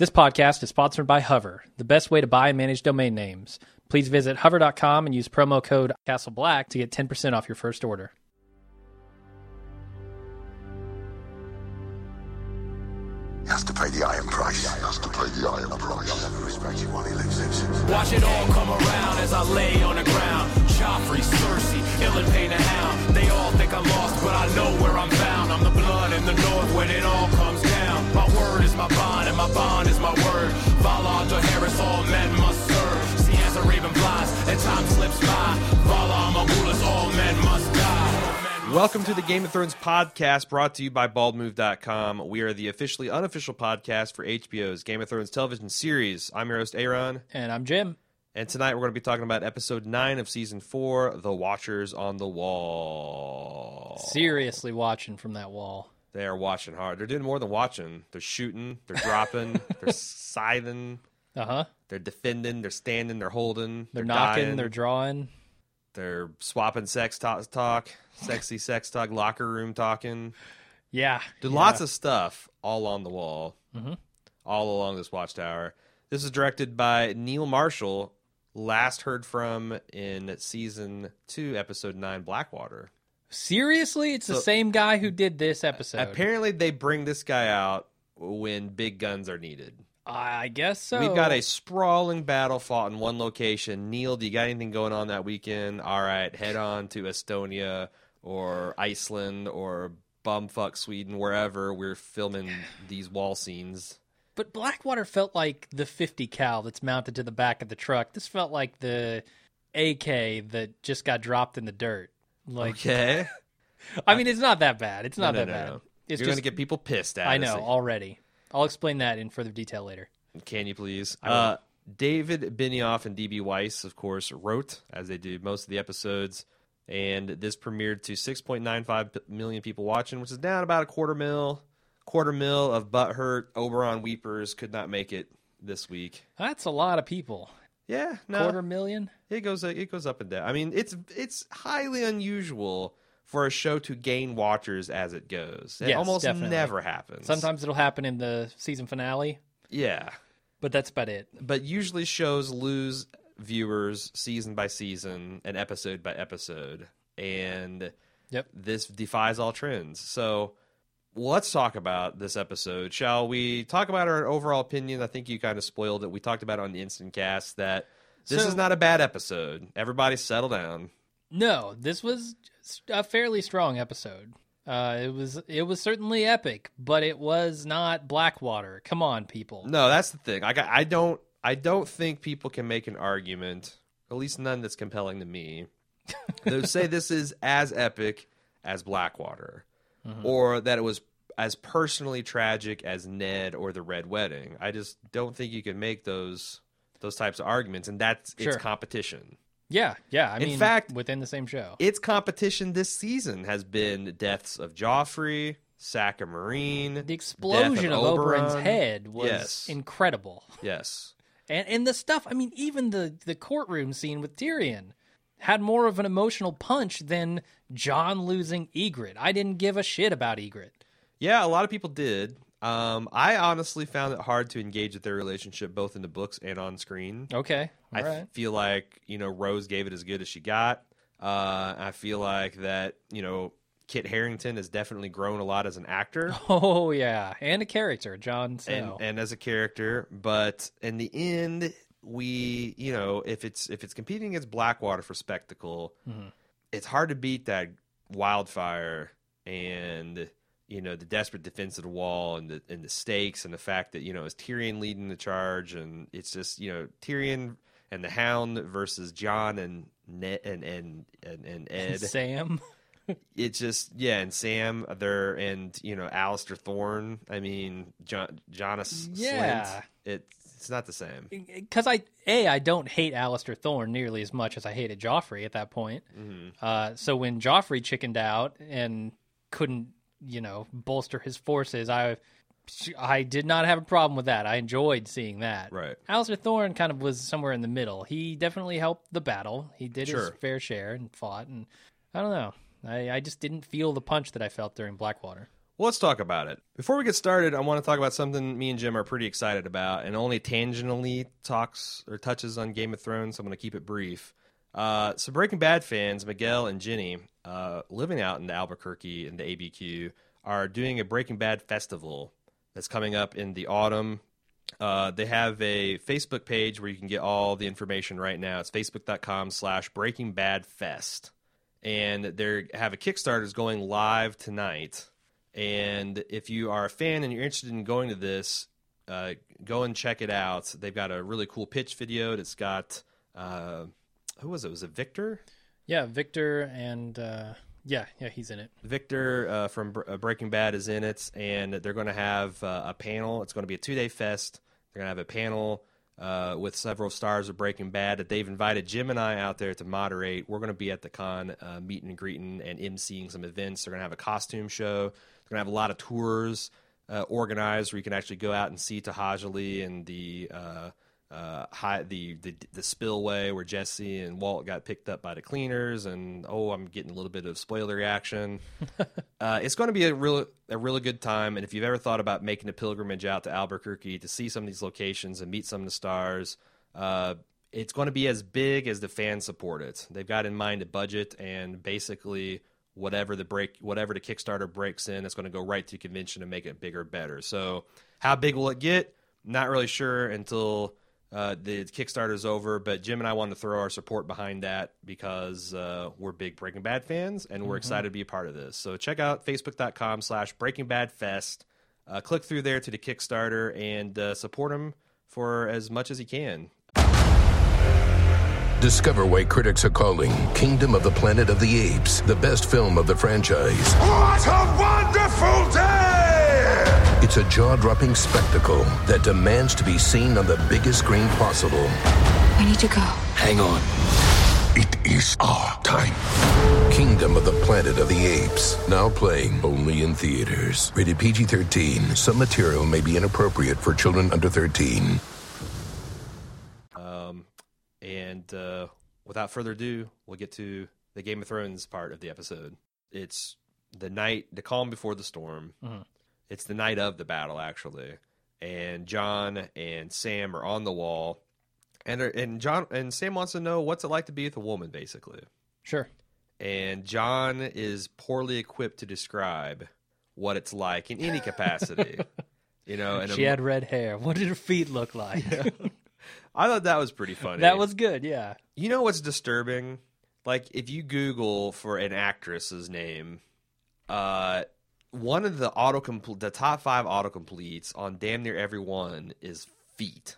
This podcast is sponsored by Hover, the best way to buy and manage domain names. Please visit hover.com and use promo code CastleBlack to get 10% off your first order. He has to pay the iron price. He has to pay the iron price. I'll never respect you while he lives it. Watch it all come around as I lay on the ground. Joffrey, Cersei, Ilyn Payne the Hound. They all think I'm lost, but I know where I'm bound. I'm the blood in the north when it all comes down. My word is my bond, and my bond is my word. Valar Dohaeris, all men must serve. See as a raven flies, and time slips by. Valar Morghulis, all men must die. Welcome to the Game of Thrones podcast brought to you by baldmove.com. We are the officially unofficial podcast for HBO's Game of Thrones television series. I'm your host, Aaron, And I'm Jim. and tonight we're going to be talking about episode 9 of season 4, The Watchers on the Wall. Seriously watching from that wall. They are watching hard. They're doing more than watching. They're shooting, they're dropping, they're scything, Uh huh. they're defending, they're standing, they're holding, They're knocking, dying, they're drawing. they're swapping sex talk, talk, sexy sex talk, locker room talking. Yeah. Did yeah. lots of stuff all on the wall, Mhm. all along this watchtower. This is directed by Neil Marshall, last heard from in season two, episode nine, Blackwater. Seriously? It's the same guy who did this episode. Apparently, they bring this guy out when big guns are needed. I guess so. We've got a sprawling battle fought in one location. Neil, do you got anything going on that weekend? All right, head on to Estonia or Iceland or bumfuck Sweden, wherever we're filming these wall scenes. But Blackwater felt like the 50 cal that's mounted to the back of the truck. This felt like the AK that just got dropped in the dirt. Like, Okay. I mean, it's not that bad. It's not no, that no, bad. no. It's You're going to get people pissed at I us. know already. I'll explain that in further detail later. Can you please? Uh, David Benioff and DB Weiss, of course, wrote, as they do most of the episodes. And this premiered to 6.95 million people watching, which is down about a quarter mil. Quarter mil of butthurt Oberyn weepers could not make it this week. That's a lot of people. Yeah, no, Quarter million. it goes it goes up and down. I mean, it's it's highly unusual for a show to gain watchers as it goes. It Yes, almost definitely. never happens. Sometimes it'll happen in the season finale, yeah. but that's about it. but usually shows lose viewers season by season and episode by episode and Yep. this defies all trends so let's talk about this episode. Shall we talk about our overall opinion? I think you kind of spoiled it. We talked about it on the instant cast that this So- is not a bad episode. Everybody settle down. No, this was a fairly strong episode. Uh, it was it was certainly epic, but it was not Blackwater. Come on, people. no that's the thing. Like I, I don't i don't think people can make an argument at least none that's compelling to me they say this is as epic as Blackwater, Mm-hmm. or that it was as personally tragic as Ned or the Red Wedding. I just don't think you can make those those types of arguments, and that's Sure. its competition. Yeah, yeah. I In mean, fact- within the same show. Its competition this season has been deaths of Joffrey, Sack of Meereen, the explosion of, Oberyn's head was Yes. incredible, Yes, and and the stuff. I mean, even the the courtroom scene with Tyrion had more of an emotional punch than Jon losing Ygritte. I didn't give a shit about Ygritte. yeah, a lot of people did. Um, I honestly found it hard to engage with their relationship both in the books and on screen. Okay, I all right. feel like you know Rose gave it as good as she got. Uh, I feel like that you know Kit Harington has definitely grown a lot as an actor Oh yeah, and a character, John and Snow. and as a character, but in the end, we you know if it's if it's competing against Blackwater for spectacle, Mm-hmm. it's hard to beat that wildfire and you know the desperate defense of the wall and the and the stakes and the fact that you know is Tyrion leading the charge and it's just you know Tyrion and the Hound versus Jon and Ned and and and, and Ed. Sam. It's just yeah, and Sam there and you know Alistair Thorne. I mean John Janos Yeah. Slynt. It, it's not the same. because I a I don't hate Alistair Thorne nearly as much as I hated Joffrey at that point. Uh, so when Joffrey chickened out and couldn't, you know, bolster his forces, I I did not have a problem with that. I enjoyed seeing that. Right. Alistair Thorne kind of was somewhere in the middle. He definitely helped the battle. He did his fair share and fought. And I don't know. I, I just didn't feel the punch that I felt during Blackwater. Well, let's talk about it. Before we get started, I want to talk about something me and Jim are pretty excited about, and only tangentially talks or touches on Game of Thrones. So I'm going to keep it brief. Uh, so Breaking Bad fans, Miguel and Jenny, uh, living out in Albuquerque in the ABQ, are doing a Breaking Bad festival that's coming up in the autumn. Uh, they have a Facebook page where you can get all the information right now. It's facebook.com slash Breaking Bad Fest. And they have a Kickstarter is going live tonight. And if you are a fan and you're interested in going to this, uh, go and check it out. They've got a really cool pitch video that's got, uh, who was it? Was it Victor? Yeah, Victor and uh, yeah, yeah, he's in it. Victor uh, from Br- uh, Breaking Bad is in it, and they're going to have uh, a panel. It's going to be a two day fest. They're going to have a panel uh, with several stars of Breaking Bad that they've invited Jim and I out there to moderate. We're going to be at the con, uh, meeting and greeting and emceeing some events. They're going to have a costume show. They're going to have a lot of tours uh, organized where you can actually go out and see To'hajiilee and the. Uh, high, the, the the spillway where Jesse and Walt got picked up by the cleaners, and oh, I'm getting a little bit of spoiler reaction. uh, it's going to be a real a really good time, and if you've ever thought about making a pilgrimage out to Albuquerque to see some of these locations and meet some of the stars, uh, it's going to be as big as the fans support it. They've got in mind a budget, and basically whatever the break, whatever the Kickstarter breaks in, it's going to go right to convention and make it bigger, better. So, how big will it get? Not really sure until uh, the Kickstarter's over, but Jim and I want to throw our support behind that because uh, we're big Breaking Bad fans and we're excited to be a part of this. So check out facebook.com slash Breaking Bad Fest. Uh, click through there to the Kickstarter and uh, support him for as much as he can. Discover why critics are calling Kingdom of the Planet of the Apes the best film of the franchise. What a wonderful day! It's a jaw dropping spectacle that demands to be seen on the biggest screen possible. We need to go. Hang on. It is our time. Kingdom of the Planet of the Apes. Now playing only in theaters. Rated PG 13. Some material may be inappropriate for children under 13. Um, And uh, without further ado, we'll get to the Game of Thrones part of the episode. It's the night, the calm before the storm. It's the night of the battle, actually. And Jon and Sam are on the wall, and and Jon and Sam wants to know what's it like to be with a woman, basically. Sure. And Jon is poorly equipped to describe what it's like in any capacity. you know, and She had red hair. What did her feet look like? I thought that was pretty funny. that was good. Yeah. You know what's disturbing? Like if you Google for an actress's name, uh, one of the autocomplete, the top five autocompletes on damn near every one is feet.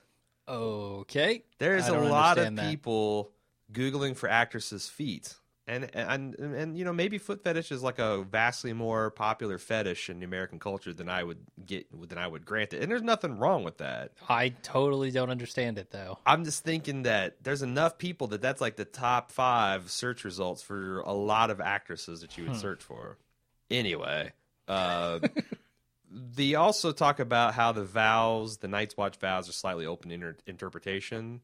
Okay. There's a lot of that. people googling for actresses' feet. And, and and and you know maybe foot fetish is like a vastly more popular fetish in the American culture than I would get than I would grant it, and there's nothing wrong with that. I totally don't understand it though. I'm just thinking that there's enough people that that's like the top five search results for a lot of actresses that you would hmm. search for. Anyway, uh, they also talk about how the vows, the Night's Watch vows, are slightly open inter- interpretation.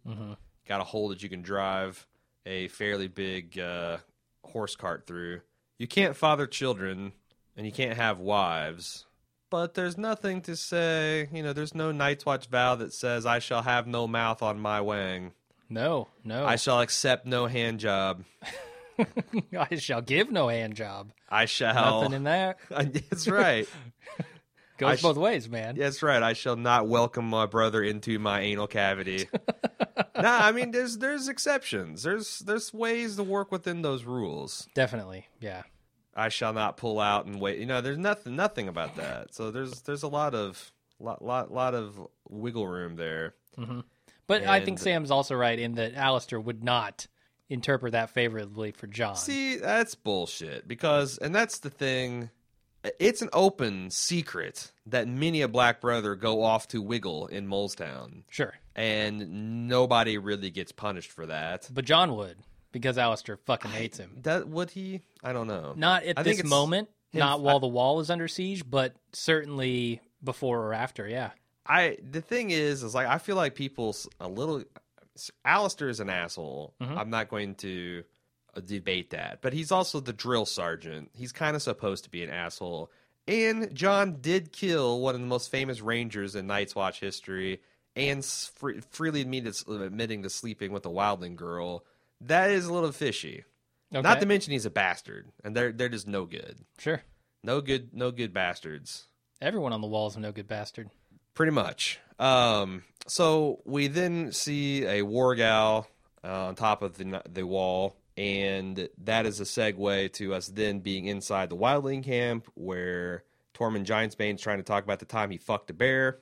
Got a hole that you can drive a fairly big uh, horse cart through. You can't father children, and you can't have wives. But there's nothing to say, you know, there's no Night's Watch vow that says, I shall have no mouth on my wang. No, no. I shall accept no hand job. I shall give no hand job. I shall. Nothing in that. Uh, that's right. Goes sh- both ways, man. That's right. I shall not welcome my brother into my anal cavity. nah, I mean, there's there's exceptions. There's there's ways to work within those rules. Definitely. Yeah. I shall not pull out and wait. You know, there's nothing nothing about that. So there's there's a lot of lot lot lot of wiggle room there. Mm-hmm. But I think Sam's also right in that Alistair would not interpret that favorably for Jon. See, that's bullshit because and that's the thing. It's an open secret that many a black brother go off to wiggle in Mole's Town, Sure. and nobody really gets punished for that. But Jon would because Alistair fucking hates him. That would he? I don't know. Not at I this moment, him- not I- while the wall is under siege, but certainly before or after. Yeah. I the thing is, is like I feel like people's a little. Alistair is an asshole. Mm-hmm. I'm not going to uh, debate that, but he's also the drill sergeant. He's kind of supposed to be an asshole. And Jon did kill one of the most famous Rangers in Night's Watch history, and freely admitted, admitting to sleeping with a wildling girl. That is a little fishy. Not to mention he's a bastard, and they're they're just no good. Sure. No good, no good bastards. Everyone on the wall is a no good bastard. Pretty much. Um, so we then see a war gal uh, on top of the the wall, and that is a segue to us then being inside the wildling camp where Tormund Giantsbane's trying to talk about the time he fucked a bear,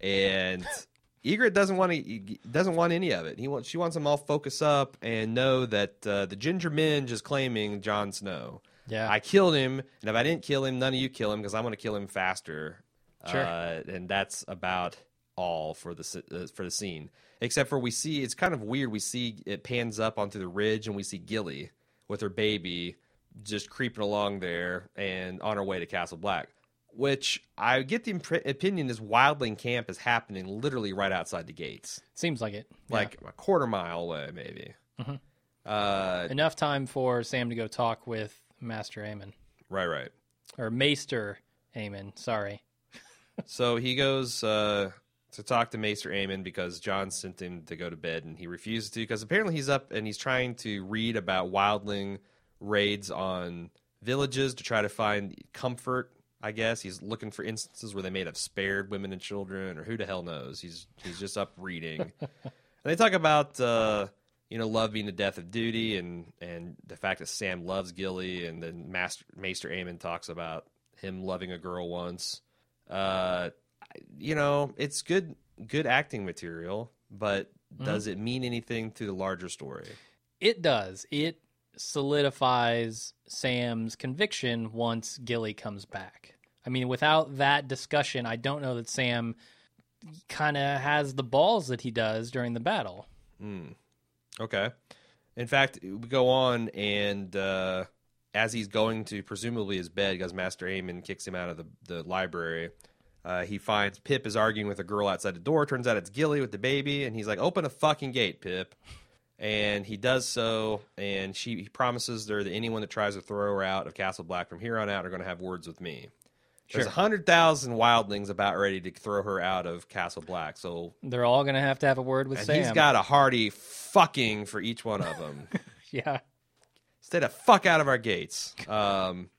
and Ygritte doesn't want to doesn't want any of it. He wants she wants them all focus up and know that uh, the Ginger Minge is claiming Jon Snow. Yeah. I killed him, and if I didn't kill him, none of you kill him because I'm going to kill him faster. Sure. Uh, and that's about all for the uh, for the scene. Except for we see it's kind of weird. We see it pans up onto the ridge, and we see Gilly with her baby just creeping along there and on her way to Castle Black. Which I get the impre- opinion is Wildling Camp is happening literally right outside the gates, Seems like it. Yeah. like a quarter mile away, maybe. Uh, enough time for Sam to go talk with Master Aemon right, right. or Maester Aemon. Sorry. So he goes uh, to talk to Maester Aemon because Jon sent him to go to bed, and he refuses to because apparently he's up and he's trying to read about wildling raids on villages to try to find comfort. I guess he's looking for instances where they may have spared women and children, or who the hell knows. He's he's just up reading. and they talk about uh, you know love being the death of duty, and and the fact that Sam loves Gilly, and then Master Maester Aemon talks about him loving a girl once uh you know it's good good acting material but does it mean anything to the larger story It does. It solidifies Sam's conviction once Gilly comes back. I mean, without that discussion, I don't know that Sam kind of has the balls that he does during the battle. Mm. okay in fact we go on and uh as he's going to presumably his bed because master Aemon kicks him out of the, the library uh, he finds Pip is arguing with a girl outside the door. Turns out it's Gilly with the baby, and he's like, "Open a fucking gate, Pip." And he does so, and she he promises her that anyone that tries to throw her out of Castle Black from here on out are going to have words with me. There's a hundred thousand wildlings about ready to throw her out of Castle Black, so They're all going to have to have a word with and Sam. he's got a hearty fucking for each one of them. yeah. Stay the fuck out of our gates. Um,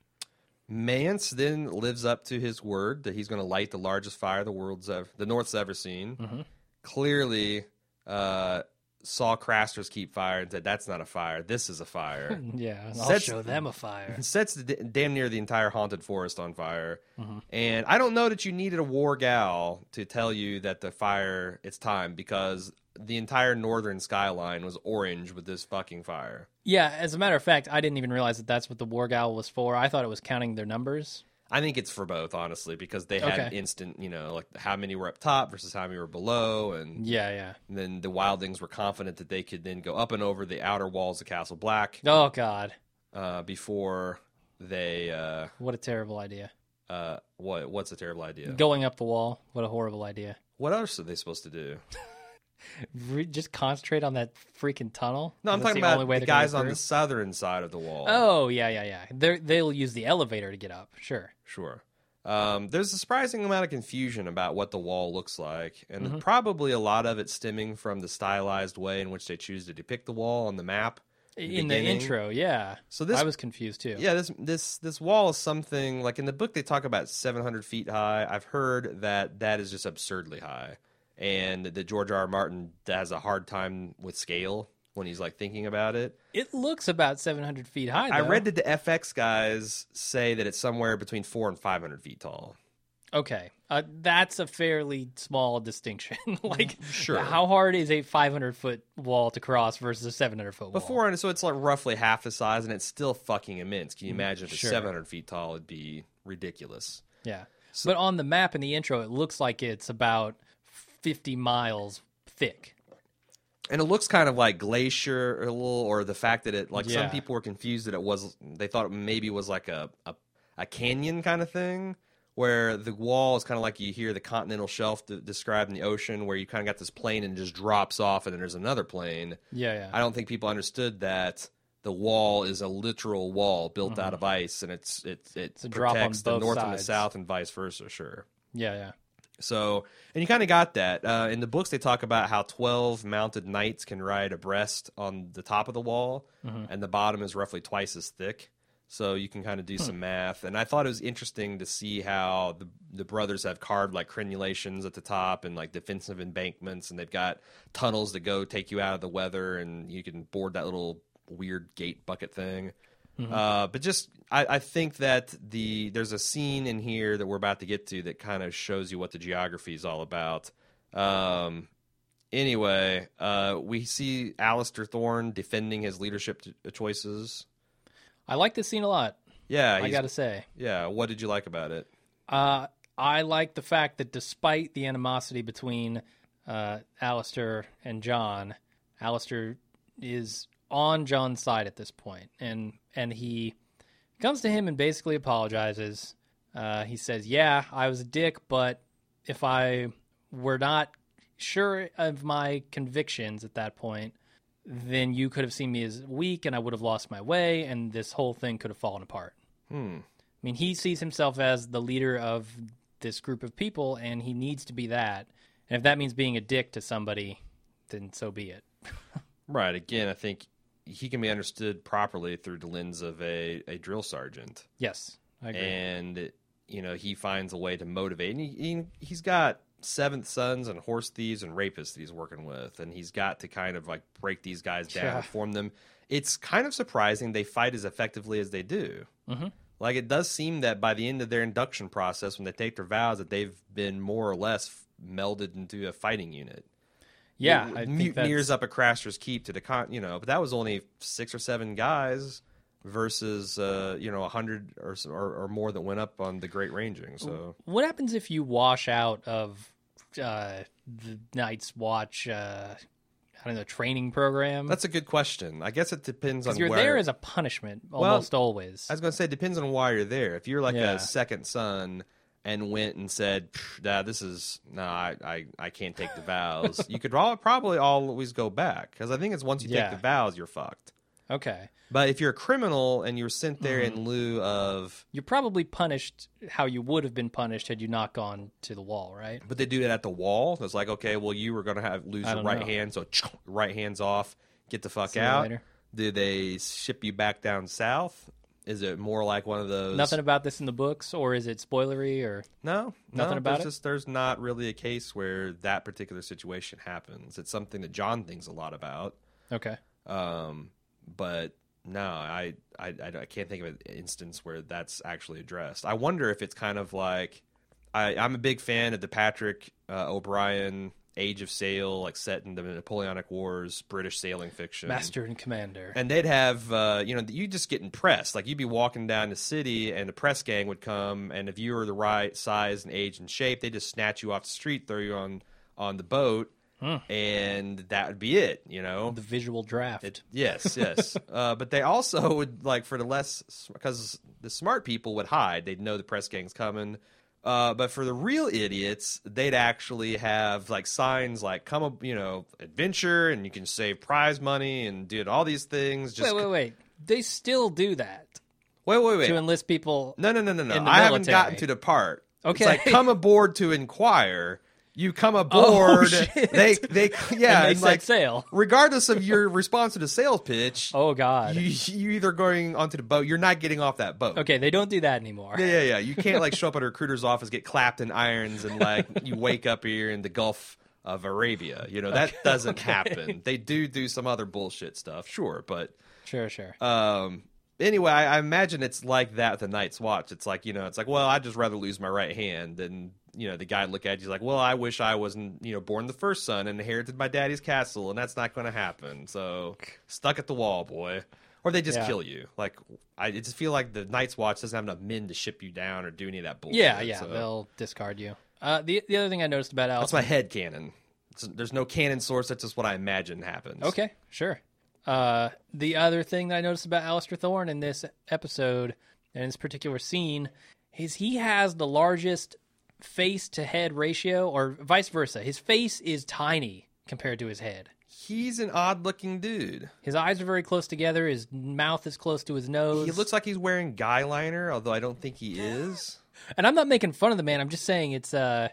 Mance then lives up to his word that he's going to light the largest fire the world's ever, the North's ever seen. Mm-hmm. Clearly, uh, saw Craster's keep fire and said, "That's not a fire. This is a fire." Yeah. I'll Sets- show them a fire. and sets the, damn near the entire haunted forest on fire. Mm-hmm. And I don't know that you needed a war gal to tell you that the fire it's time because the entire northern skyline was orange with this fucking fire. Yeah. As a matter of fact, I didn't even realize that that's what the War Gal was for. I thought it was counting their numbers. I think it's for both, honestly, because they had Okay. instant, you know, like how many were up top versus how many were below, and Yeah. Yeah. And then the wildlings were confident that they could then go up and over the outer walls of Castle Black Oh, God. uh, before they uh, What a terrible idea. uh, what what's a terrible idea? Going up the wall. What a horrible idea. What else are they supposed to do? Re- just concentrate on that freaking tunnel. No, I'm talking the about the guys on the southern side of the wall. Oh yeah, yeah, yeah. They they'll use the elevator to get up. Sure. Sure. Um, there's a surprising amount of confusion about what the wall looks like, and Mm-hmm. probably a lot of it stemming from the stylized way in which they choose to depict the wall on the map. In the beginning. intro, yeah. So this- I was confused too. Yeah, this this this wall is something like in the book they talk about 700 feet high. I've heard that that is just absurdly high, and that George R. R. Martin has a hard time with scale when he's like thinking about it. It looks about 700 feet high. I read that the FX guys say that it's somewhere between four and 500 feet tall. Okay, uh, that's a fairly small distinction. like, Sure. how hard is a 500 foot wall to cross versus a 700 foot wall? Before, so it's like roughly half the size, and it's still fucking immense. Can you imagine if it's 700 feet tall? It'd be ridiculous. yeah. but on the map in the intro, it looks like it's about 50 miles thick. And it looks kind of like glacier a little, or the fact that it like some people were confused that it was they thought it maybe was like a a, a canyon kind of thing. Where the wall is kind of like you hear the continental shelf d- described in the ocean, where you kind of got this plane and it just drops off, and then there's another plane. Yeah, yeah. I don't think people understood that the wall is a literal wall built out of ice, and it's it it Mm-hmm. on protects the north and the south, and vice versa. Sure. Yeah, yeah. So, and you kind of got that. Uh, in the books, they talk about how 12 mounted knights can ride abreast on the top of the wall, and the bottom is roughly twice as thick. So you can kind of do some math. And I thought it was interesting to see how the, the brothers have carved like crenulations at the top and like defensive embankments, and they've got tunnels that go take you out of the weather, and you can board that little weird gate bucket thing. Uh, but just, I, I think that the there's a scene in here that we're about to get to that kind of shows you what the geography is all about. Um, anyway, uh, we see Alistair Thorne defending his leadership t- choices. I like this scene a lot. Yeah, I got to say. yeah. What did you like about it? Uh, I like the fact that despite the animosity between uh, Alistair and Jon, Alistair is on Jon's side at this point, and and he comes to him and basically apologizes. Uh, he says, "Yeah, I was a dick, but if I were not sure of my convictions at that point, then you could have seen me as weak, and I would have lost my way, and this whole thing could have fallen apart." Hmm. I mean, he sees himself as the leader of this group of people, and he needs to be that. And if that means being a dick to somebody, then so be it. Right. Again, I think he can be understood properly through the lens of a, a drill sergeant. Yes, I agree. and you know he finds a way to motivate and he, he he's got seventh sons and horse thieves and rapists that he's working with and he's got to kind of like break these guys down Yeah. and form them it's kind of surprising they fight as effectively as they do Mm-hmm. like it does seem that by the end of their induction process when they take their vows that they've been more or less melded into a fighting unit yeah, the I mutineers up at Craster's Keep to the con, you know, but that was only six or seven guys versus uh, you know a hundred or, or or more that went up on the Great Ranging. So What happens if you wash out of uh, the Night's Watch? Uh, I don't know, training program. that's a good question. I guess it depends on you're where. there as a punishment almost always. I was going to say it depends on why you're there. If you're like Yeah. a second son and went and said, "Pff, "Nah, this is no, I, I I can't take the vows," you could all, probably always go back because I think it's once you Yeah. take the vows, you're fucked. okay, But if you're a criminal and you're sent there Mm-hmm. in lieu of you're probably punished how you would have been punished had you not gone to the wall, right? But they do that at the wall. It's like, okay, well, you were going to have lose your right know. hand, so right hands off, get the fuck See out. Do they ship you back down south? Is it more like one of those? Nothing about this in the books, or is it spoilery? Or No, Nothing no, about there's it? Just, there's not really a case where that particular situation happens. It's something that Jon thinks a lot about. okay, Um, but no, I, I, I, I can't think of an instance where that's actually addressed. I wonder if it's kind of like I, I'm a big fan of the Patrick uh, O'Brian Age of Sail, like set in the Napoleonic Wars, British sailing fiction. master and commander. And they'd have, uh, you know, you just get impressed. Like you'd be walking down the city, and the press gang would come, and if you were the right size and age and shape, they just snatch you off the street, throw you on on the boat, and that would be it. You know, the visual draft. Yes, yes. uh, but they also would like for the less because the smart people would hide. They'd know the press gang's coming. Uh, but for the real idiots, they'd actually have like signs like "come, up, you know, adventure," and you can save prize money and do all these things. Just wait, wait, wait. They still do that wait, wait, wait. to enlist people. No, no, no, no, no. I haven't gotten to the part. Okay. It's like come aboard to inquire. You come aboard. shit. They, they, yeah, And they like sail. regardless of your response to the sales pitch. Oh God. you, you either going onto the boat. You're not getting off that boat. okay, they don't do that anymore. Yeah, yeah, yeah. You can't like show up at a recruiter's office, get clapped in irons, and like you wake up here in the Gulf of Arabia. You know that doesn't happen. They do do some other bullshit stuff, sure, but Sure, sure. um. Anyway, I, I imagine it's like that with the Night's Watch. It's like you know, it's like, well, I'd just rather lose my right hand than you know the guy look at you like, well, I wish I wasn't you know born the first son and inherited my daddy's castle, and that's not going to happen. So stuck at the wall, boy. Or they just Yeah. kill you. Like I just feel like the Night's Watch doesn't have enough men to ship you down or do any of that bullshit. yeah, yeah. so- They'll discard you. Uh, the the other thing I noticed about Alice. that's my head canon. It's- there's no canon source. That's just what I imagine happens. Okay, sure. Uh, the other thing that I noticed about Alistair Thorne in this episode and this particular scene is he has the largest face to head ratio, or vice versa. His face is tiny compared to his head. He's an odd looking dude. His eyes are very close together. His mouth is close to his nose. He looks like he's wearing guy liner, although I don't think he is. and I'm not making fun of the man. I'm just saying it's uh,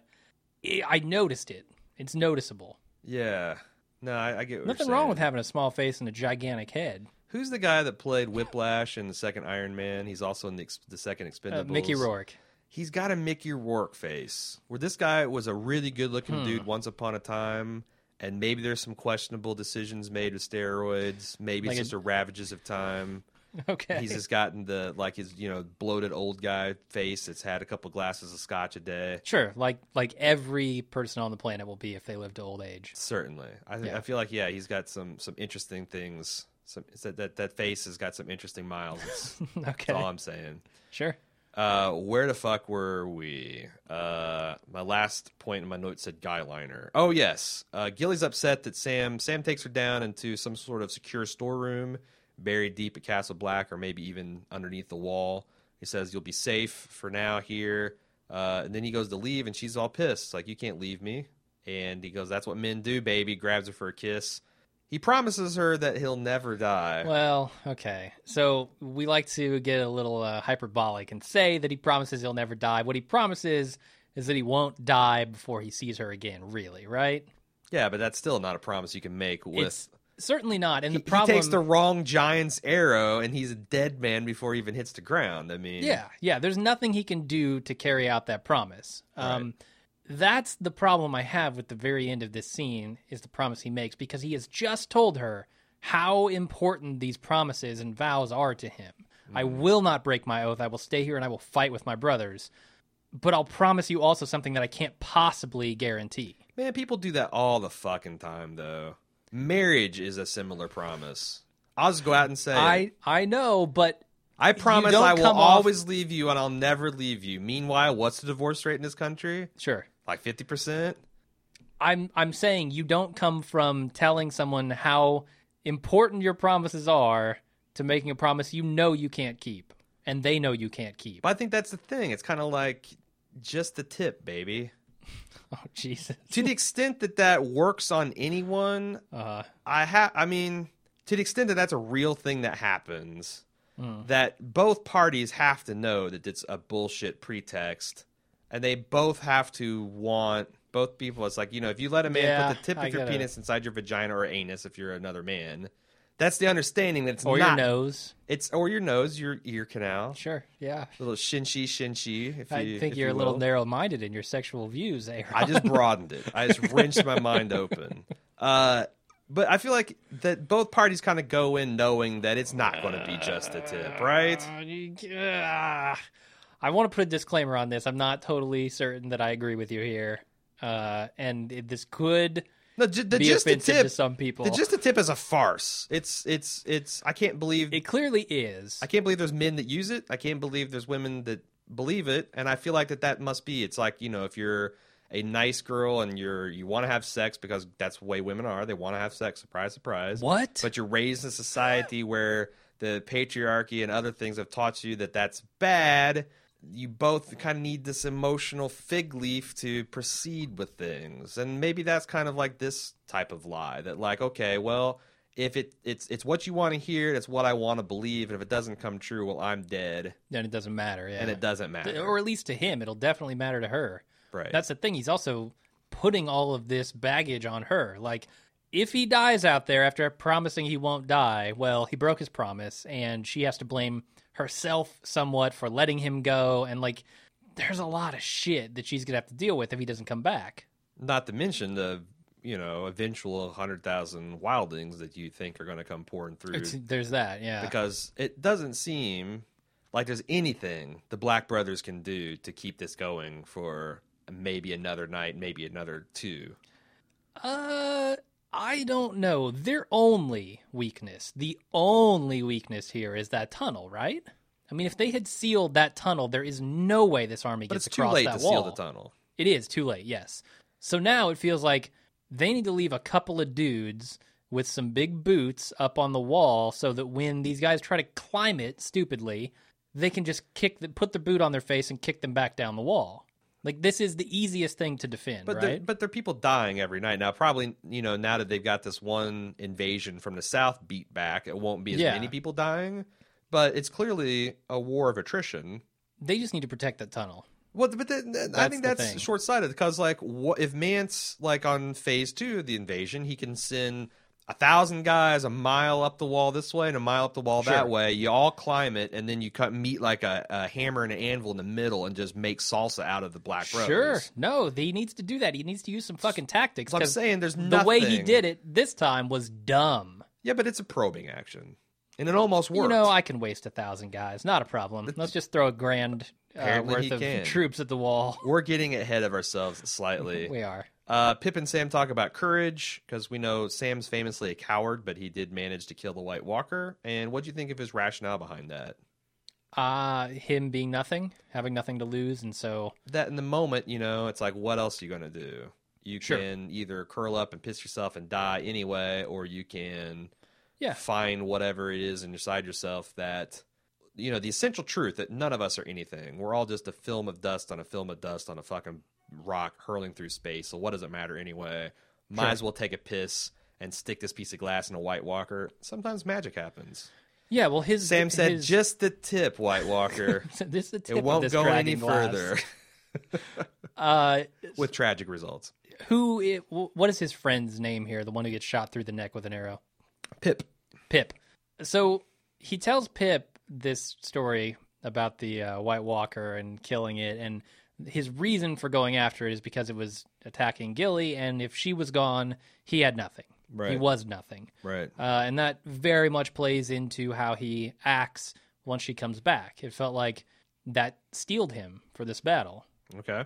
I noticed it. It's noticeable. Yeah. No, I, I get what Nothing wrong with having a small face and a gigantic head. Who's the guy that played Whiplash in the second Iron Man? He's also in the, the second Uh, Expendables. Mickey Rourke. He's got a Mickey Rourke face. Where this guy was a really good looking Hmm. dude once upon a time, and maybe there's some questionable decisions made with steroids. Maybe Like it's a- just a ravages of time. Okay. He's just gotten the like his you know bloated old guy face that's had a couple glasses of scotch a day. Sure, like like every person on the planet will be if they live to old age. Certainly, I, th- Yeah. I feel like yeah, he's got some some interesting things. Some that that, that face has got some interesting miles. That's, that's Okay, all I'm saying. sure. Uh, where the fuck were we? Uh, my last point in my notes said guyliner. Oh yes, uh, Gilly's upset that Sam Sam takes her down into some sort of secure storeroom buried deep at Castle Black, or maybe even underneath the wall. He says you'll be safe for now here, uh, and then he goes to leave, and she's all pissed, like you can't leave me. And he goes, "That's what men do, baby." Grabs her for a kiss. He promises her that he'll never die. Well, okay. So we like to get a little uh, hyperbolic and say that he promises he'll never die. What he promises is that he won't die before he sees her again. Really, right? yeah, but that's still not a promise you can make with It's certainly not. And he, the problem he takes the wrong giant's arrow and he's a dead man before he even hits the ground. I mean, Yeah, yeah. There's nothing he can do to carry out that promise. Um, That's the problem I have with the very end of this scene is the promise he makes because he has just told her how important these promises and vows are to him. I Mm-hmm. will not break my oath. I will stay here and I will fight with my brothers. But I'll promise you also something that I can't possibly guarantee. man, people do that all the fucking time, though. Marriage is a similar promise. I'll just go out and say, I I know, but I promise I will off- always leave you and I'll never leave you. Meanwhile, what's the divorce rate in this country? sure. Like fifty percent. I'm I'm saying you don't come from telling someone how important your promises are to making a promise you know you can't keep and they know you can't keep. But I think that's the thing. It's kind of like just the tip, baby. Oh Jesus. to the extent that that works on anyone, Uh, I have. I mean, to the extent that that's a real thing that happens, Hmm. that both parties have to know that it's a bullshit pretext, and they both have to want both people. It's like you know, if you let a man Yeah, put the tip I of your penis inside your vagina or anus, if you're another man, that's the understanding that it's or not. your nose. It's or your nose, your ear canal, Sure. Yeah. A little shinshi shinshi. If you, I think if you're you a little narrow-minded in your sexual views, Aaron. I just broadened it. I just wrenched my mind open. Uh, but I feel like that both parties kind of go in knowing that it's not going to be just a tip, right? Ah. I want to put a disclaimer on this. I'm not totally certain that I agree with you here. Uh, and it, this could No, j- the be just a offensive tip. to some people. The just a tip is a farce. It's it's it's. I can't believe it clearly is. I can't believe there's men that use it. I can't believe there's women that believe it, and I feel like that that must be. It's like you know, if you're a nice girl and you're you want to have sex because that's the way women are. They want to have sex. Surprise, surprise. What? But you're raised in a society where the patriarchy and other things have taught you that that's bad. You both kind of need this emotional fig leaf to proceed with things, and maybe that's kind of like this type of lie that, like, okay, well, if it it's it's what you want to hear, it's what I want to believe, and if it doesn't come true, well, I'm dead, then it doesn't matter. Yeah. and it doesn't matter. or at least to him, it'll definitely matter to her. Right. That's the thing. He's also putting all of this baggage on her. Like, if he dies out there after promising he won't die, well, he broke his promise, and she has to blame herself somewhat for letting him go. And like, there's a lot of shit that she's gonna have to deal with if he doesn't come back. Not to mention the you know eventual hundred thousand wildlings that you think are going to come pouring through. It's, there's that, yeah. because it doesn't seem like there's anything the Black Brothers can do to keep this going for maybe another night, maybe another two. Uh, I don't know. Their only weakness, the only weakness here is that tunnel, right? I mean, if they had sealed that tunnel, there is no way this army gets across that wall. But gets it's too across late that to wall. seal the tunnel. It is too late, yes. So now it feels like they need to leave a couple of dudes with some big boots up on the wall so that when these guys try to climb it stupidly, they can just kick the, put their boot on their face and kick them back down the wall. Like this is the easiest thing to defend, But there, right? but there are people dying every night now. Probably you know now that they've got this one invasion from the south beat back, it won't be as Yeah. many people dying. But it's clearly a war of attrition. they just need to protect that tunnel. Well, but then, I think that's short sighted because like what if Mance like on phase two of the invasion, he can send a thousand guys a mile up the wall this way and a mile up the wall Sure. that way. You all climb it, and then you cut meet like a, a hammer and an anvil in the middle, and just make salsa out of the black rose. Sure. No, he needs to do that. He needs to use some fucking tactics. I'm saying there's nothing. the way he did it this time was dumb. Yeah, but it's a probing action, and it almost worked. You know, I can waste a thousand guys. Not a problem. Let's just throw a grand uh, worth of can. troops at the wall. We're getting ahead of ourselves slightly. We are. Uh, Pip and Sam talk about courage because we know Sam's famously a coward, but he did manage to kill the White Walker. And what do you think of his rationale behind that? Uh, him being nothing, having nothing to lose, and so That in the moment, you know, it's like, what else are you going to do? You Sure. can either curl up and piss yourself and die anyway, or you can Yeah. find whatever it is inside yourself that, you know, the essential truth that none of us are anything. We're all just a film of dust on a film of dust on a fucking rock hurling through space. So what does it matter anyway? Might Sure. as well take a piss and stick this piece of glass in a White Walker. Sometimes magic happens. yeah. Well, his Sam said, his- just the tip, White Walker. this the tip it won't go any glass. further Uh, with tragic results. who? i- what is his friend's name here? The one who gets shot through the neck with an arrow. Pip. Pip. So he tells Pip this story about the uh, White Walker and killing it, and his reason for going after it is because it was attacking Gilly, and if she was gone, he had nothing. He was nothing. Right. Uh, and that very much plays into how he acts once she comes back. It felt like that steeled him for this battle. Okay.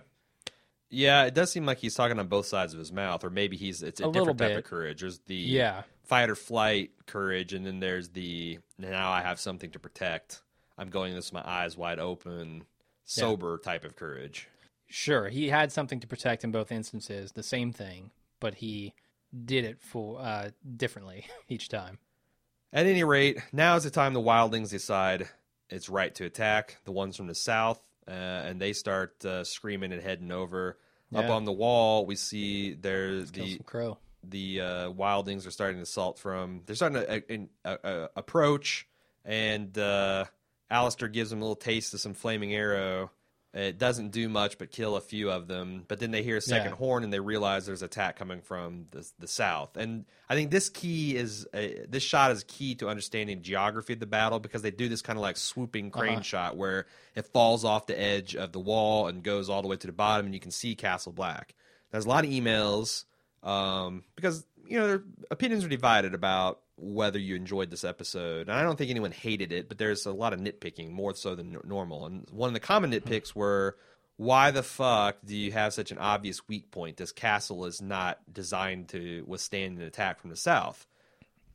Yeah, it does seem like he's talking on both sides of his mouth, or maybe he's it's a, A different type of courage. There's the Yeah. fight or flight courage, and then there's the now I have something to protect. I'm going this with my eyes wide open, sober type of courage. Sure, he had something to protect in both instances, the same thing, but he did it for uh, differently each time. At any rate, now is the time the wildlings decide it's right to attack the ones from the south, uh, and they start uh, screaming and heading over. Up on the wall, we see there's the crow. the uh, wildlings are starting to assault from. They're starting to uh, in, uh, uh, approach, and uh, Alistair gives them a little taste of some flaming arrow. It doesn't do much but kill a few of them. But then they hear a second Yeah. horn and they realize there's attack coming from the, the south. And I think this key is uh, this shot is key to understanding geography of the battle because they do this kind of like swooping crane Uh-huh. shot where it falls off the edge of the wall and goes all the way to the bottom, and you can see Castle Black. There's a lot of emails um, because you know their opinions are divided about whether you enjoyed this episode, and I don't think anyone hated it, but there's a lot of nitpicking more so than normal. And one of the common nitpicks were, why the fuck do you have such an obvious weak point? This castle is not designed to withstand an attack from the south.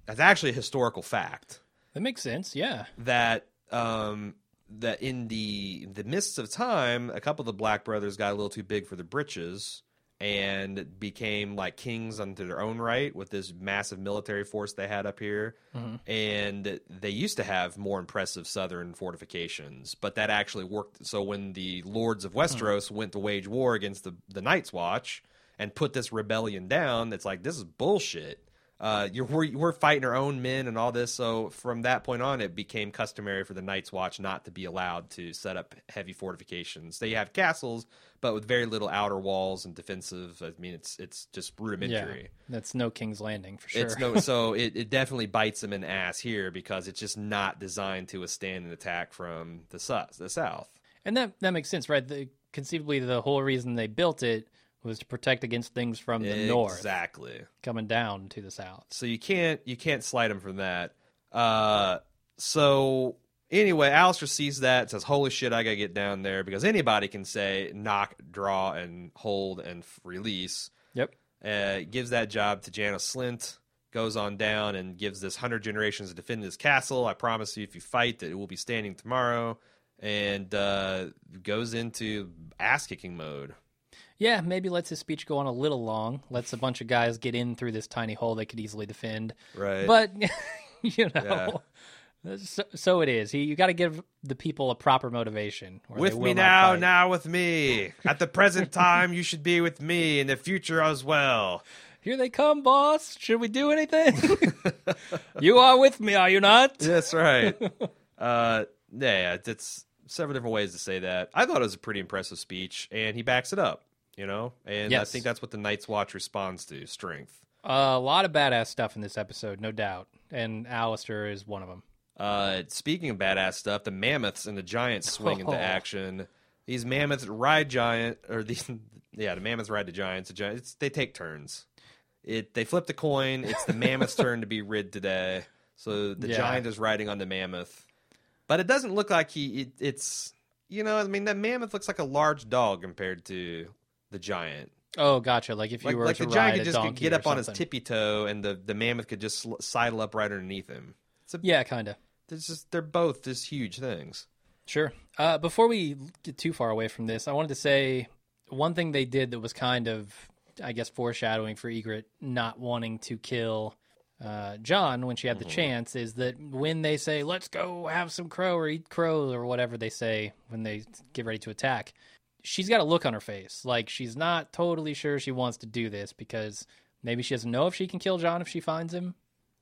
That's actually a historical fact That makes sense. Yeah. that um that in the the mists of time a couple of the black brothers got a little too big for the britches and became like kings unto their own right with this massive military force they had up here. Mm-hmm. And they used to have more impressive southern fortifications but that actually worked. So when the lords of hmm. westeros went to wage war against the the night's watch and put this rebellion down it's like this is bullshit uh, you're we're, we're fighting our own men and all this. So from that point on, it became customary for the Night's Watch not to be allowed to set up heavy fortifications. They have castles, but with very little outer walls and defensive. I mean, it's it's just Yeah. rudimentary. That's no King's Landing for sure. It's no, so it, it definitely bites them in the ass here because it's just not designed to withstand an attack from the su- the south. and that that makes sense, right? The, conceivably, the whole reason they built it was to protect against things from the north exactly. coming down to the south. so you can't you can't slight him from that. Uh, so anyway, Alistair sees that says, "Holy shit, I gotta get down there," because anybody can say knock, draw, and hold and f- release. Yep. Uh, gives that job to Janos Slynt. Goes on down and gives this hundred generations to defend this castle. I promise you, if you fight, that it will be standing tomorrow. And uh, goes into ass kicking mode. Yeah, maybe lets his speech go on a little long. Lets a bunch of guys get in through this tiny hole they could easily defend. Right. But you know, So, so it is. He, you got to give the people a proper motivation. or with me now, now with me. At the present time, you should be with me. In the future as well. Here they come, boss. Should we do anything? you are with me, are you not? That's right. uh, yeah, it's several different ways to say that. I thought it was a pretty impressive speech, and he backs it up. You know, and I think that's what the Night's Watch responds to: strength. a lot of badass stuff in this episode, no doubt. And Alistair is one of them. Uh, speaking of badass stuff, the mammoths and the giants swing into Oh. action. These mammoths ride giant, or these, yeah, the mammoths ride the giants. The giants, they take turns. It they flip the coin. It's the mammoth's turn to be rid today. So the Yeah. giant is riding on the mammoth, but it doesn't look like he. It, it's you know, I mean, that mammoth looks like a large dog compared to the giant. Oh, gotcha. Like if you Like, were like to the giant ride could just donkey get up on his tippy toe, and the the mammoth could just sidle up right underneath him. It's a, Yeah, kind of. just they're both just huge things. Sure. Uh, before we get too far away from this, I wanted to say one thing they did that was kind of, I guess, foreshadowing for Ygritte not wanting to kill uh, Jon when she had the chance is that when they say, let's go have some crow or eat crow or whatever they say when they get ready to attack, she's got a look on her face. Like she's not totally sure she wants to do this because maybe she doesn't know if she can kill Jon if she finds him.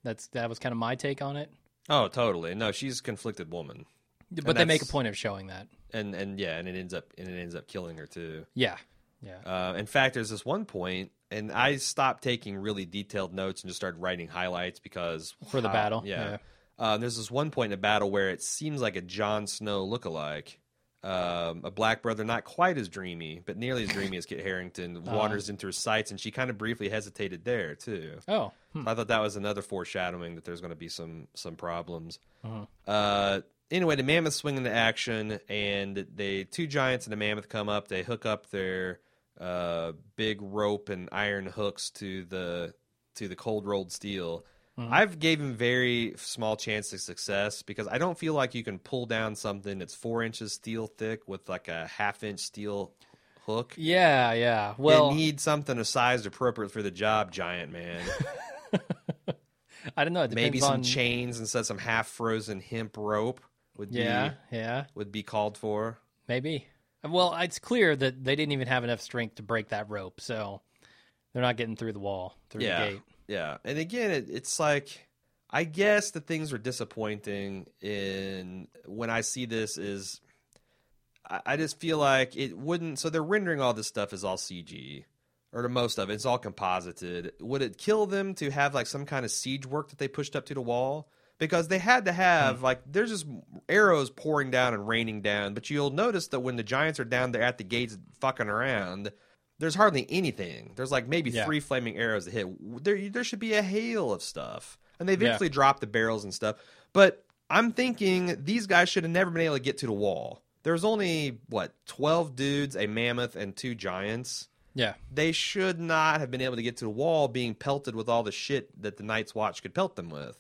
That's That was kind of my take on it. Oh, totally. No, she's a conflicted woman, But they make a point of showing that. and and yeah, and it ends up and it ends up killing her too. Yeah. Yeah. Uh, in fact, there's this one point, and I stopped taking really detailed notes and just started writing highlights because For the wow, battle, Yeah. yeah. Uh, there's this one point in a battle where it seems like a Jon Snow lookalike. Um, a black brother, not quite as dreamy, but nearly as dreamy as Kit Harington, Uh-huh. wanders into her sights, and she kind of briefly hesitated there too. Oh. hmm. I thought that was another foreshadowing that there's going to be some some problems. Uh-huh. Uh, anyway, the mammoth swing into action, and they two giants and a mammoth come up. They hook up their uh, big rope and iron hooks to the to the cold rolled steel. Uh-huh. I've gave him very small chance of success because I don't feel like you can pull down something that's four inches steel thick with like a half inch steel hook. Yeah, yeah. Well, you need something a size appropriate for the job, giant man. I don't know. Maybe some on, chains instead of some half frozen hemp rope would Yeah, be yeah, would be called for. maybe. Well, it's clear that they didn't even have enough strength to break that rope, so they're not getting through the wall through yeah, the gate. Yeah. And again, it, it's like I guess the things are disappointing in when I see this is I, I just feel like it wouldn't. So they're rendering all this stuff as all CG. Or the most of it, it's all composited. Would it kill them to have like some kind of siege work that they pushed up to the wall? Because they had to have hmm. like there's just arrows pouring down and raining down. But you'll notice that when the giants are down there at the gates fucking around, there's hardly anything. There's like maybe Yeah. three flaming arrows that hit. There, there should be a hail of stuff, and they Yeah. eventually drop the barrels and stuff. But I'm thinking these guys should have never been able to get to the wall. There's only what twelve dudes, a mammoth, and two giants. Yeah, They should not have been able to get to the wall, being pelted with all the shit that the Night's Watch could pelt them with.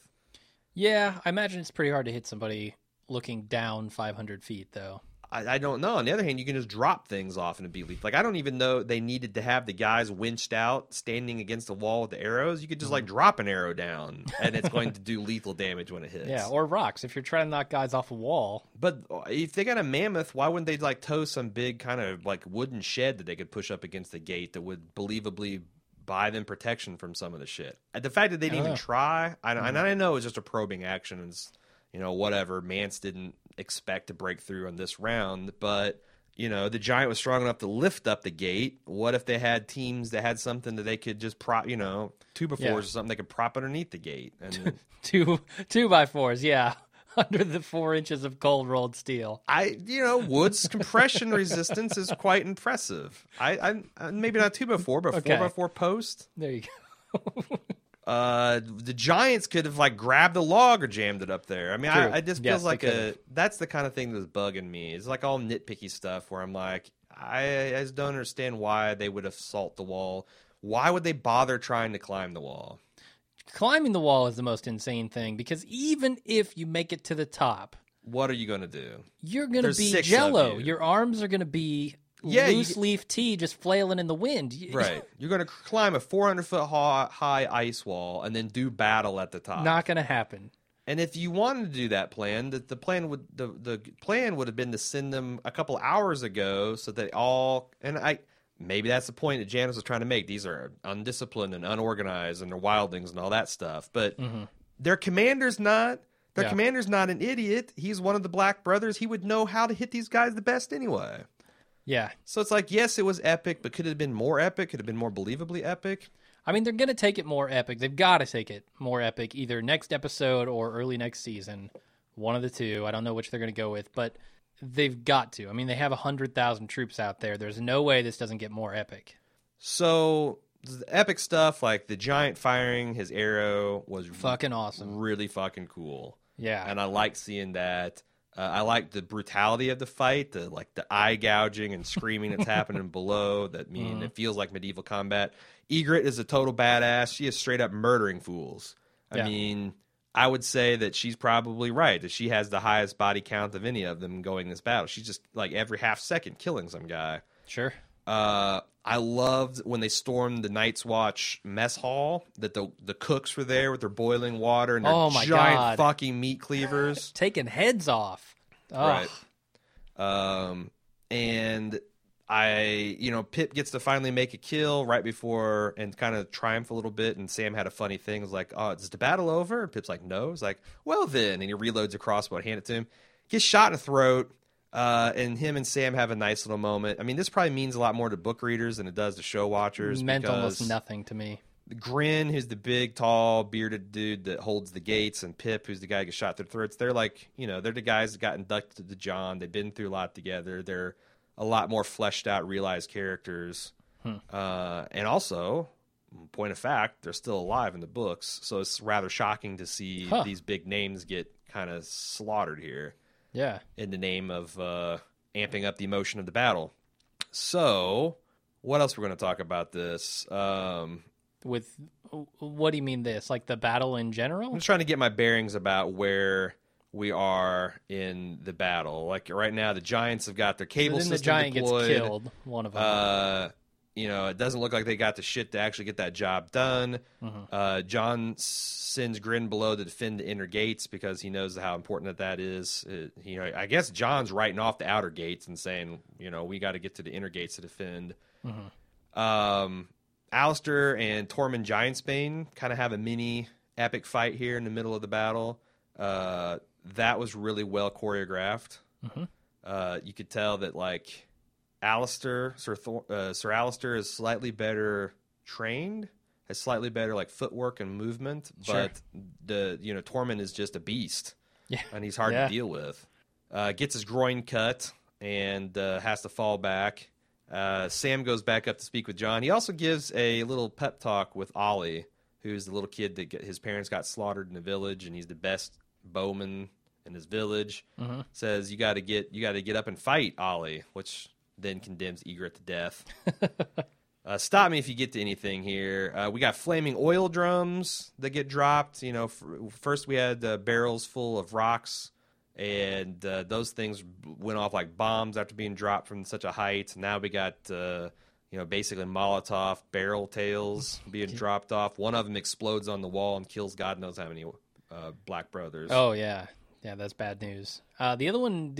yeah. I imagine it's pretty hard to hit somebody looking down 500 feet, though. I, I don't know. On the other hand, you can just drop things off and it'd be lethal. Like I don't even know they needed to have the guys winched out, standing against the wall with the arrows. You could just like mm-hmm. drop an arrow down, and it's going to do lethal damage when it hits. Yeah, or rocks. If you're trying to knock guys off a wall, But uh, if they got a mammoth, why wouldn't they like tow some big kind of like wooden shed that they could push up against the gate that would believably buy them protection from some of the shit? And the fact that they didn't even know. try, I, and mm-hmm. I know it's just a probing action, and it's, you know whatever. Mance didn't expect to break through on this round, but you know the giant was strong enough to lift up the gate. What if they had teams that had something that they could just prop, you know, two befores Yeah. or something they could prop underneath the gate and. two two by fours. Yeah, under the four inches of cold rolled steel. I, you know, wood's compression resistance is quite impressive. I, I, I maybe not two by four, but Okay. four by four post. There you go. Uh, the Giants could have like grabbed the log or jammed it up there. I mean, I, I just Yes, feels like a that's the kind of thing that's bugging me. It's like all nitpicky stuff where I'm like, I, I just don't understand why they would assault the wall. Why would they bother trying to climb the wall? Climbing the wall is the most insane thing because even if you make it to the top, What are you going to do? you're gonna There's be jello. you. Your arms are gonna be Yeah, you loose get- leaf tea just flailing in the wind. Right, you're going to climb a 400 foot high, high ice wall and then do battle at the top. Not gonna happen. And if you wanted to do that plan, the, the plan would the, the plan would have been to send them a couple hours ago so that all and I maybe that's the point that Janos was trying to make. These are undisciplined and unorganized and they're wildlings and all that stuff. But mm-hmm. their commander's not their Yeah. commander's not an idiot. He's one of the black brothers. He would know how to hit these guys the best anyway. Yeah. So it's like, yes, it was epic, but could it have been more epic? Could it have been more believably epic? I mean, they're going to take it more epic. They've got to take it more epic either next episode or early next season. One of the two. I don't know which they're going to go with, but they've got to. I mean, they have 100,000 troops out there. There's no way this doesn't get more epic. So the epic stuff, like the giant firing his arrow, was Fucking awesome. really fucking cool. Yeah. and I like seeing that. Uh, I like the brutality of the fight, the like the eye gouging and screaming that's happening below. That mean Mm-hmm. it feels like medieval combat. Ygritte is a total badass. She is straight up murdering fools. I Yeah. mean, I would say that she's probably right that she has the highest body count of any of them going this battle. She's just like every half second killing some guy. Sure. Uh, I loved when they stormed the Night's Watch mess hall. That the the cooks were there with their boiling water and their Oh my giant God. fucking meat cleavers. Taking heads off. Oh, Right. Um, and I, you know, Pip gets to finally make a kill right before and kind of triumph a little bit. And Sam had a funny thing. It was like, oh, is the battle over? And Pip's like, no. It's like, well, then. And he reloads a crossbow, and hand it to him. Gets shot in the throat. Uh, and him and Sam have a nice little moment. I mean, this probably means a lot more to book readers than it does to show watchers. Meant almost nothing to me. Grenn, who's the big, tall, bearded dude that holds the gates, and Pip, who's the guy who gets shot through the throats. They're like, you know, they're the guys that got inducted to Jon. They've been through a lot together. They're a lot more fleshed out, realized characters. Uh, and also, point of fact, they're still alive in the books. So it's rather shocking to see Huh. these big names get kind of slaughtered here Yeah. in the name of uh, amping up the emotion of the battle. So, what else we're going to talk about this? Um, With what do you mean this? Like the battle in general? I'm just trying to get my bearings about where we are in the battle. Like right now, the Giants have got their cable then the system giant deployed. gets killed. One of them. Uh, you know, it doesn't look like they got the shit to actually get that job done. Mm-hmm. Uh, Jon sends Grenn below to defend the inner gates because he knows how important that that is. Uh, you know, I guess Jon's writing off the outer gates and saying, you know, we got to get to the inner gates to defend. Mm-hmm. Um, Alliser and Tormund Giantsbane kind of have a mini epic fight here in the middle of the battle. Uh, that was really well choreographed. Mm-hmm. Uh, you could tell that like Alliser, Sir Thor- uh, Sir Alliser is slightly better trained, has slightly better like footwork and movement, Sure. but the you know Tormund is just a beast yeah. and he's hard Yeah. to deal with. Uh, gets his groin cut and uh, has to fall back. Uh, Sam goes back up to speak with Jon. He also gives a little pep talk with Ollie, who's the little kid that his parents got slaughtered in the village, and he's the best bowman in his village. Says you got to get you got to get up and fight Ollie, which then condemns Ygritte to death. Uh, stop me if you get to anything here. Uh, we got flaming oil drums that get dropped. You know, f- first we had uh, barrels full of rocks, and uh, those things went off like bombs after being dropped from such a height. Now we got, uh, you know, basically Molotov barrel tails being dropped off. One of them explodes on the wall and kills God knows how many uh, Black Brothers. Oh yeah, yeah. That's bad news. Uh, the other one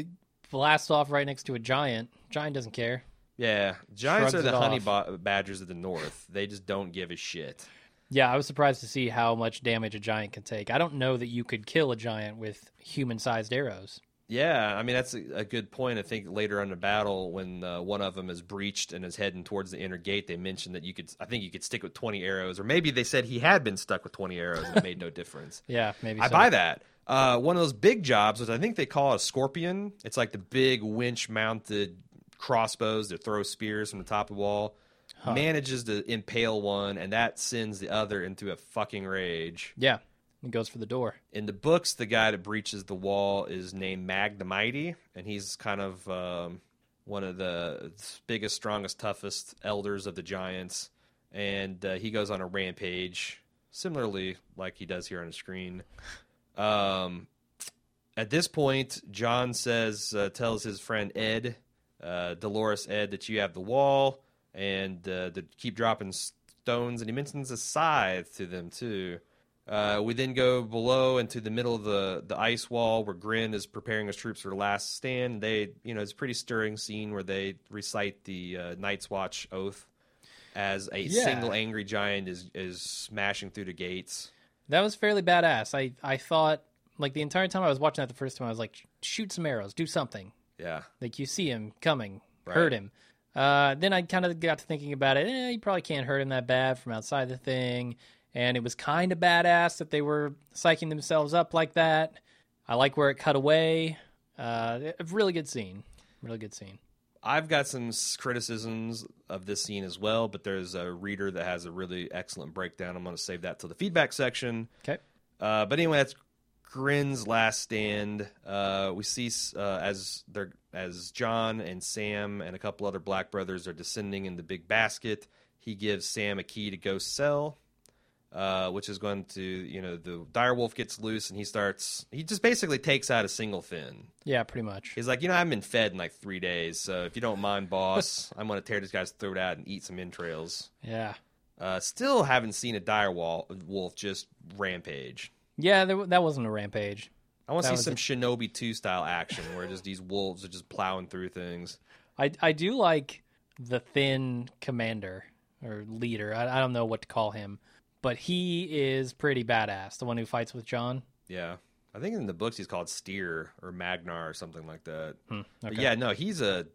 blasts off right next to a giant. Giant doesn't care. yeah. Giants Shrugs are the it honey ba- badgers of the north. They just don't give a shit. Yeah, I was surprised to see how much damage a giant can take. I don't know that you could kill a giant with human-sized arrows. Yeah, I mean that's a, a good point. I think later on in the battle, when uh, one of them is breached and is heading towards the inner gate, they mentioned that you could. I think you could stick with twenty arrows, or maybe they said he had been stuck with twenty arrows and it made no difference. Yeah, maybe. I so. buy that. Uh, one of those big jobs, which I think they call a scorpion. It's like the big winch-mounted crossbows that throw spears from the top of the wall. Manages to impale one, and that sends the other into a fucking rage. Yeah, and goes for the door. In the books, the guy that breaches the wall is named Mag the Mighty, and he's kind of um, one of the biggest, strongest, toughest elders of the giants. And uh, he goes on a rampage, similarly like he does here on the screen. Um, at this point, Jon says, uh, tells his friend Ed, uh, Dolorous Edd, that you have the wall and uh, to keep dropping stones, and he mentions a scythe to them too. Uh, we then go below into the middle of the, the ice wall where Grenn is preparing his troops for the last stand. They, you know, it's a pretty stirring scene where they recite the uh, Night's Watch oath as a Yeah. single angry giant is is smashing through the gates. That was fairly badass. I I thought like the entire time I was watching that the first time I was like, shoot some arrows, do something. Yeah, Like you see him coming, Right. hurt him. Uh, then I kind of got to thinking about it. Eh, you probably can't hurt him that bad from outside the thing. And it was kind of badass that they were psyching themselves up like that. I like where it cut away. Uh, a really good scene. Really good scene. I've got some criticisms of this scene as well, but there's a reader that has a really excellent breakdown. I'm going to save that till the feedback section. Okay. Uh, but anyway, that's Grenn's last stand. Uh, we see uh, as they're as Jon and Sam and a couple other Black brothers are descending in the big basket. He gives Sam a key to go sell, uh, which is going to you know the direwolf gets loose and he starts. He just basically takes out a single Thenn. Yeah, pretty much. He's like, you know, I haven't been fed in like three days, so if you don't mind, boss, I'm going to tear this guy's throat out and eat some entrails. Yeah. Uh, still haven't seen a dire wall, wolf just rampage. Yeah, there, that wasn't a rampage. I want to see some Shinobi 2 style action where just these wolves are just plowing through things. I I do like the Thenn commander or leader. I, I don't know what to call him, but he is pretty badass. The one who fights with Jon. Yeah. I think in the books he's called Styr or Magnar or something like that. But okay. yeah, no, he's a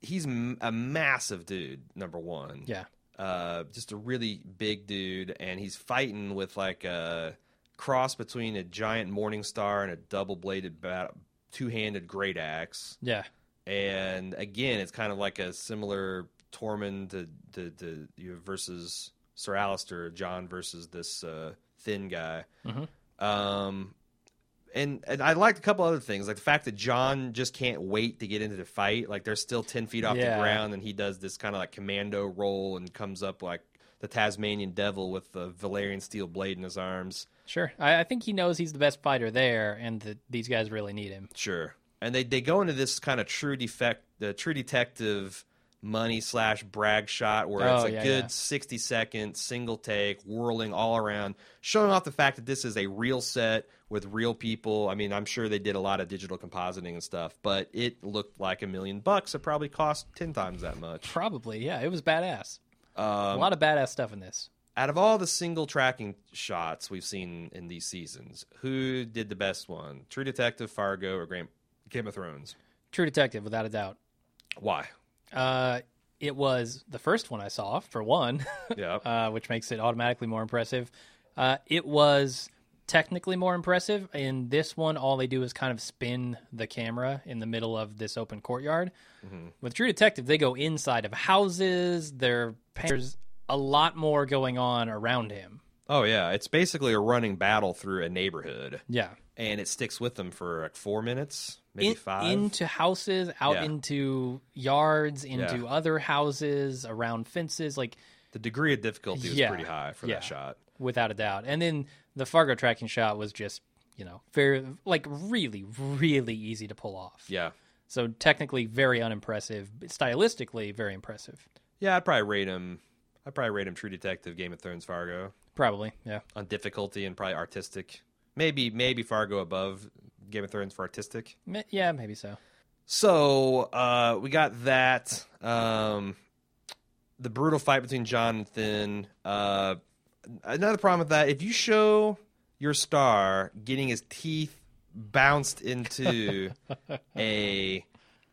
he's a massive dude. Number one, Yeah. uh, just a really big dude, and he's fighting with like a cross between a giant morning star and a double bladed bat- two handed great axe. Yeah. And again, it's kind of like a similar Tormund to, to, to you know, versus Sir Alliser, Jon versus this uh, Thenn guy. Um, and, and I liked a couple other things, like the fact that Jon just can't wait to get into the fight. Like they're still ten feet off Yeah. the ground, and he does this kind of like commando roll and comes up like the Tasmanian devil with the Valyrian steel blade in his arms. Sure. I, I think he knows he's the best fighter there, and that these guys really need him. Sure. And they, they go into this kind of true defect, the true detective money slash brag shot where it's Oh, a yeah, good yeah. 60 second single take whirling all around, showing off the fact that this is a real set with real people. I mean, I'm sure they did a lot of digital compositing and stuff, but it looked like a million bucks. It probably cost 10 times that much. Probably. Yeah. It was badass. Um, a lot of badass stuff in this. Out of all the single tracking shots we've seen in these seasons, who did the best one? True Detective, Fargo, or Game of Thrones? True Detective, without a doubt. Why? Uh, it was the first one I saw, for one, Yeah. uh, which makes it automatically more impressive. Uh, it was technically more impressive. In this one, all they do is kind of spin the camera in the middle of this open courtyard. With True Detective, they go inside of houses. There- There's a lot more going on around him. Oh yeah, it's basically a running battle through a neighborhood, Yeah. And it sticks with them for like four minutes, maybe In- five. into houses, out Yeah. into yards, into Yeah. other houses, around fences. Like the degree of difficulty was Yeah. pretty high for that shot. without a doubt. And then the Fargo tracking shot was just, you know, very like really, really easy to pull off. Yeah, So technically very unimpressive, but stylistically very impressive. yeah, I'd probably rate him. I'd probably rate him True Detective, Game of Thrones, Fargo Probably, yeah. on difficulty and probably artistic. Maybe maybe Fargo above Game of Thrones for artistic. Yeah, maybe so. So uh, we got that. Um, the brutal fight between Jon and Thenn. Uh, another problem with that, if you show your star getting his teeth bounced into a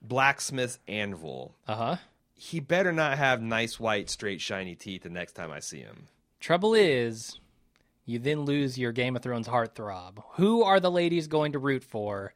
blacksmith anvil, Uh huh. he better not have nice white straight shiny teeth the next time I see him. Trouble is, you then lose your Game of Thrones heartthrob. Who are the ladies going to root for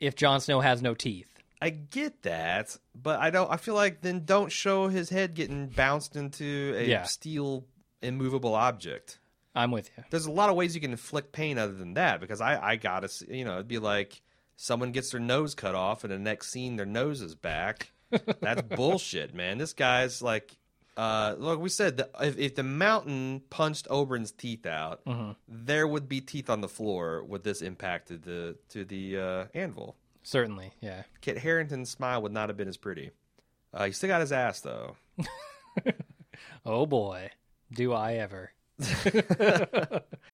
if Jon Snow has no teeth? I get that, but I don't. I feel like then don't show his head getting bounced into a Yeah. steel immovable object. I'm with you. there's a lot of ways you can inflict pain other than that because I, I gotta you know it'd be like someone gets their nose cut off and the next scene their nose is back that's bullshit man this guy's like uh look we said that if, if the mountain punched Oberyn's teeth out there would be teeth on the floor with this impacted the to the uh, anvil. Certainly, yeah. Kit Harington's smile would not have been as pretty. Uh, he still got his ass though. Oh boy, do I ever.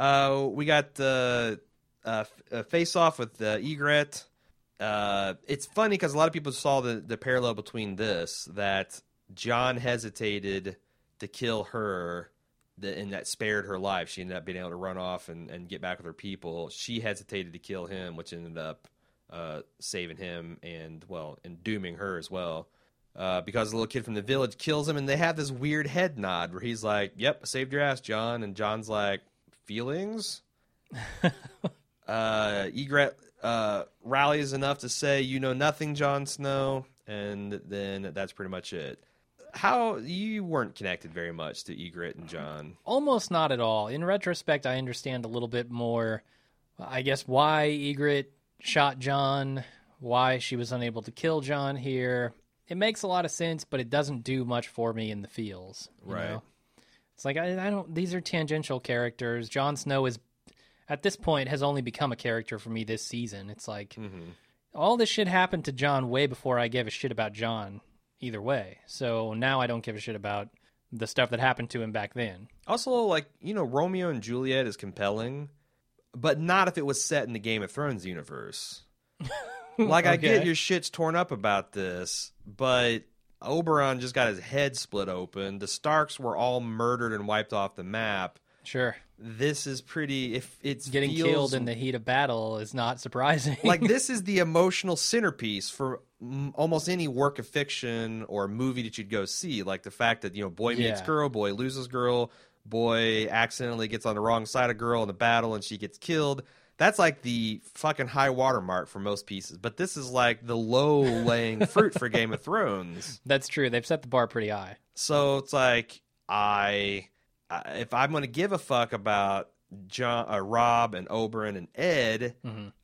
Uh, we got the uh, uh, face off with uh, Ygritte. Uh, it's funny because a lot of people saw the, the parallel between this that Jon hesitated to kill her, and that spared her life. She ended up being able to run off and, and get back with her people. She hesitated to kill him, which ended up uh, saving him and well, and dooming her as well. Uh, because the little kid from the village kills him, and they have this weird head nod where he's like, "Yep, saved your ass, Jon," and John's like, "Feelings." uh, Ygritte uh, rallies enough to say, "You know nothing, Jon Snow," and then that's pretty much it. How you weren't connected very much to Ygritte and Jon? Almost not at all. In retrospect, I understand a little bit more. I guess why Ygritte shot Jon, why she was unable to kill Jon here. It makes a lot of sense, but it doesn't do much for me in the feels. you Right. know? It's like I, I don't. These are tangential characters. Jon Snow is, at this point, has only become a character for me this season. It's like mm-hmm. all this shit happened to Jon way before I gave a shit about Jon. Either way, so now I don't give a shit about the stuff that happened to him back then. Also, like you know, Romeo and Juliet is compelling, but not if it was set in the Game of Thrones universe. like I get your shit's torn up about this, but Oberyn just got his head split open. The Starks were all murdered and wiped off the map. Sure. This is pretty. If it's Getting feels- killed in the heat of battle is not surprising. like this is the emotional centerpiece for mm, almost any work of fiction or movie that you'd go see like the fact that you know boy meets Yeah. girl boy loses girl boy accidentally gets on the wrong side of girl in the battle and she gets killed that's like the fucking high watermark for most pieces but this is like the low laying fruit for game of thrones That's true. They've set the bar pretty high. so it's like I, I if I'm going to give a fuck about Jon, uh, Robb, and Oberyn and Ed,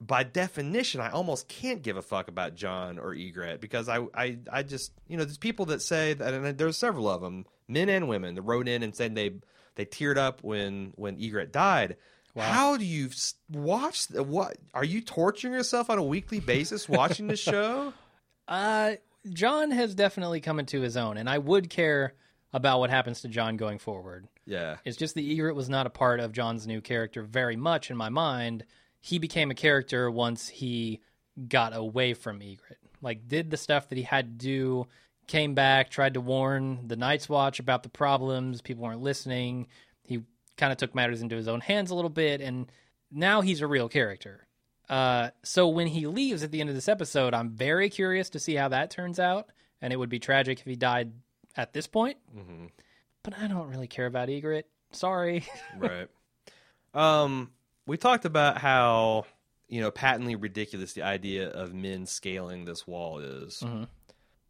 by definition, I almost can't give a fuck about Jon or Ygritte because I, I, I just you know there's people that say that, and there's several of them, men and women, that wrote in and said they they teared up when when Ygritte died. How do you watch? the- What are you torturing yourself on a weekly basis watching the show? Uh, Jon has definitely come into his own, and I would care about what happens to Jon going forward. Yeah, It's just the Ygritte was not a part of Jon's new character very much in my mind. He became a character once he got away from Ygritte. Like, did the stuff that he had to do, came back, tried to warn the Night's Watch about the problems, people weren't listening. Kind of took matters into his own hands a little bit, and now he's a real character. Uh, so when he leaves at the end of this episode, I'm very curious to see how that turns out, and it would be tragic if he died at this point. But I don't really care about Ygritte. Sorry. right. Um, we talked about how you know patently ridiculous the idea of men scaling this wall is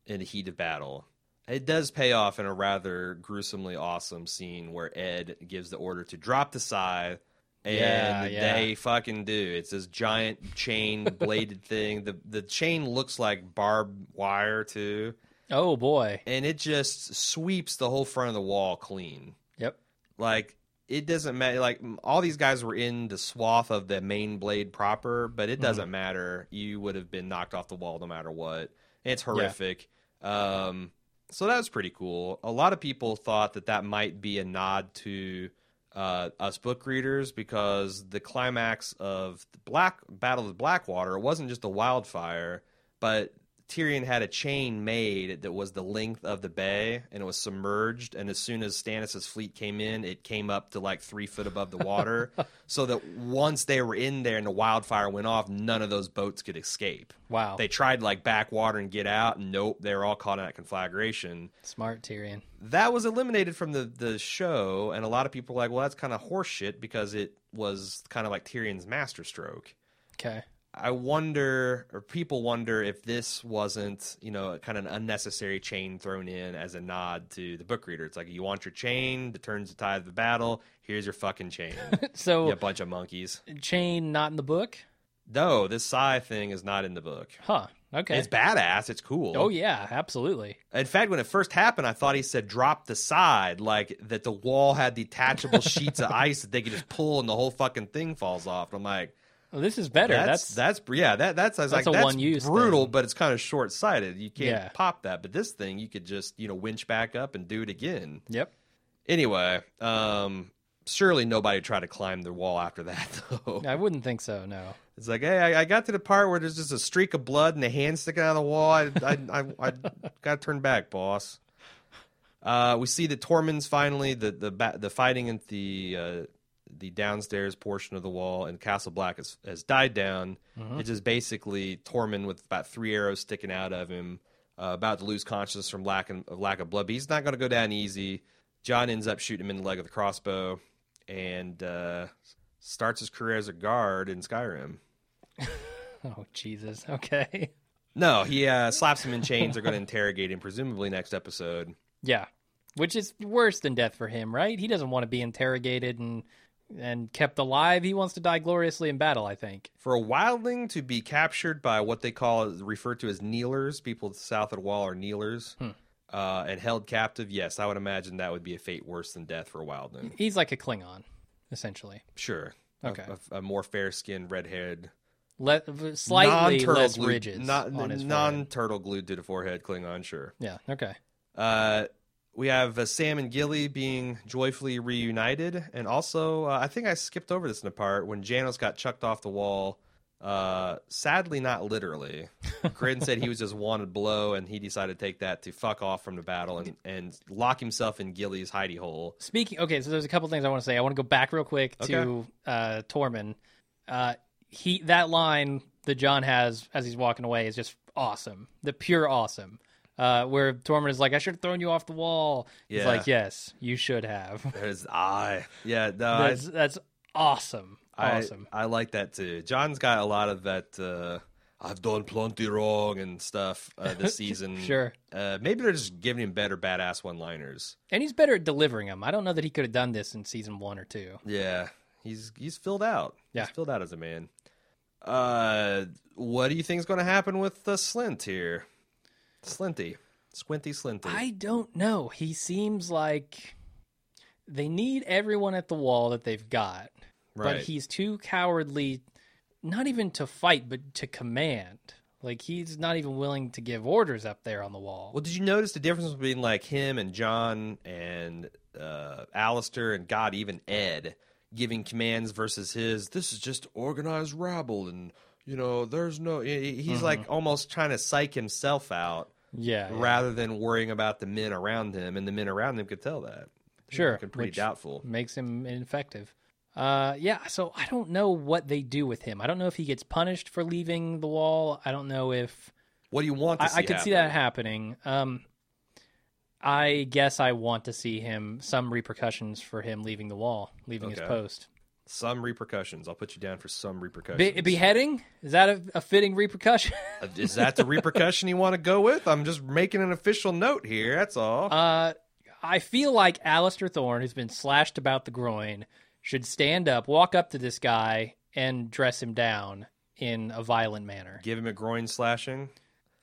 in the heat of battle. It does pay off in a rather gruesomely awesome scene where Edd gives the order to drop the scythe. And Yeah, yeah. they fucking do. It's this giant chain bladed thing. The the chain looks like barbed wire too. oh boy. And it just sweeps the whole front of the wall clean. Yep. Like it doesn't matter. Like all these guys were in the swath of the main blade proper, but it doesn't matter. You would have been knocked off the wall no matter what. It's horrific. Um, so that was pretty cool. A lot of people thought that that might be a nod to uh, us book readers because the climax of the Black Battle of Blackwater wasn't just a wildfire, but Tyrion had a chain made that was the length of the bay and it was submerged. And as soon as Stannis' fleet came in, it came up to like three foot above the water. so that once they were in there and the wildfire went off, none of those boats could escape. Wow. They tried like backwater and get out. And nope, they were all caught in that conflagration. Smart Tyrion. That was eliminated from the, the show. And a lot of people were like, well, that's kind of horseshit because it was kind of like Tyrion's masterstroke. Okay. I wonder, or people wonder, if this wasn't, you know, kind of an unnecessary chain thrown in as a nod to the book reader. It's like, you want your chain that turns the tide of the battle. Here's your fucking chain. So you bunch of monkeys. chain not in the book? No, this scythe thing is not in the book. Huh. Okay. It's badass. It's cool. oh yeah, absolutely. In fact, when it first happened, I thought he said drop the side, like that the wall had detachable sheets of ice that they could just pull and the whole fucking thing falls off. And I'm like, Well, this is better. That's That's, that's, yeah, that that's, I was that's like a that's one-use brutal, thing. but it's kind of short sighted. You can't Yeah. pop that, but this thing you could just you know winch back up and do it again. yep. Anyway, um, surely nobody tried to climb the wall after that though. I wouldn't think so. No. It's like, hey, I, I got to the part where there's just a streak of blood and a hand sticking out of the wall. I, I, I, I got to turn back, boss. Uh, we see that Tormund's finally the the the fighting at the uh, the downstairs portion of the wall and Castle Black has, has died down. It's just basically Tormund with about three arrows sticking out of him, uh, about to lose consciousness from lack of, lack of blood. But he's not going to go down easy. Jon ends up shooting him in the leg with a crossbow and uh, starts his career as a guard in Skyrim. Oh Jesus. Okay. No, he uh, slaps him in chains. They're going to interrogate him, presumably next episode. Yeah. Which is worse than death for him, right? He doesn't want to be interrogated and and kept alive. He wants to die gloriously in battle. I think. For a wildling to be captured by what they call referred to as kneelers, people south of the wall are kneelers, uh, and held captive, yes, I would imagine that would be a fate worse than death for a wildling. He's like a Klingon, essentially. Sure. Okay. A, a more fair skinned, red haired, Le- slightly less glued- ridges not, non turtle glued to the forehead, Klingon, sure. Yeah. Okay. Uh, we have uh, Sam and Gilly being joyfully reunited, and also uh, I think I skipped over this in the part when Janos got chucked off the wall. Uh, sadly, not literally. Graydon said he was just wanted below, and he decided to take that to fuck off from the battle and, and lock himself in Gilly's hidey hole. Speaking, okay, so there's a couple things I want to say. I want to go back real quick to uh, Tormund. Uh, he that line that Jon has as he's walking away is just awesome. The pure awesome. Uh, where Tormund is like, "I should have thrown you off the wall." He's like, "Yes, you should have." There's I, yeah, no, I- That's that's awesome. I, Awesome. I like that too. Jon's got a lot of that. Uh, I've done plenty wrong and stuff uh, this season. Sure. Uh, maybe they're just giving him better badass one-liners. and he's better at delivering them. I don't know that he could have done this in season one or two. Yeah, he's he's filled out. Yeah. he's filled out as a man. Uh, what do you think is going to happen with the Slynt here? Slinty, Squinty Slinty. I don't know. He seems like they need everyone at the wall that they've got, but he's too cowardly, not even to fight, but to command. Like he's not even willing to give orders up there on the wall. Well, did you notice the difference between like him and Jon and uh, Alliser and God, even Edd, giving commands versus his? This is just organized rabble, and you know, there's no. he- He's like almost trying to psych himself out yeah, yeah. rather than worrying about the men around him, and the men around him could tell that. sure. Looking pretty doubtful. Makes him ineffective. Uh, yeah. So I don't know what they do with him. I don't know if he gets punished for leaving the wall. I don't know if What do you want? To I, see I could see that happening. Um, I guess I want to see him some repercussions for him leaving the wall, leaving his post. Some repercussions. I'll put you down for some repercussions. Be- beheading is that a, a fitting repercussion? Uh, Is that the repercussion you want to go with? I'm just making an official note here. That's all. uh, I feel like Alliser Thorne, who's been slashed about the groin, should stand up, walk up to this guy, and dress him down in a violent manner. Give him a groin slashing.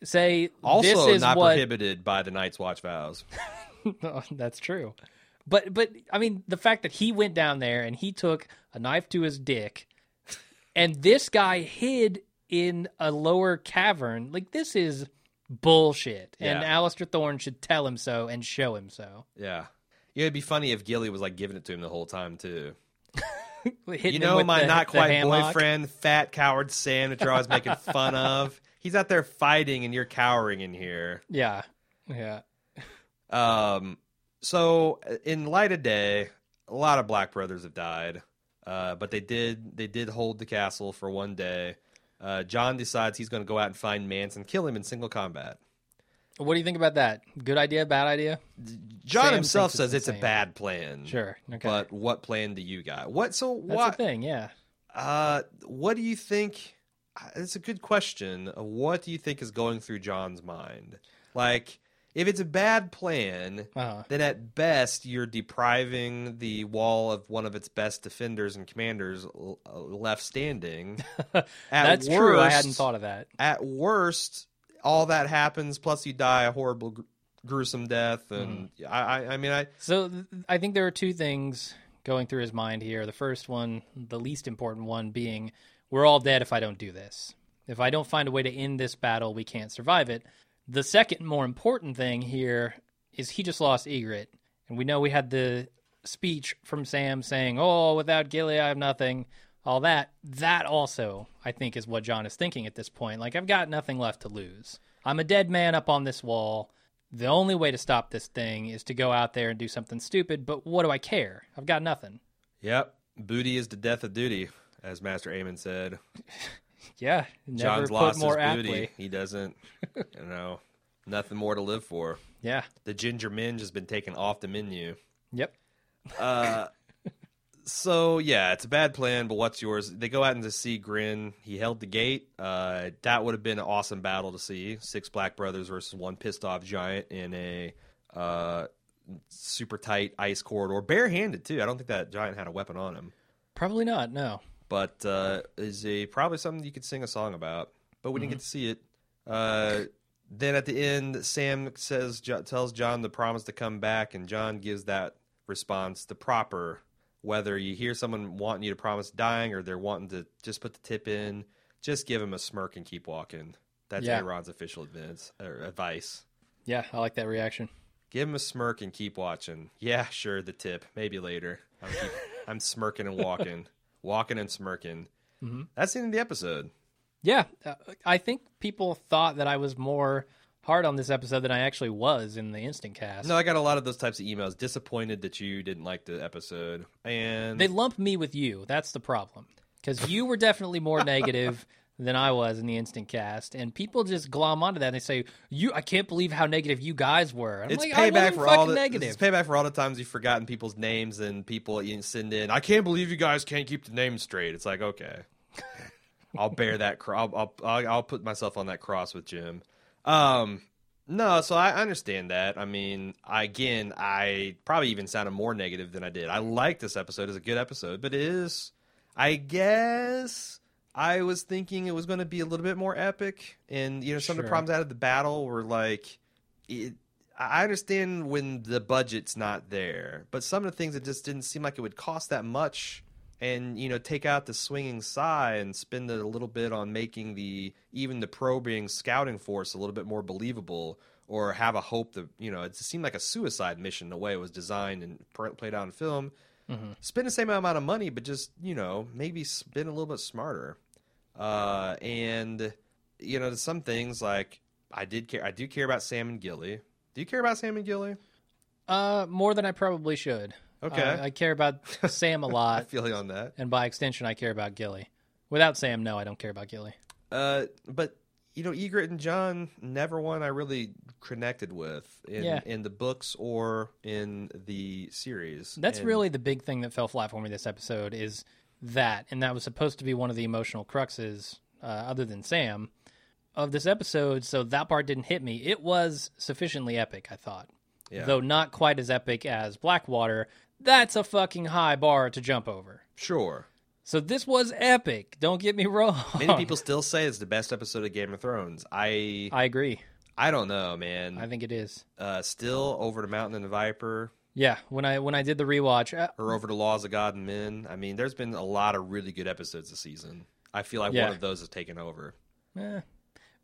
Say Also, this is not what prohibited by the Night's Watch vows. Oh, that's true. But but I mean the fact that he went down there and he took a knife to his dick and this guy hid in a lower cavern, like this is bullshit. And Yeah. Alliser Thorne should tell him so and show him so. Yeah. Yeah, it'd be funny if Gilly was like giving it to him the whole time too. You know my the- not quite boyfriend, fat coward Sam that you're always making fun of. He's out there fighting and you're cowering in here. Yeah. Yeah. Um, so in light of day, a lot of Black brothers have died, uh, but they did they did hold the castle for one day. Uh, Jon decides he's going to go out and find Mance and kill him in single combat. What do you think about that? Good idea, bad idea? Jon Sam himself says it's it's a bad plan. Sure. Okay. But what plan do you got? What so That's what the thing, yeah. uh what do you think it's a good question. What do you think is going through Jon's mind? Like, if it's a bad plan, Uh-huh. then at best you're depriving the wall of one of its best defenders and commanders uh, left standing. At That's true. I hadn't thought of that. At worst, all that happens. Plus, you die a horrible, gr- gruesome death, and Mm-hmm. I, I, I mean, I So th- I think there are two things going through his mind here. The first one, the least important one, being we're all dead if I don't do this. If I don't find a way to end this battle, we can't survive it. The second more important thing here is he just lost Ygritte. And we know we had the speech from Sam saying, Oh, without Gilly, I have nothing. All that. That also, I think, is what Jon is thinking at this point. Like, I've got nothing left to lose. I'm a dead man up on this wall. The only way to stop this thing is to go out there and do something stupid, but what do I care? I've got nothing. Yep. Booty is the death of duty, as Master Aemon said. Yeah, never Jon's put lost more his booty. He doesn't, you know, nothing more to live for. Yeah. The ginger minge has been taken off the menu. Yep. Uh, so yeah, it's a bad plan. But what's yours? They go out and into see Grenn. He held the gate. Uh, that would have been an awesome battle to see. Six black brothers versus one pissed off giant in a uh, super tight ice corridor, barehanded too. I don't think that giant had a weapon on him. Probably not. No. But uh, is a probably something you could sing a song about. But we didn't get to see it. Uh, then at the end, Sam says Jo- tells Jon the promise to come back, and Jon gives that response the proper. Whether you hear someone wanting you to promise dying, or they're wanting to just put the tip in, just give him a smirk and keep walking. That's Yeah. Aaron's official advice. Advice. Yeah, I like that reaction. Give him a smirk and keep watching. Yeah, sure, the tip. Maybe later. I'm, keep, I'm smirking and walking, walking and smirking. That's the end of the episode. Yeah, uh, I think people thought that I was more hard on this episode than I actually was in the instant cast. No, I got a lot of those types of emails. Disappointed that you didn't like the episode, and They lump me with you. That's the problem. Because you were definitely more negative than I was in the instant cast, and people just glom onto that and they say, "You, I can't believe how negative you guys were." I'm it's like, payback for all the negative. It's payback for all the times you've forgotten people's names and people you send in. I can't believe you guys can't keep the names straight. It's like okay, I'll bear that. Cro- I'll, I'll I'll I'll put myself on that cross with Jim. Um, no, so I understand that. I mean, I, again, I probably even sounded more negative than I did. I like this episode; it's a good episode, but it is, I guess. I was thinking it was going to be a little bit more epic, and you know some of the problems out of the battle were like, it, I understand when the budget's not there, but some of the things it just didn't seem like it would cost that much, and you know take out the swinging scythe and spend it a little bit on making the even the probing scouting force a little bit more believable, or have a hope that you know it seemed like a suicide mission the way it was designed and played out in film. Mm-hmm. Spend the same amount of money, but just you know maybe spend a little bit smarter. Uh, and you know some things like I did care. I do care about Sam and Gilly. Do you care about Sam and Gilly? Uh, more than I probably should. Okay. Uh, I care about Sam a lot, feel you on that. and by extension, I care about Gilly. Without Sam, no, I don't care about Gilly. Uh, but you know, Ygritte and Jon, never one I really connected with in Yeah. in the books or in the series. That's And- really the big thing that fell flat for me this episode is that, and that was supposed to be one of the emotional cruxes, uh, other than Sam, of this episode. So that part didn't hit me. It was sufficiently epic, I thought, Yeah. though not quite as epic as Blackwater. That's a fucking high bar to jump over. sure. So this was epic. Don't get me wrong. Many people still say it's the best episode of Game of Thrones. I I agree. I don't know, man. I think it is. uh, still over the mountain and the viper Yeah, when I when I did the rewatch, uh, or over the laws of God and men. I mean, there's been a lot of really good episodes this season. I feel like Yeah. one of those has taken over. eh,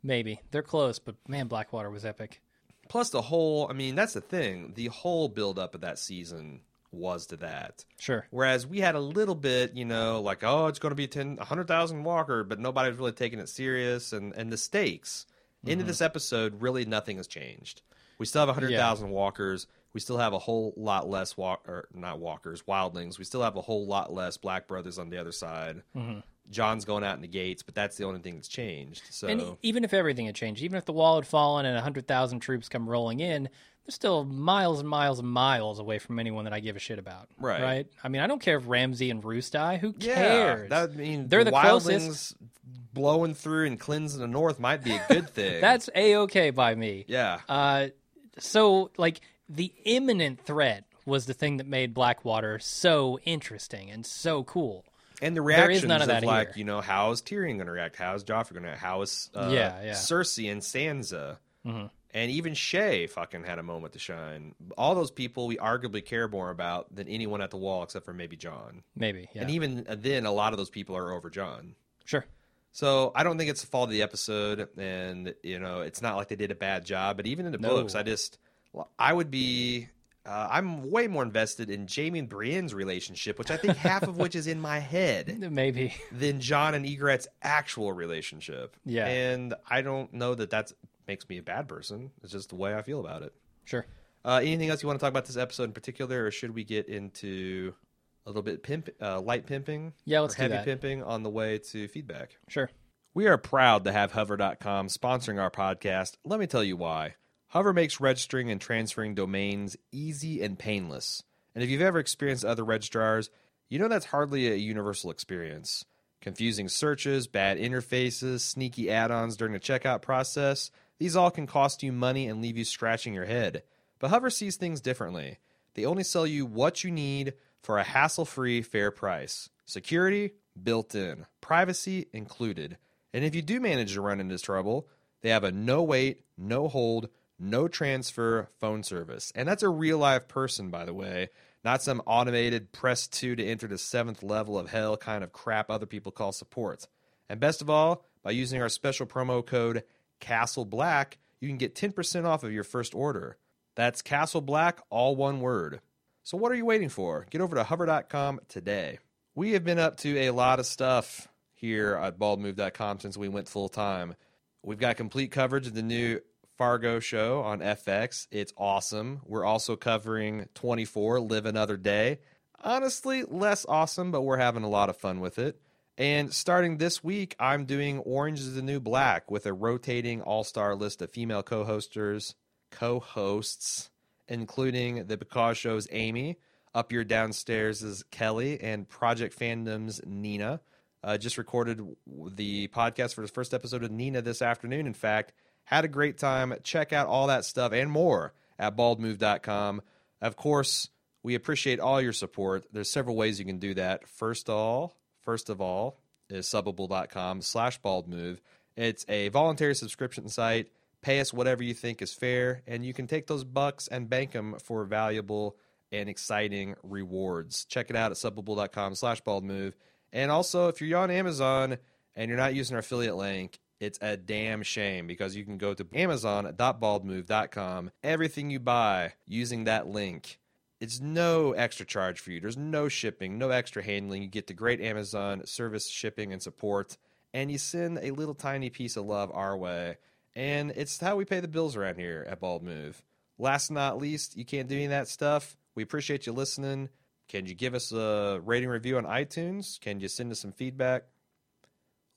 maybe they're close, but man, Blackwater was epic. Plus, the whole, I mean, that's the thing. The whole build up of that season was to that. Sure. Whereas we had a little bit, you know, like, oh, it's going to be 10, 100,000 Walker, but nobody's really taking it serious. And, and the stakes into this episode, really nothing has changed. We still have 100,000 Walkers. We still have a whole lot less, walk, or not Walkers, Wildlings. We still have a whole lot less Black Brothers on the other side. Jon's going out in the gates, but that's the only thing that's changed. So, And even if everything had changed, even if the wall had fallen and 100,000 troops come rolling in, they're still miles and miles and miles away from anyone that I give a shit about. Right. Right? I mean, I don't care if Ramsay and Roose die. Who yeah, cares? that, I mean, they're the, Wildlings closest. blowing through and cleansing the north might be a good thing. That's a okay by me. yeah. Uh, so like the imminent threat was the thing that made Blackwater so interesting and so cool. and the reactions is none of that like, here. you know, how is Tyrion going to react? How is Joffrey going to react? How is uh, Yeah, yeah. Cersei and Sansa? Mm-hmm. And even Shae fucking had a moment to shine. All those people we arguably care more about than anyone at the wall except for maybe Jon. Maybe, yeah, And even then, a lot of those people are over Jon. sure. So I don't think it's the fault of the episode, and you know it's not like they did a bad job. But even in the No. books, I just I would be uh, I'm way more invested in Jaime and Brienne's relationship, which I think half of which is in my head, Maybe, than Jon and Ygritte's actual relationship. Yeah. and I don't know that that makes me a bad person. It's just the way I feel about it. sure. Uh, anything else you want to talk about this episode in particular, or should we get into a little bit pimp, uh, light pimping? Yeah, let's heavy pimping on the way to feedback. Sure. We are proud to have Hover.com sponsoring our podcast. Let me tell you why. Hover makes registering and transferring domains easy and painless. And if you've ever experienced other registrars, you know that's hardly a universal experience. Confusing searches, bad interfaces, sneaky add ons during the checkout process, these all can cost you money and leave you scratching your head. But Hover sees things differently. They only sell you what you need for a hassle free, fair price. Security built in, privacy included. And if you do manage to run into trouble, they have a no wait, no hold, no transfer phone service. And that's a real live person, by the way, not some automated press two to enter the seventh level of hell kind of crap other people call support. And best of all, by using our special promo code Castle Black, you can get 10% off of your first order. That's Castle Black, all one word. So what are you waiting for? Get over to hover.com today. We have been up to a lot of stuff here at baldmove.com since we went full time. We've got complete coverage of the new Fargo show on FX. It's awesome. We're also covering 24 Live Another Day. Honestly, less awesome, but we're having a lot of fun with it. And starting this week, I'm doing Orange is the New Black with a rotating all star list of female co hosters, co hosts, including the Because Show's Amy, Up Your Downstairs is Kelly, and Project Fandom's Nina. Uh, just recorded the podcast for the first episode of Nina this afternoon. In fact, had a great time. Check out all that stuff and more at baldmove.com. Of course, we appreciate all your support. There's several ways you can do that. First of all, first of all, is subbable.com slash baldmove. It's a voluntary subscription site. Pay us whatever you think is fair, and you can take those bucks and bank them for valuable and exciting rewards. Check it out at subbable.com slash baldmove. And also, if you're on Amazon and you're not using our affiliate link, it's a damn shame because you can go to amazon.baldmove.com. Everything you buy using that link, it's no extra charge for you. There's no shipping, no extra handling. You get the great Amazon service, shipping, and support, and you send a little tiny piece of love our way. And it's how we pay the bills around here at Bald Move. Last not least, you can't do any of that stuff. We appreciate you listening. Can you give us a rating review on iTunes? Can you send us some feedback?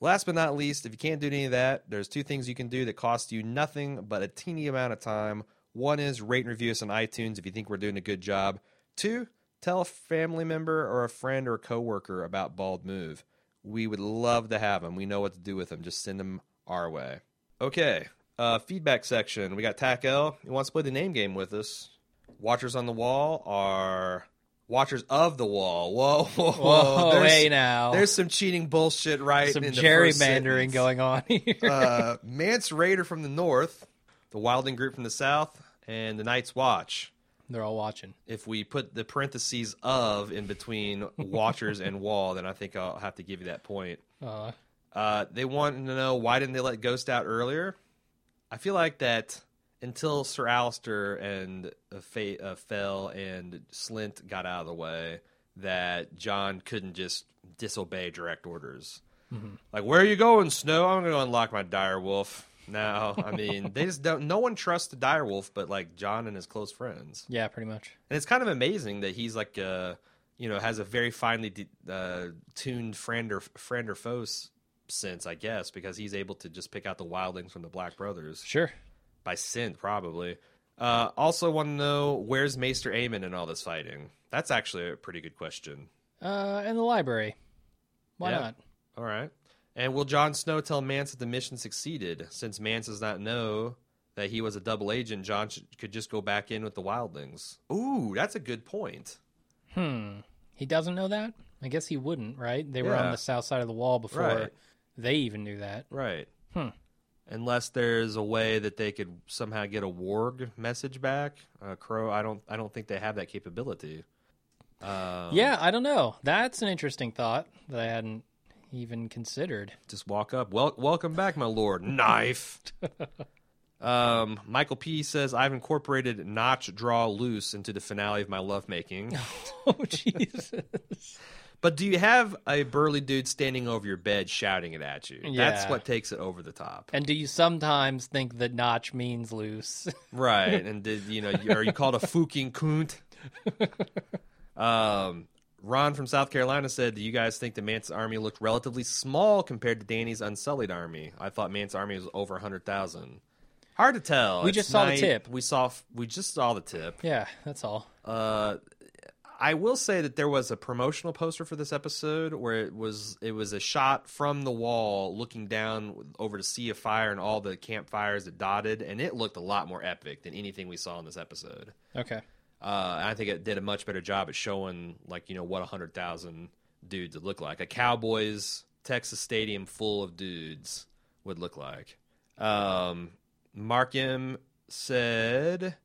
Last but not least, if you can't do any of that, there's two things you can do that cost you nothing but a teeny amount of time. One is rate and review us on iTunes if you think we're doing a good job. Two, tell a family member or a friend or a coworker about Bald Move. We would love to have them. We know what to do with them. Just send them our way. Okay, uh, feedback section. We got Tack. He wants to play the name game with us. Watchers on the wall are watchers of the wall. Whoa, whoa, Whoa, There's- hey now. There's some cheating bullshit right Some in the first gerrymandering going on here. uh, Mance Rayder from the north, the Wilding Group from the south, and the Night's Watch. They're all watching. If we put the parentheses of in between Watchers and Wall, then I think I'll have to give you that point. Uh, Uh, they want to know why didn't they let Ghost out earlier? I feel like that until Sir Alliser and uh, uh, Fell and Slynt got out of the way, that Jon couldn't just disobey direct orders. Like, where are you going, Snow? I'm going to unlock my dire wolf. No, I mean, they just don't. No one trusts the dire wolf, but like Jon and his close friends. yeah, pretty much. And it's kind of amazing that he's like, uh, you know, has a very finely de- uh, tuned friend or friend or foe sense, I guess, because he's able to just pick out the wildlings from the Black Brothers Sure. By scent, probably. Uh, also, want to know where's Maester Aemon in all this fighting? That's actually a pretty good question. Uh, in the library. Why Yeah. not? All right. And will Jon Snow tell Mance that the mission succeeded? Since Mance does not know that he was a double agent, Jon sh- could just go back in with the wildlings. Ooh, that's a good point. Hmm. He doesn't know that? I guess he wouldn't, right? They were Yeah. on the south side of the wall before Right. they even knew that. Right. Hmm. Unless there's a way that they could somehow get a warg message back, uh, Crow. I don't. I don't think they have that capability. Um, yeah, I don't know. That's an interesting thought that I hadn't even considered. Just walk up. Well, welcome back, my lord. Knife. um, Michael P says I've incorporated notch draw loose into the finale of my lovemaking. Oh, Jesus. But do you have a burly dude standing over your bed shouting it at you? That's what takes it over the top. and do you sometimes think that notch means loose? Right. And did you know? Are you called a fucking kunt? Um, Ron from South Carolina said, "Do you guys think the Mance's army looked relatively small compared to Dany's Unsullied army? I thought Mance's army was over hundred thousand. Hard to tell. We It's just saw the tip. We saw. We just saw the tip. yeah, that's all. Uh, I will say that there was a promotional poster for this episode where it was it was a shot from the wall looking down over the sea of fire and all the campfires that dotted, and it looked a lot more epic than anything we saw in this episode. Okay. Uh, I think it did a much better job at showing like you know what a hundred thousand dudes would look like. A Cowboys Texas stadium full of dudes would look like. Um, Mark M said,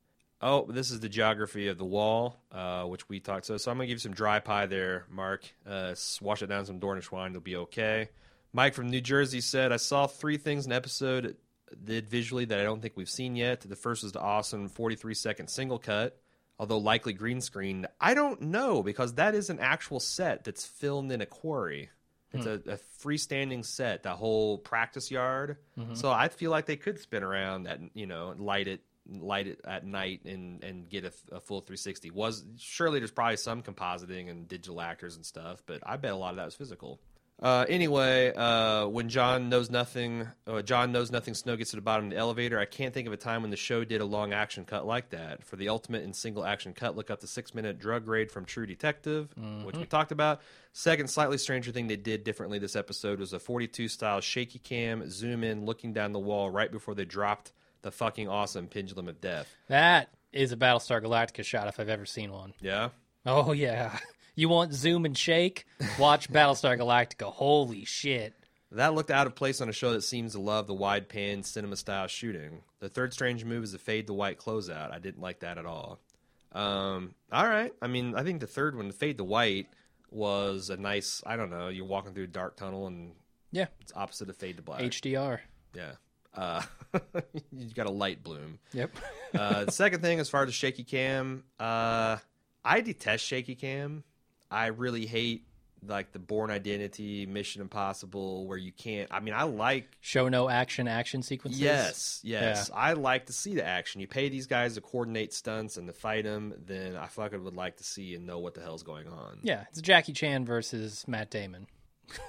"Oh, this is the geography of the wall, uh, which we talked so. So I'm gonna give you some dry pie there, Mark. Uh, wash it down some Dornish wine, you'll be okay." Mike from New Jersey said, "I saw three things in episode did visually that I don't think we've seen yet. The first was the awesome 43 second single cut." although likely green screen. I don't know because that is an actual set that's filmed in a quarry. It's a, a freestanding set, that whole practice yard. So I feel like they could spin around that, you know light it light it at night and and get a, a full 360. Was surely there's probably some compositing and digital actors and stuff, but I bet a lot of that was physical. Uh, anyway, uh, when Jon knows nothing, uh, Jon knows nothing. Snow gets to the bottom of the elevator. I can't think of a time when the show did a long action cut like that. For the ultimate in single action cut, look up the six minute drug raid from True Detective, which we talked about. Second, slightly stranger thing they did differently this episode was a 42 style shaky cam zoom in, looking down the wall right before they dropped the fucking awesome pendulum of death. That is a Battlestar Galactica shot if I've ever seen one. Yeah. Oh yeah. You want zoom and shake? Watch Battlestar Galactica. Holy shit. That looked out of place on a show that seems to love the wide pan cinema style shooting. The third strange move is the fade to white closeout. I didn't like that at all. Um, all right. I mean, I think the third one, the fade to white, was a nice. I don't know. You're walking through a dark tunnel and Yeah. it's opposite of fade to black. HDR. yeah. Uh, you got a light bloom. Yep. Uh, the second thing, as far as shaky cam, uh, I detest shaky cam. I really hate like the Bourne Identity, Mission Impossible, where you can't. I mean, I like Show no action action sequences. Yes, yes. I like to see the action. You pay these guys to coordinate stunts and to fight them, then I fucking would like to see and know what the hell's going on. Yeah, it's Jackie Chan versus Matt Damon.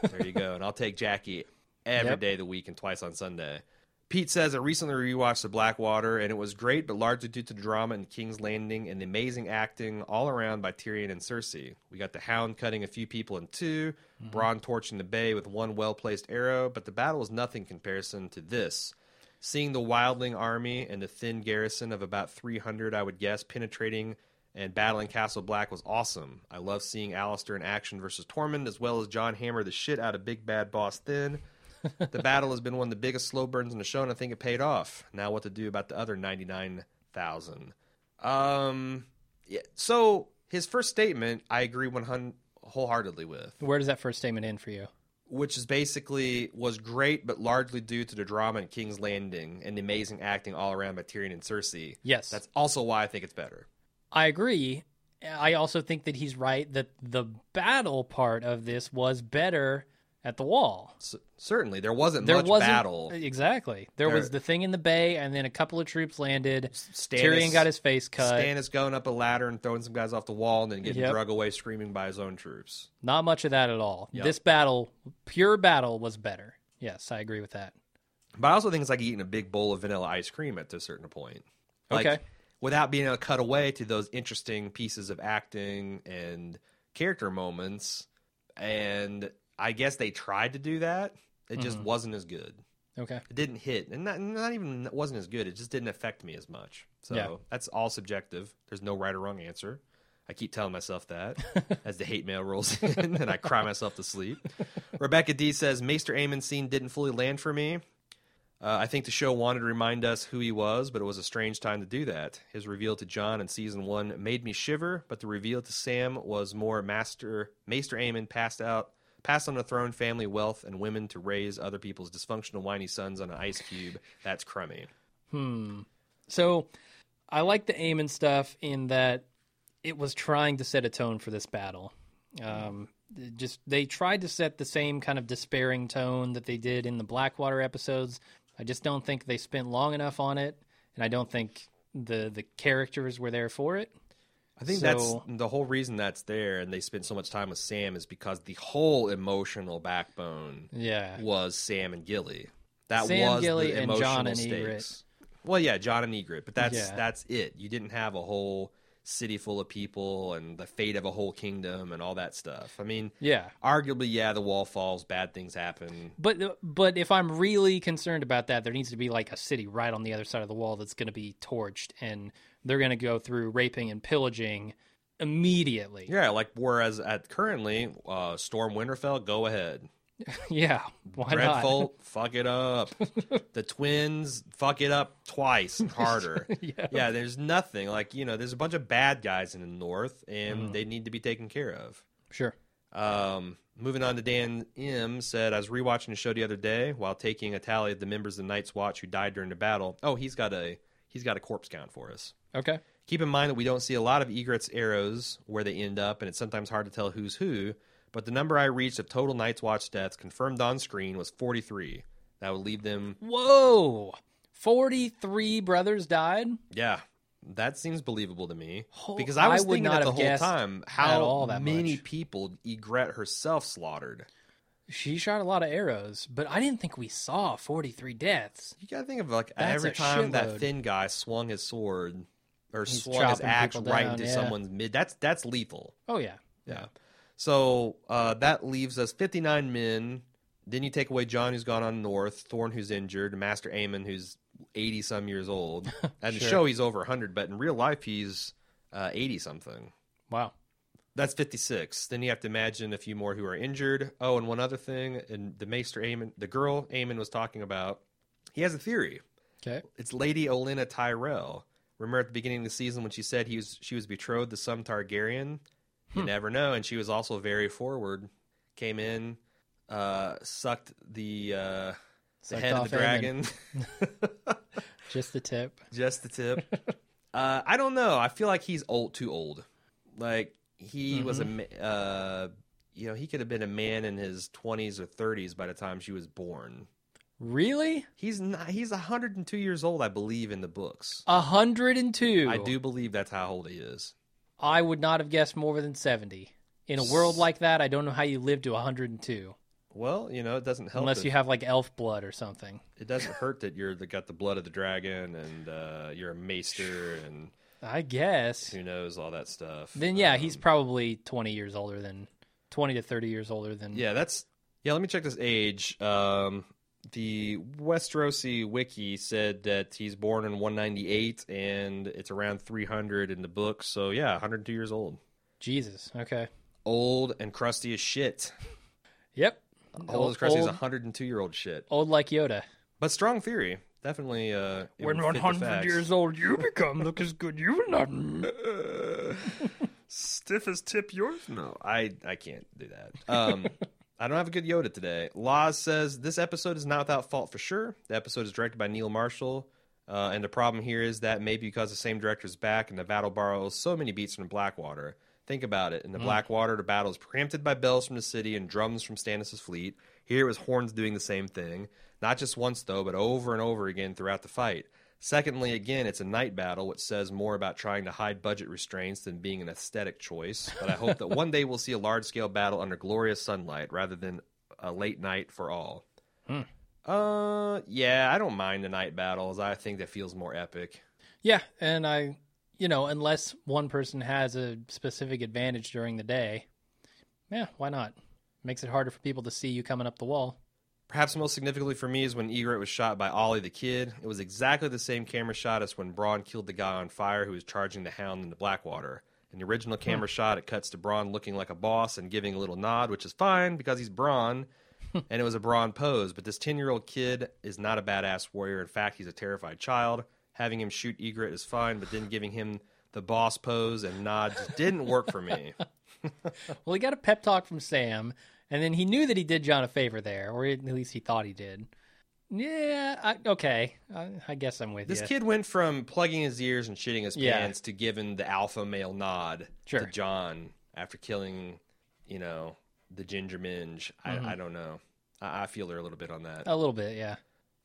There you go. And I'll take Jackie every day Yep. of the week and twice on Sunday. Pete says I recently rewatched The Blackwater and it was great, but largely due to the drama in King's Landing and the amazing acting all around by Tyrion and Cersei. We got the Hound cutting a few people in 2 mm-hmm. Bronn torching the bay with one well placed arrow, but the battle was nothing in comparison to this. Seeing the wildling army and the thin garrison of about 300, I would guess, penetrating and battling Castle Black was awesome. I love seeing Alliser in action versus Tormund, as well as Jon Hammer the shit out of Big Bad Boss Thenn. the battle has been one of the biggest slow burns in the show, and I think it paid off. Now, what to do about the other 99,000? Um, yeah, so his first statement, I agree 100 wholeheartedly with Where does that first statement end for you? which is basically was great, but largely due to the drama in King's Landing and the amazing acting all around by Tyrion and Cersei. Yes. that's also why I think it's better. I agree. I also think that he's right that the battle part of this was better at the wall. C- certainly, there wasn't There much wasn't battle. exactly. There, was the thing in the bay, and then a couple of troops landed. Stannis- Tyrion got his face cut. Stannis going up a ladder and throwing some guys off the wall, and then getting Yep. drug away screaming by his own troops. Not much of that at all. Yep. This battle, pure battle, was better. Yes, I agree with that. But I also think it's like eating a big bowl of vanilla ice cream at a certain point. Like, Okay. Without being able to cut away to those interesting pieces of acting and character moments. And I guess they tried to do that. It just wasn't as good. Okay. It didn't hit, and not, not even it wasn't as good. It just didn't affect me as much. So Yeah. that's all subjective. There's no right or wrong answer. I keep telling myself that as the hate mail rolls in, and I cry myself to sleep. Rebecca D says Maester Aemon scene didn't fully land for me. Uh, I think the show wanted to remind us who he was, but it was a strange time to do that. His reveal to Jon in season one made me shiver, but the reveal to Sam was more Master Maester Aemon passed out, passed on the throne, family, wealth, and women to raise other people's dysfunctional, whiny sons on an ice cube. That's crummy. Hmm. So I like the Aemon stuff in that it was trying to set a tone for this battle. Um, just they tried to set the same kind of despairing tone that they did in the Blackwater episodes. I just don't think they spent long enough on it, and I don't think the the characters were there for it. I think So- that's the whole reason that's there, and they spent so much time with Sam is because the whole emotional backbone Yeah, was Sam and Gilly. That Sam, was Gilly, the and emotional Jon and stakes. Ygritte. Well, yeah, Jon and Ygritte, but that's Yeah. that's it. You didn't have a whole city full of people and the fate of a whole kingdom and all that stuff. I mean, yeah. arguably, yeah, the wall falls, bad things happen. But but if I'm really concerned about that, there needs to be like a city right on the other side of the wall that's going to be torched, and they're going to go through raping and pillaging immediately. Yeah, like whereas at currently, uh, Storm Winterfell, go ahead. Yeah, why not? Dreadfort, fuck it up. the twins, fuck it up twice harder. Yeah. yeah. there's nothing like you know. There's a bunch of bad guys in the north, and Mm-hmm. they need to be taken care of. Sure. Um, moving on to Dan M said, I was rewatching the show the other day while taking a tally of the members of the Night's Watch who died during the battle. Oh, he's got a he's got a corpse count for us. Okay. Keep in mind that we don't see a lot of Ygritte's arrows where they end up, and it's sometimes hard to tell who's who. But the number I reached of total Night's Watch deaths confirmed on screen was 43. That would leave them, Whoa, forty-three brothers died. yeah, that seems believable to me. Oh, Because I was I thinking that the whole time how all that many much. people Ygritte herself slaughtered. She shot a lot of arrows, but I didn't think we saw forty-three deaths. You gotta think of like That's every time that Thenn guy swung his sword or He's swung his axe right down, into yeah. someone's mid. That's that's lethal. Oh yeah, Yeah. So uh, that leaves us 59 men. Then you take away Jon, who's gone on north, Thorn, who's injured, Maester Aemon, who's 80 some years old. At the show, he's over 100, but in real life, he's 80 something. wow. That's 56. Then you have to imagine a few more who are injured. Oh, and one other thing, and the Maester Aemon, the girl Aemon was talking about, he has a theory. Okay. It's Lady Olenna Tyrell. Remember at the beginning of the season when she said he was she was betrothed to some Targaryen? Hmm. You never know. And she was also very forward. Came in, uh, sucked the uh, the head of the dragon, Just the tip. just the tip. uh, I don't know. I feel like he's old, too old. Like he was a, Mm-hmm. uh, you know, he could have been a man in his twenties or thirties by the time she was born. Really? He's not. He's 102 years old, I believe, in the books. Hundred and two. I do believe that's how old he is. I would not have guessed more than 70. In a world like that, I don't know how you live to 102. Well, you know, it doesn't help. Unless that- you have like elf blood or something. It doesn't hurt that you're the, got the blood of the dragon and uh, you're a maester and I guess. who knows all that stuff. Then yeah, Um, he's probably 20 years older than 20 to 30 years older than yeah. That's yeah. Let me check this age. Um, the Westerosi wiki said that he's born in 198 and it's around 300 in the book. So yeah, 102 years old. Jesus. Okay. Old and crusty as shit. Yep. Old, as crusty as old, 102 year old shit. old like Yoda. But strong theory. Definitely. Uh, When would fit the 100 years old you become, look as good you not. stiff as tip yours? No, I I can't do that. Um, I don't have a good Yoda today. Laws says this episode is not without fault for sure. The episode is directed by Neil Marshall, uh, and the problem here is that maybe because the same director is back and the battle borrows so many beats from Blackwater. Think about it. In the Blackwater, the battle is preempted by bells from the city and drums from Stannis' fleet. Here it was horns doing the same thing. Not just once, though, but over and over again throughout the fight. Secondly, again, it's a night battle, which says more about trying to hide budget restraints than being an aesthetic choice. But I hope that one day we'll see a large scale battle under glorious sunlight rather than a late night for all. Uh, yeah, I don't mind the night battles. I think that feels more epic. Yeah, and I, you know, unless one person has a specific advantage during the day, yeah, why not? Makes it harder for people to see you coming up the wall. Perhaps most significantly for me is when Ygritte was shot by Ollie the Kid. It was exactly the same camera shot as when Bronn killed the guy on fire who was charging the hound in the Blackwater. In the original hmm. camera shot, it cuts to Bronn looking like a boss and giving a little nod, which is fine because he's Bronn, and it was a Bronn pose. But this 10 year old kid is not a badass warrior. In fact, he's a terrified child. Having him shoot Ygritte is fine, but then giving him the boss pose and nod just didn't work for me. Well, he got a pep talk from Sam, and then he knew that he did Jon a favor there, or at least he thought he did. Yeah, I, okay. I, I guess I'm with This you. This kid went from plugging his ears and shitting his Yeah. pants to giving the alpha male nod Sure. to Jon after killing, you know, the ginger minge. Mm-hmm. I, I don't know. I, I feel her a little bit on that. a little bit, yeah.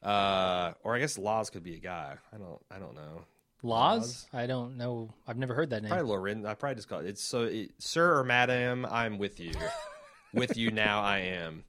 Uh, or I guess Laws could be a guy. I don't. I don't know. Laws? I don't know. I've never heard that name. Probably Loren. I probably just call it. It's so, it, sir or madam. I'm with you. with you now. I am.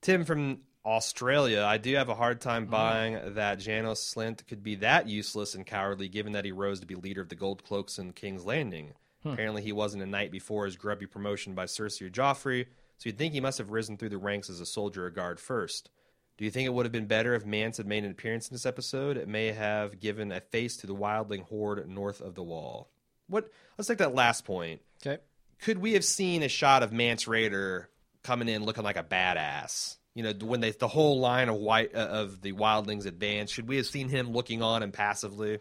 Tim from Australia. I do have a hard time mm-hmm. buying that Janos Slynt could be that useless and cowardly, given that he rose to be leader of the Gold Cloaks in King's Landing. Hmm. Apparently, he wasn't a knight before his grubby promotion by Cersei or Joffrey, so you'd think he must have risen through the ranks as a soldier or guard first. Do you think it would have been better if Mance had made an appearance in this episode? It may have given a face to the wildling horde north of the wall. What? Let's take that last point. okay. Could we have seen a shot of Mance Rayder coming in looking like a badass? You know, when they the whole line of white uh, of the wildlings advance, should we have seen him looking on and passively?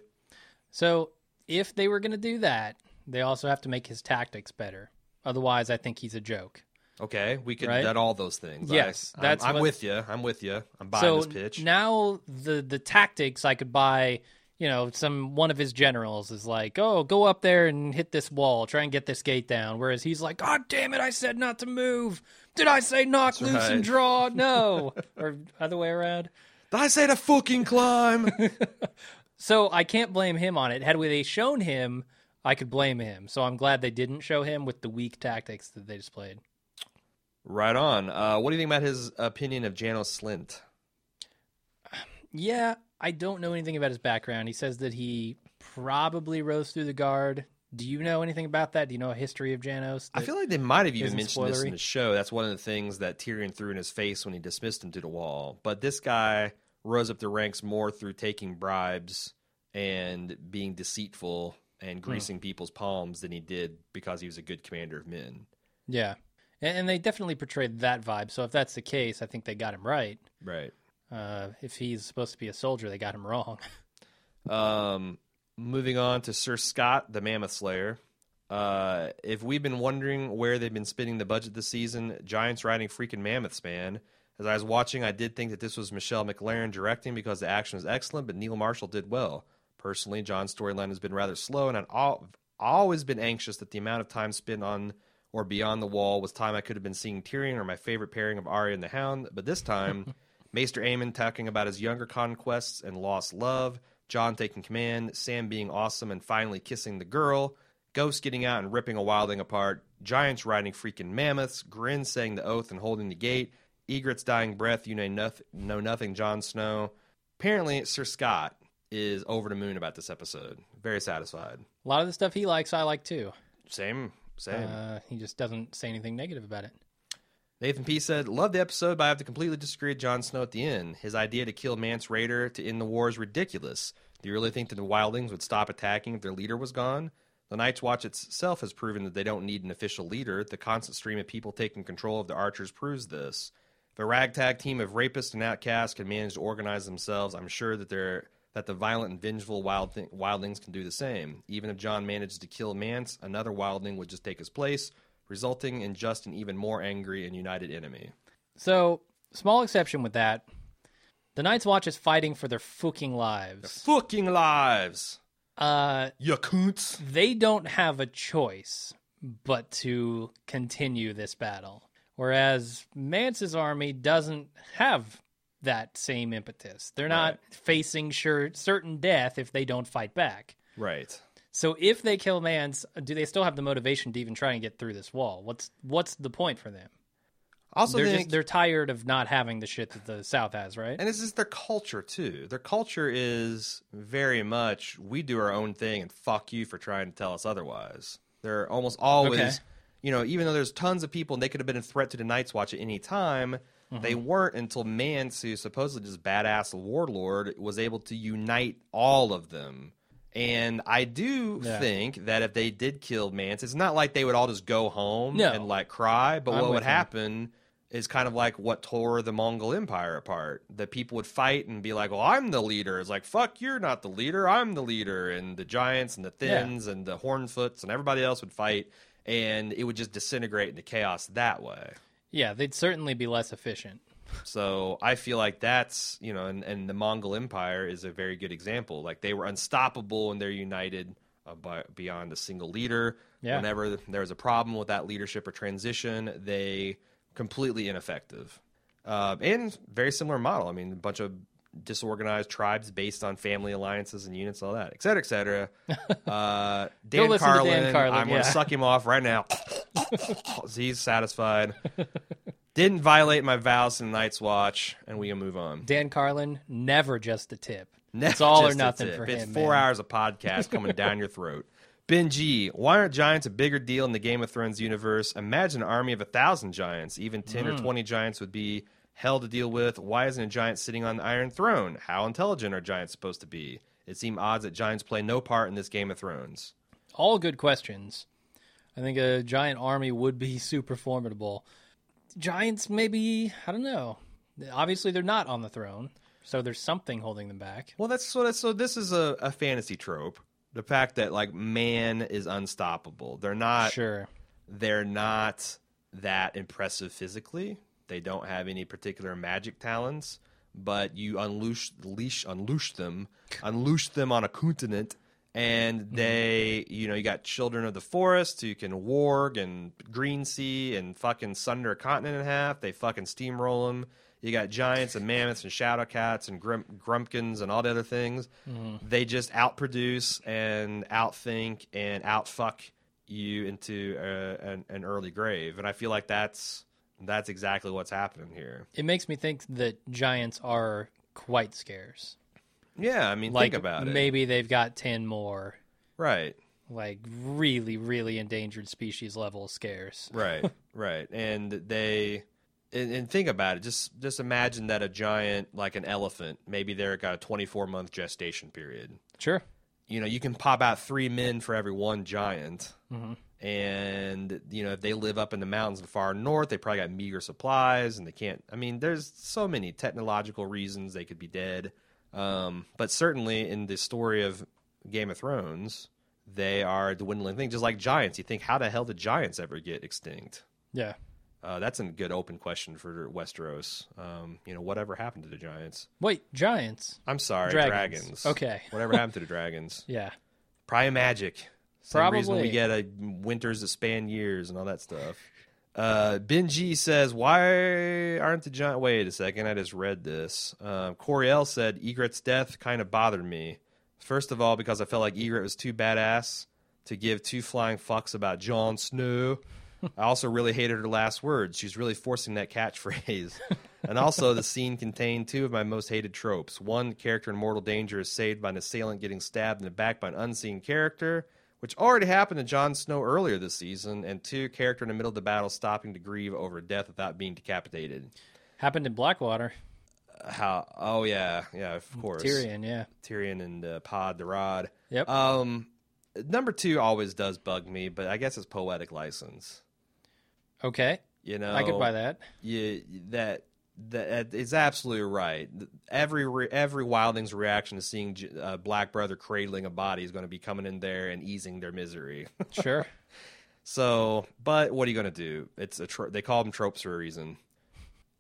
So if they were going to do that, they also have to make his tactics better. Otherwise, I think he's a joke. Okay, we could Right? all those things. Yes, I, that's I'm, I'm what- with you. I'm with you. I'm buying so this pitch. now the the tactics I could buy. You know, some one of his generals is like, "Oh, go up there and hit this wall, try and get this gate down." Whereas he's like, "God damn it, I said not to move. Did I say nock loose right. and draw? No, or other way around." Did I say to fucking climb? So I can't blame him on it. Had they shown him, I could blame him. So I'm glad they didn't show him with the weak tactics that they displayed. right on. Uh, what do you think about his opinion of Janos Slynt? Yeah, I don't know anything about his background. He says that he probably rose through the guard. Do you know anything about that? Do you know a history of Janos? I feel like they might have even mentioned this in the show. That's one of the things that Tyrion threw in his face when he dismissed him to the wall. But this guy rose up the ranks more through taking bribes and being deceitful and Hmm. greasing people's palms than he did because he was a good commander of men. yeah, and, and they definitely portrayed that vibe. So if that's the case, I think they got him right. Right. Uh, if he's supposed to be a soldier, they got him wrong. Um, moving on to Sir Scott, the Mammoth Slayer. Uh, if we've been wondering where they've been spending the budget this season, Giants riding freaking mammoths, man. As I was watching, I did think that this was Michelle MacLaren directing because the action was excellent, but Neil Marshall did well. Personally, Jon's storyline has been rather slow, and I've always been anxious that the amount of time spent on or beyond the wall was time I could have been seeing Tyrion or my favorite pairing of Arya and the Hound. But this time, Maester Aemon talking about his younger conquests and lost love, Jon taking command, Sam being awesome and finally kissing the girl, Ghost getting out and ripping a wildling apart, Giants riding freaking mammoths, Grenn saying the oath and holding the gate, Ygritte's dying breath, you know, noth- know nothing, Jon Snow. Apparently, Sir Scott is over the moon about this episode. Very satisfied. A lot of the stuff he likes, I like too. Same, same. Uh, he just doesn't say anything negative about it. Nathan P said, Love the episode, but I have to completely disagree with Jon Snow at the end. His idea to kill Mance Rayder to end the war is ridiculous. Do you really think that the wildlings would stop attacking if their leader was gone? The Night's Watch itself has proven that they don't need an official leader. The constant stream of people taking control of the archers proves this. If a ragtag team of rapists and outcasts can manage to organize themselves, I'm sure that they're that the violent and vengeful wild wildlings can do the same. Even if Jon manages to kill Mance, another wildling would just take his place, resulting in just an even more angry and united enemy. So, small exception with that. The Night's Watch is fighting for their fucking lives. Fucking lives, Uh, you coots. they don't have a choice but to continue this battle. Whereas Mance's army doesn't have that same impetus. They're not Right. facing sure certain death if they don't fight back. Right. So if they kill Mance, do they still have the motivation to even try and get through this wall? What's what's the point for them? Also, they're think, just they're tired of not having the shit that the South has, right? and this is their culture too. Their culture is very much we do our own thing and fuck you for trying to tell us otherwise. They're almost always, Okay. you know, even though there's tons of people and they could have been a threat to the Night's Watch at any time, mm-hmm. They weren't until Mance, who supposedly just badass warlord, was able to unite all of them. And I do Yeah. think that if they did kill Mance, it's not like they would all just go home No. and like cry. But I'm what would you. happen is kind of like what tore the Mongol Empire apart. That people would fight and be like, "Well, I'm the leader." It's like, "Fuck, you're not the leader. I'm the leader." And the giants and the Yeah. Thenns and the hornfoots and everybody else would fight, and it would just disintegrate into chaos that way. Yeah, they'd certainly be less efficient. So I feel like that's you know, and, and the Mongol Empire is a very good example. Like they were unstoppable and they're united uh, by, beyond a single leader. Yeah. Whenever there was a problem with that leadership or transition, they completely ineffective. Uh, and very similar model. I mean, a bunch of disorganized tribes based on family alliances and units, all that, et cetera, et cetera. Uh, Dan, to Dan Carlin, Carlin, I'm going to suck him off right now. He's satisfied. Didn't violate my vows in Night's Watch, and we can move on. Dan Carlin, never just a tip. Never it's all or nothing for it's him. four man. hours of podcast coming down your throat. Ben G, why aren't giants a bigger deal in the Game of Thrones universe? Imagine an army of a thousand giants. Even 10 Hmm. or 20 giants would be hell to deal with. Why isn't a giant sitting on the Iron Throne? How intelligent are giants supposed to be? It seems odds that giants play no part in this Game of Thrones. All good questions. I think a giant army would be super formidable. Giants, maybe, I don't know. Obviously, they're not on the throne, so there's something holding them back. Well, that's so. That's, so this is a, a fantasy trope. The fact that like man is unstoppable. They're not. Sure. they're not that impressive physically. They don't have any particular magic talents, but you unleash leash unleash them, unleash them on a continent, and they, you know, you got children of the forest who can warg and green sea and fucking sunder a continent in half. They fucking steamroll them. You got giants and mammoths and shadow cats and grum- grumpkins and all the other things. They just outproduce and outthink and outfuck you into uh, an, an early grave, and I feel like that's that's exactly what's happening here. It makes me think that giants are quite scarce. Yeah, I mean, Like think about it. maybe they've got 10 more Right, like really really endangered species level scarce. right, right, and they. And, and think about it. Just just imagine that a giant like an elephant, maybe they're got a 24 month gestation period. Sure. you know, you can pop out three men for every one giant. Mm-hmm. And, you know, if they live up in the mountains of the far north, they probably got meager supplies and they can't. I mean, there's so many technological reasons they could be dead. Um, but certainly in the story of Game of Thrones, they are a dwindling thing, just like giants. You think, how the hell did giants ever get extinct? Yeah. Uh, that's a good open question for Westeros. Um, you know, whatever happened to the giants? Wait, giants. I'm sorry, Dragons. dragons. Okay. Whatever happened to the dragons? Yeah. Probably magic. Same reason we get a winters that span years and all that stuff. Uh, ben G says, "Why aren't the giant?" Wait a second, I just read this. Uh, Coriel said, "Ygritte's death kind of bothered me. First of all, because I felt like Ygritte was too badass to give two flying fucks about Jon Snow. I also really hated her last words. She's really forcing that catchphrase. and also, the scene contained two of my most hated tropes. One, character in mortal danger is saved by an assailant getting stabbed in the back by an unseen character, which already happened to Jon Snow earlier this season. And two, character in the middle of the battle stopping to grieve over death without being decapitated. Happened in Blackwater. How? Oh yeah, yeah, of course. Tyrion, yeah. Tyrion and uh, Pod the Rod. Yep. Um, number two always does bug me, but I guess it's poetic license. Okay. You know, I could buy that. Yeah, that that is absolutely right. Every re, every wildling's reaction to seeing J- uh, Black Brother cradling a body is going to be coming in there and easing their misery. Sure. so, but what are you going to do? It's a tro- they call them tropes for a reason.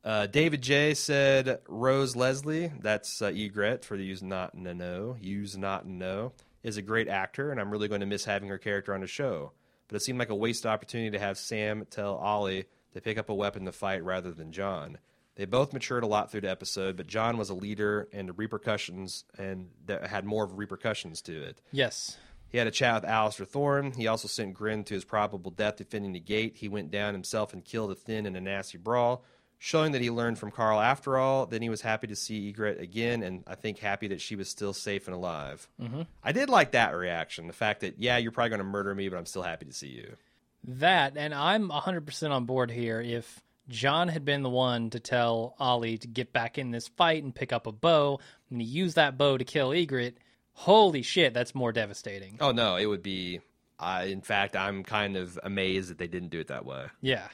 Uh, David J said Rose Leslie, that's uh, Ygritte for the use not to know, use not know, is a great actor, and I'm really going to miss having her character on the show. But it seemed like a wasted opportunity to have Sam tell Ollie to pick up a weapon to fight rather than Jon. They both matured a lot through the episode, but Jon was a leader and the repercussions and that had more of repercussions to it. Yes. He had a chat with Alliser Thorne. He also sent Grenn to his probable death defending the gate. He went down himself and killed a Thenn in a nasty brawl, showing that he learned from Karl after all. Then he was happy to see Ygritte again, and I think happy that she was still safe and alive. Mm-hmm. I did like that reaction. The fact that, yeah, you're probably going to murder me, but I'm still happy to see you. That, and I'm 100% on board here if Jon had been the one to tell Ollie to get back in this fight and pick up a bow, and he used that bow to kill Ygritte. Holy shit, that's more devastating. Oh no, it would be. I in fact, I'm kind of amazed that they didn't do it that way. Yeah.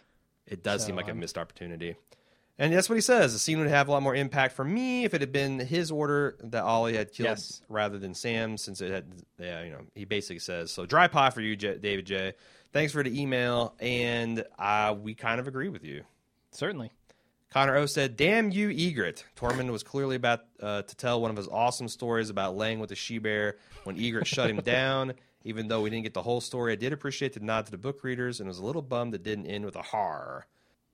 It does So, seem like a um, missed opportunity. And that's what he says. The scene would have a lot more impact for me if it had been his order that Ollie had killed Yes. rather than Sam, since it had, yeah, you know, he basically says, so dry pie for you, J- David J. Thanks for the email. And uh, we kind of agree with you. Certainly. Connor O said, Damn you, Ygritte. Tormund was clearly about uh, to tell one of his awesome stories about laying with the she bear when Ygritte shut him down. Even though we didn't get the whole story, I did appreciate the nod to the book readers and was a little bummed it didn't end with a har.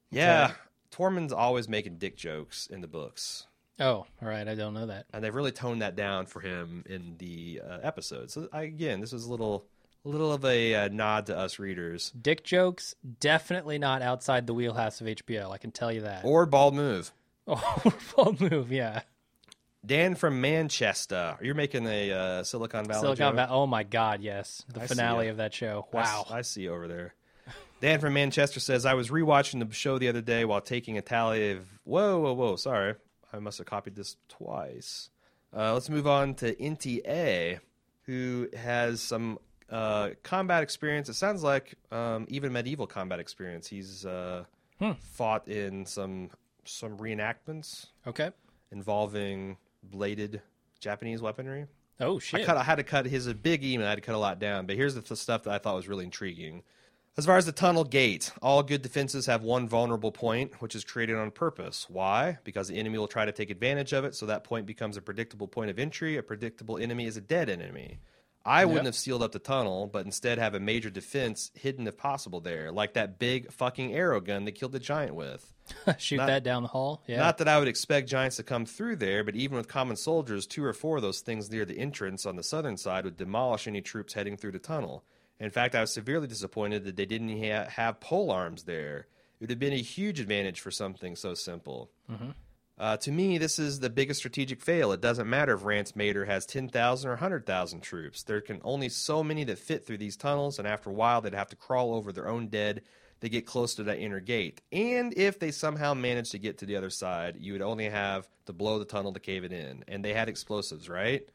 Yeah. Tormund's always making dick jokes in the books. Oh, all right. I don't know that. And they've really toned that down for him in the uh, episode. So I, again, this was a little, little of a uh, nod to us readers. Dick jokes, definitely not outside the wheelhouse of HBO. I can tell you that. Or bald move. Oh, full move, yeah. Dan from Manchester. You're making a uh, Silicon Valley Silicon? Valley. Oh my God, yes. The I finale of that show. I Wow. I, see over there. Dan from Manchester says, I was rewatching the show the other day while taking a tally of. Whoa, whoa, whoa. Sorry. I must have copied this twice. Uh, let's move on to Inti A, who has some uh, combat experience. It sounds like um, even medieval combat experience. He's uh, Hmm. fought in some some reenactments Okay. involving bladed Japanese weaponry. Oh I shit. cut. I had to cut his a big email. I had to cut a lot down. But here's the th- stuff that I thought was really intriguing. As far as the tunnel gate, all good defenses have one vulnerable point, which is created on purpose. Why? Because the enemy will try to take advantage of it, so that point becomes a predictable point of entry. A predictable enemy is a dead enemy. I wouldn't have sealed up the tunnel, but instead have a major defense hidden if possible there, like that big fucking arrow gun they killed the giant with. Shoot not- that down the hall. Yeah. Not that I would expect giants to come through there, but even with common soldiers, two or four of those things near the entrance on the southern side would demolish any troops heading through the tunnel. In fact, I was severely disappointed that they didn't ha- have pole arms there. It would have been a huge advantage for something so simple. Mm-hmm. Uh, to me, this is the biggest strategic fail. It doesn't matter if Rance Mater has 10,000 or 100,000 troops. There can only so many that fit through these tunnels, and after a while, they'd have to crawl over their own dead to get close to that inner gate. And if they somehow managed to get to the other side, you would only have to blow the tunnel to cave it in. And they had explosives, right?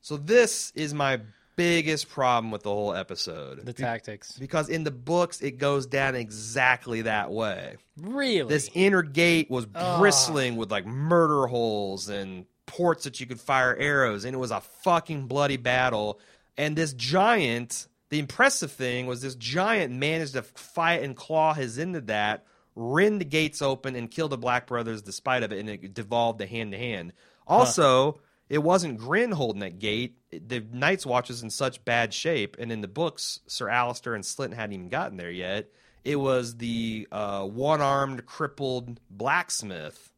So, this is my biggest problem with the whole episode. the Be- tactics. because in the books, it goes down exactly that way Really? this inner gate was ah. bristling with like murder holes and ports that you could fire arrows and it was a fucking bloody battle and this giant the impressive thing was this giant managed to fight and claw his into that rend the gates open and kill the black brothers despite of it and it devolved to hand to hand also it wasn't Grenn holding that gate. The Night's Watch is in such bad shape, and in the books, Sir Alliser and Slynt hadn't even gotten there yet. It was the uh, one-armed, crippled blacksmith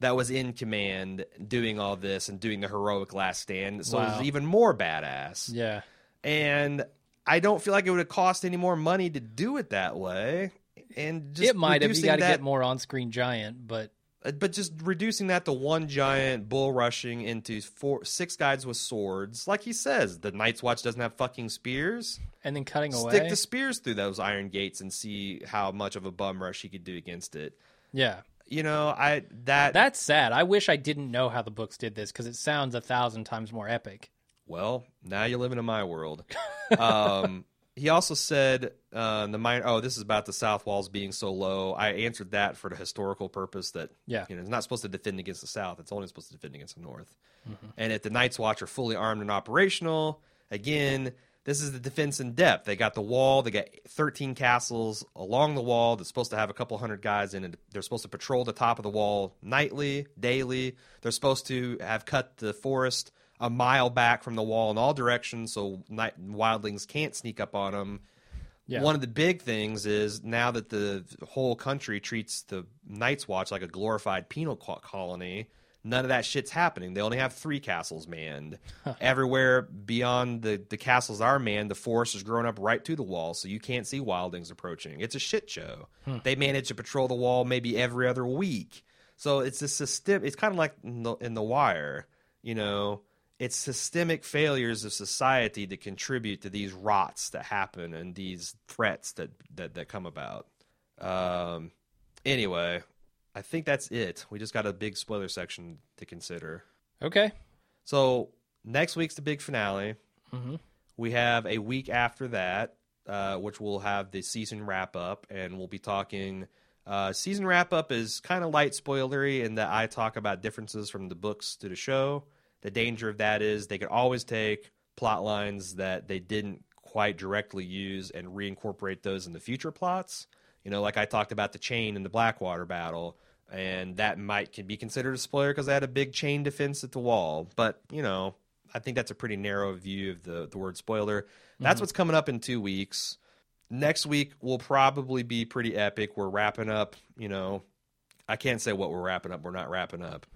that was in command, doing all this and doing the heroic last stand. So it was even more badass. yeah. And I don't feel like it would have cost any more money to do it that way. And just it might have. You got to get more on-screen giant, but but just reducing that to one giant bull rushing into four six guys with swords like he says the night's watch doesn't have fucking spears and then cutting away. stick the spears through those iron gates and see how much of a bum rush he could do against it yeah. you know i that That's sad. I wish I didn't know how the books did this because it sounds a thousand times more epic. well now you're living in my world um he also said uh the mine oh this is about the south walls being so low. I answered that for the historical purpose that Yeah. you know it's not supposed to defend against the south. It's only supposed to defend against the north. And if the night's watch are fully armed and operational again this is the defense in depth. They got the wall they got 13 castles along the wall that's supposed to have a couple hundred guys in it. They're supposed to patrol the top of the wall nightly daily. They're supposed to have cut the forest a mile back from the wall in all directions so night wildlings can't sneak up on them Yeah. one of the big things is now that the whole country treats the Night's Watch like a glorified penal colony, none of that shit's happening. They only have three castles manned. Everywhere beyond the, the castles are manned, the forest has grown up right to the wall, so you can't see wildlings approaching. It's a shit show. Hmm. They manage to patrol the wall maybe every other week. So it's a system. It's kind of like in the, in the Wire, you know. It's systemic failures of society that contribute to these rots that happen and these threats that that, that come about. Um, Anyway, I think that's it. We just got a big spoiler section to consider. Okay. So next week's the big finale. Mhm. We have a week after that, uh, which will have the season wrap up, and we'll be talking. Uh, season wrap up is kind of light spoilery in that I talk about differences from the books to the show. The danger of that is they could always take plot lines that they didn't quite directly use and reincorporate those in the future plots. You know, like I talked about the chain in the Blackwater battle, and that might can be considered a spoiler because they had a big chain defense at the wall. But you know, I think that's a pretty narrow view of the the word spoiler. That's mm-hmm. what's coming up in two weeks. Next week will probably be pretty epic. We're wrapping up. You know, I can't say what we're wrapping up. We're not wrapping up.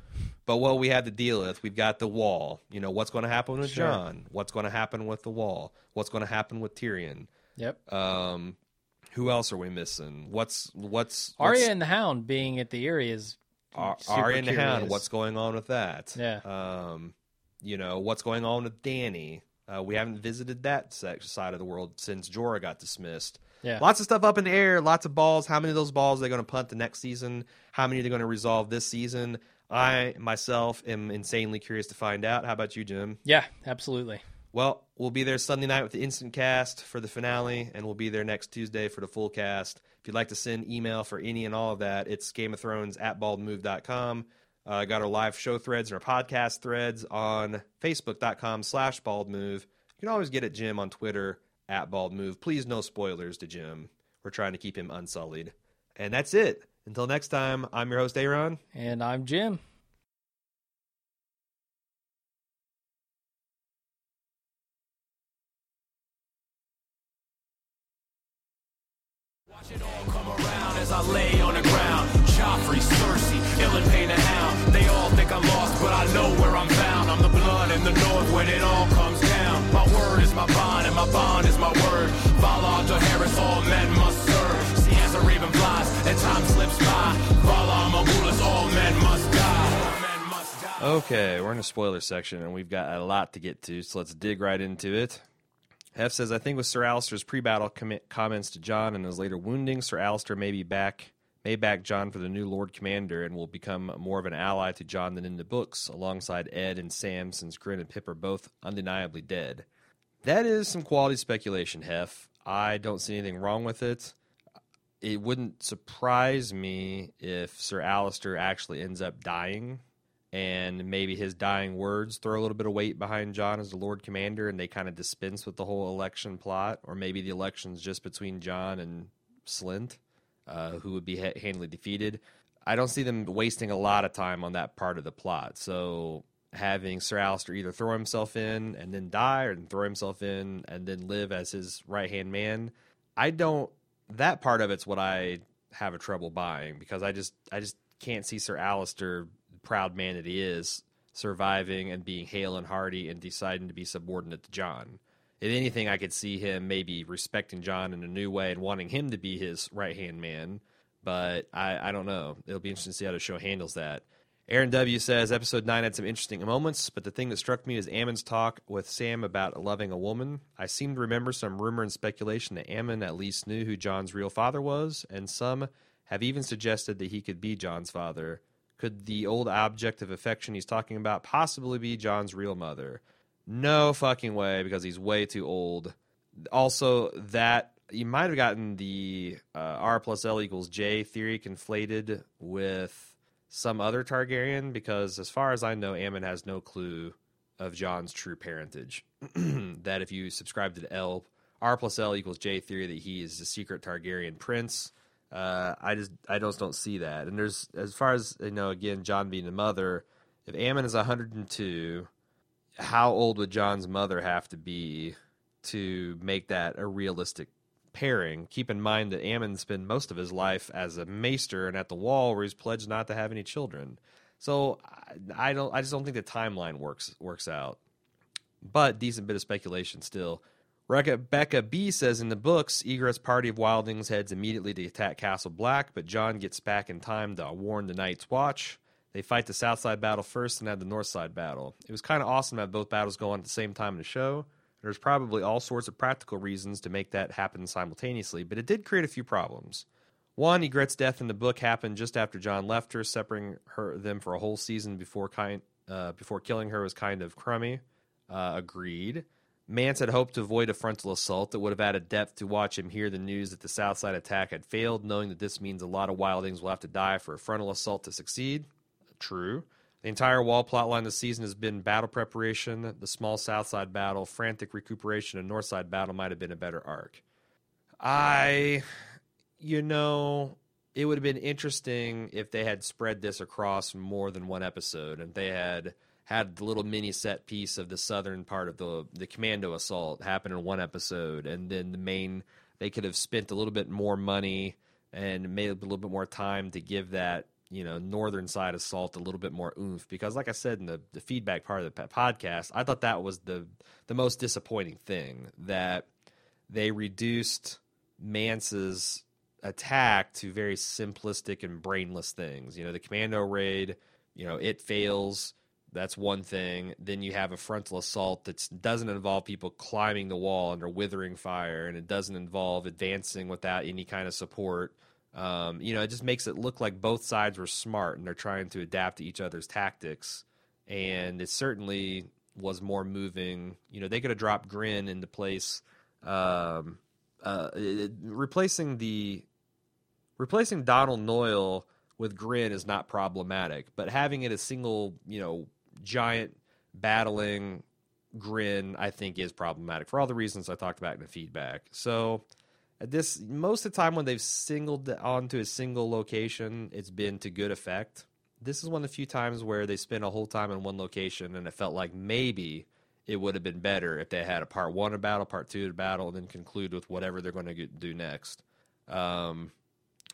But what we had to deal with, we've got the wall. You know, what's going to happen with Sure. Jon? What's going to happen with the wall? What's going to happen with Tyrion? Yep. Um, who else are we missing? What's what's, what's Arya and the Hound being at the Eyrie is Ar- Arya and the Hound? What's going on with that? Yeah. Um, you know what's going on with Dany? Uh, we haven't visited that side of the world since Jorah got dismissed. Yeah. Lots of stuff up in the air, lots of balls. How many of those balls are they going to punt the next season? How many are they going to resolve this season? I myself am insanely curious to find out. How about you, Jim? Yeah, absolutely. Well, we'll be there Sunday night with the instant cast for the finale, and we'll be there next Tuesday for the full cast. If you'd like to send email for any and all of that, it's Game of Thrones at baldmove.com. Uh, got our live show threads and our podcast threads on facebook.com slash baldmove. You can always get at Jim on Twitter at baldmove. Please no spoilers to Jim. We're trying to keep him unsullied. And that's it. Until next time, I'm your host, Aaron. And I'm Jim. Watch it all come around as I lay on the ground. Joffrey, Cersei, Ilyn Payne, the Hound. They all think I'm lost, but I know where I'm found. I'm the blood in the north when it all comes down. My word is my bond, and my bond is my word. Valar Dohaeris, all men Morghulis, all men must die. Okay, we're in the spoiler section, and we've got a lot to get to, so let's dig right into it. Hef says, I think with Sir Alliser's pre-battle commi- comments to Jon and his later wounding, Sir Alliser may be back, may back Jon for the new Lord Commander and will become more of an ally to Jon than in the books, alongside Edd and Sam, since Grenn and Pip are both undeniably dead. That is some quality speculation, Hef. I don't see anything wrong with it. It wouldn't surprise me if Sir Alliser actually ends up dying and maybe his dying words throw a little bit of weight behind Jon as the Lord Commander, and they kind of dispense with the whole election plot, or maybe the election's just between Jon and Slynt, uh, who would be ha- handily defeated. I don't see them wasting a lot of time on that part of the plot. So having Sir Alliser either throw himself in and then die, or throw himself in and then live as his right hand man, I don't. That part of it's what I have a trouble buying because I just I just can't see Sir Alliser, proud man that he is, surviving and being hale and hearty and deciding to be subordinate to Jon. If anything, I could see him maybe respecting Jon in a new way and wanting him to be his right hand man. But I, I don't know. It'll be interesting to see how the show handles that. Aaron W says episode nine had some interesting moments, but the thing that struck me is Aemon's talk with Sam about loving a woman. I seem to remember some rumor and speculation that Aemon at least knew who Jon's real father was, and some have even suggested that he could be Jon's father. Could the old object of affection he's talking about possibly be Jon's real mother? No fucking way, because he's way too old. Also, that you might have gotten the uh, R plus L equals J theory conflated with some other Targaryen, because as far as I know, Aemon has no clue of Jon's true parentage. that if you subscribe to the L, R plus L equals J theory, that he is the secret Targaryen prince. Uh, I just I just don't see that. And there's as far as you know, again, Jon being the mother. If Aemon is 102, how old would Jon's mother have to be to make that a realistic pairing? Keep in mind that Aemon spent most of his life as a maester and at the wall, where he's pledged not to have any children. So I, don't. I just don't think the timeline works works out. But decent bit of speculation still. Rebecca B says in the books, Ygritte's party of wildlings heads immediately to attack Castle Black, but Jon gets back in time to warn the Night's Watch. They fight the South Side battle first and have the North Side battle. It was kind of awesome to have both battles go on at the same time in the show. There's probably all sorts of practical reasons to make that happen simultaneously, but it did create a few problems. One, Ygritte's death in the book happened just after Jon left her, separating her them for a whole season before kind uh, before killing her was kind of crummy. Uh, agreed. Mance had hoped to avoid a frontal assault that would have added depth to watch him hear the news that the Southside attack had failed, knowing that this means a lot of wildlings will have to die for a frontal assault to succeed. True. The entire wall plotline this season has been battle preparation. The small Southside battle, frantic recuperation, and Northside battle might have been a better arc. I, you know, it would have been interesting if they had spread this across more than one episode and they had had the little mini set piece of the southern part of the the commando assault happen in one episode and then the main they could have spent a little bit more money and made a little bit more time to give that you know northern side assault a little bit more oomph because like i said in the, the feedback part of the podcast i thought that was the the most disappointing thing that they reduced mance's attack to very simplistic and brainless things. You know the commando raid you know it fails that's one thing. Then you have a frontal assault that doesn't involve people climbing the wall under withering fire and it doesn't involve advancing without any kind of support um, you know, it just makes it look like both sides were smart and they're trying to adapt to each other's tactics. And it certainly was more moving. You know, they could have dropped Grenn into place, um, uh, it, replacing the replacing Donald Noyle with Grenn is not problematic, but having it a single, you know, giant battling Grenn, I think, is problematic for all the reasons I talked about in the feedback. So this most of the time when they've singled onto a single location, it's been to good effect. This is one of the few times where they spent a whole time in one location, and it felt like maybe it would have been better if they had a part one of battle, part two of battle, and then conclude with whatever they're going to do next. Um,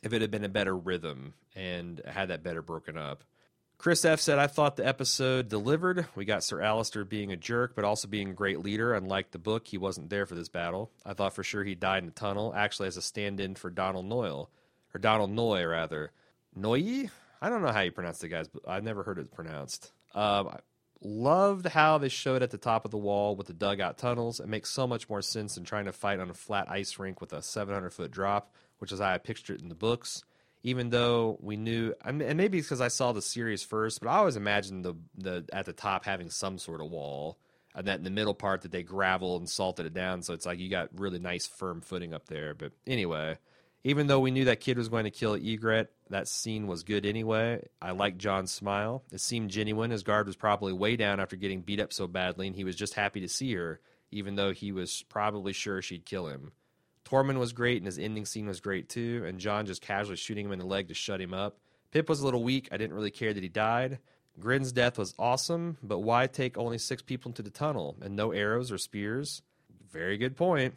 if it had been a better rhythm and had that better broken up. Chris F said, I thought the episode delivered. We got Sir Alliser being a jerk, but also being a great leader. Unlike the book, he wasn't there for this battle. I thought for sure he died in a tunnel, actually as a stand in for Donald Noyle. Or Donald Noy, rather. Noye? I don't know how you pronounce the guys, but I've never heard it pronounced. Um, I loved how they showed at the top of the wall with the dugout tunnels. It makes so much more sense than trying to fight on a flat ice rink with a 700 foot drop, which is how I pictured it in the books even though we knew, and maybe it's because I saw the series first, but I always imagined the the at the top having some sort of wall, and that in the middle part that they gravel and salted it down, so it's like you got really nice firm footing up there. But anyway, even though we knew that kid was going to kill Ygritte, that scene was good anyway. I liked Jon's smile; it seemed genuine. His guard was probably way down after getting beat up so badly, and he was just happy to see her, even though he was probably sure she'd kill him. Tormund was great, and his ending scene was great too. And Jon just casually shooting him in the leg to shut him up. Pip was a little weak. I didn't really care that he died. Grenn's death was awesome, but why take only six people into the tunnel and no arrows or spears? Very good point.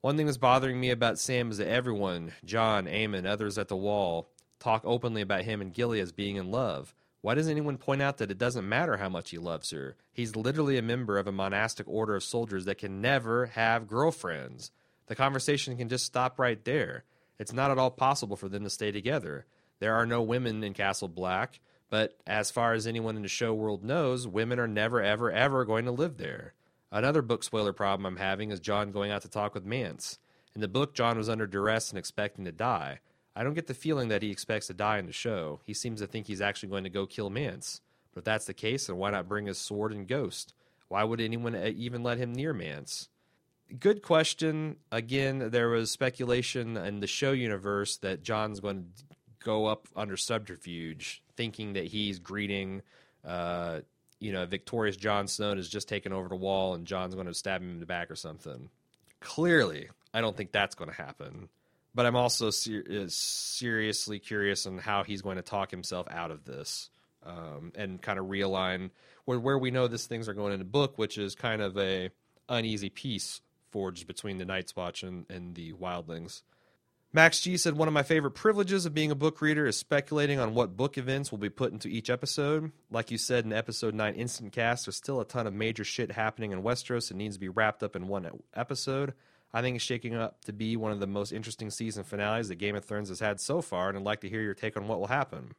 One thing that's bothering me about Sam is that everyone, Jon, Aemon, others at the wall, talk openly about him and Gilly as being in love. Why doesn't anyone point out that it doesn't matter how much he loves her? He's literally a member of a monastic order of soldiers that can never have girlfriends. The conversation can just stop right there. It's not at all possible for them to stay together. There are no women in Castle Black, but as far as anyone in the show world knows, women are never, ever, ever going to live there. Another book spoiler problem I'm having is Jon going out to talk with Mance. In the book, Jon was under duress and expecting to die. I don't get the feeling that he expects to die in the show. He seems to think he's actually going to go kill Mance. But if that's the case, then why not bring his sword and ghost? Why would anyone even let him near Mance? Good question. Again, there was speculation in the show universe that Jon's going to go up under subterfuge, thinking that he's greeting, uh, you know, victorious Jon Snow has just taken over the wall and Jon's going to stab him in the back or something. Clearly, I don't think that's going to happen. But I'm also ser- uh, seriously curious on how he's going to talk himself out of this um, and kind of realign where, where we know these things are going in the book, which is kind of a uneasy peace forged between the Night's Watch and, and the Wildlings. Max G said, One of my favorite privileges of being a book reader is speculating on what book events will be put into each episode. Like you said in episode 9 Instant Cast, there's still a ton of major shit happening in Westeros that needs to be wrapped up in one episode. I think it's shaking up to be one of the most interesting season finales that Game of Thrones has had so far, and I'd like to hear your take on what will happen.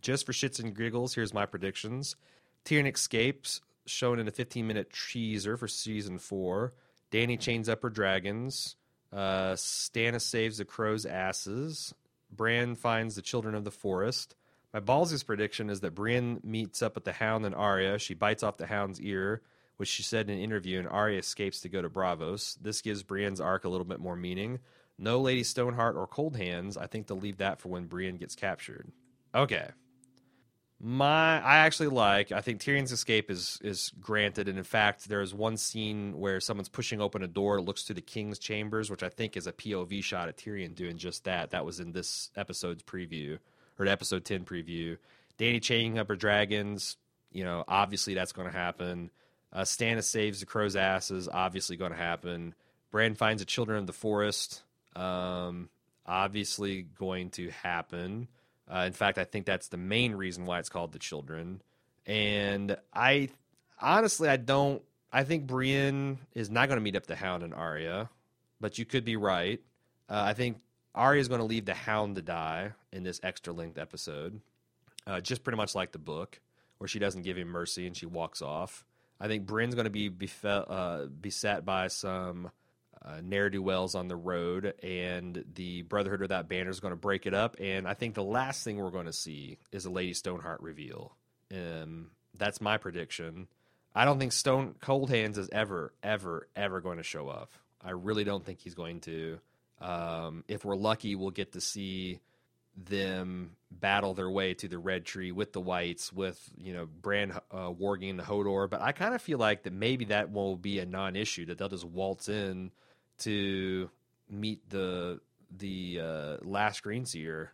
Just for shits and giggles, here's my predictions. Tyrion escapes, shown in a 15 minute teaser for season 4. Dany chains up her dragons. Uh, Stannis saves the crow's asses. Bran finds the children of the forest. My ballsiest prediction is that Brienne meets up with the Hound and Arya. She bites off the Hound's ear, which she said in an interview, and Arya escapes to go to Braavos. This gives Brienne's arc a little bit more meaning. No Lady Stoneheart or Cold Hands. I think they'll leave that for when Brienne gets captured. Okay. My I actually like I think Tyrion's escape is is granted. And in fact there's one scene where someone's pushing open a door looks to the king's chambers which I think is a POV shot of Tyrion doing just that. That was in this episode's preview or episode 10 preview. Dany chaining up her dragons you know obviously that's going to happen. Uh, Stannis saves the crow's asses obviously going to happen. Bran finds the children of the forest um, obviously going to happen uh, in fact, I think that's the main reason why it's called The Children. And I honestly, I don't. I think Brienne is not going to meet up the Hound and Arya, but you could be right. Uh, I think Arya is going to leave the Hound to die in this extra length episode, uh, just pretty much like the book, where she doesn't give him mercy and she walks off. I think Brienne's going to be befe- uh, beset by some uh, ne'er do wells on the road, and the Brotherhood of that banner is going to break it up. And I think the last thing we're going to see is a Lady Stoneheart reveal. Um, that's my prediction. I don't think Stone Cold Hands is ever, ever, ever going to show up. I really don't think he's going to. Um, if we're lucky, we'll get to see them battle their way to the red tree with the whites, with you know Bran uh, warging the Hodor. But I kind of feel like that maybe that will be a non-issue that they'll just waltz in to meet the the uh, last Greenseer,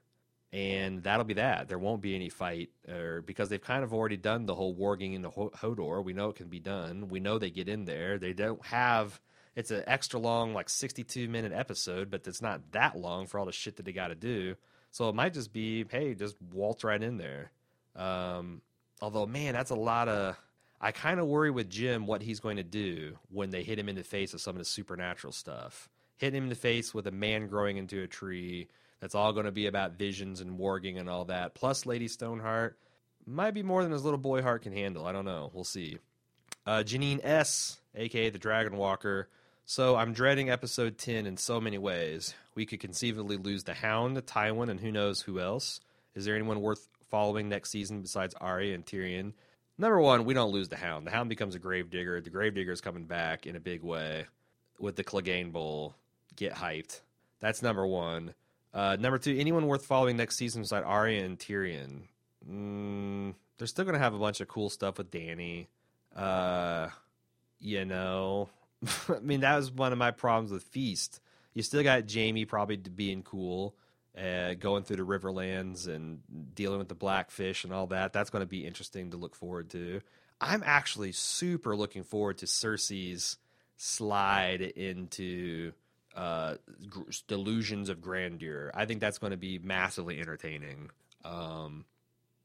and that'll be that. There won't be any fight, or because they've kind of already done the whole warging in the Hodor. We know it can be done. We know they get in there. They don't have. It's an extra long, like sixty-two minute episode, but it's not that long for all the shit that they got to do. So it might just be, hey, just waltz right in there. Um, although, man, that's a lot of I kind of worry with Jim what he's going to do when they hit him in the face with some of the supernatural stuff. Hitting him in the face with a man growing into a tree. That's all going to be about visions and warging and all that. Plus, Lady Stoneheart might be more than his little boy heart can handle. I don't know. We'll see. Uh, Janine S, aka the Dragon Walker. So I'm dreading episode 10 in so many ways. We could conceivably lose the Hound, Tywin, and who knows who else. Is there anyone worth following next season besides Arya and Tyrion? Number one, we don't lose the Hound. The Hound becomes a Gravedigger. The Gravedigger is coming back in a big way with the Clegane Bowl. Get hyped. That's number one. Uh, number two, anyone worth following next season beside Arya and Tyrion? Mm, they're still going to have a bunch of cool stuff with Dany. Uh, you know, I mean, that was one of my problems with Feast. You still got Jaime probably being cool uh, going through the Riverlands and dealing with the blackfish and all that. That's going to be interesting to look forward to. I'm actually super looking forward to Cersei's slide into uh, delusions of grandeur. I think that's going to be massively entertaining. Um,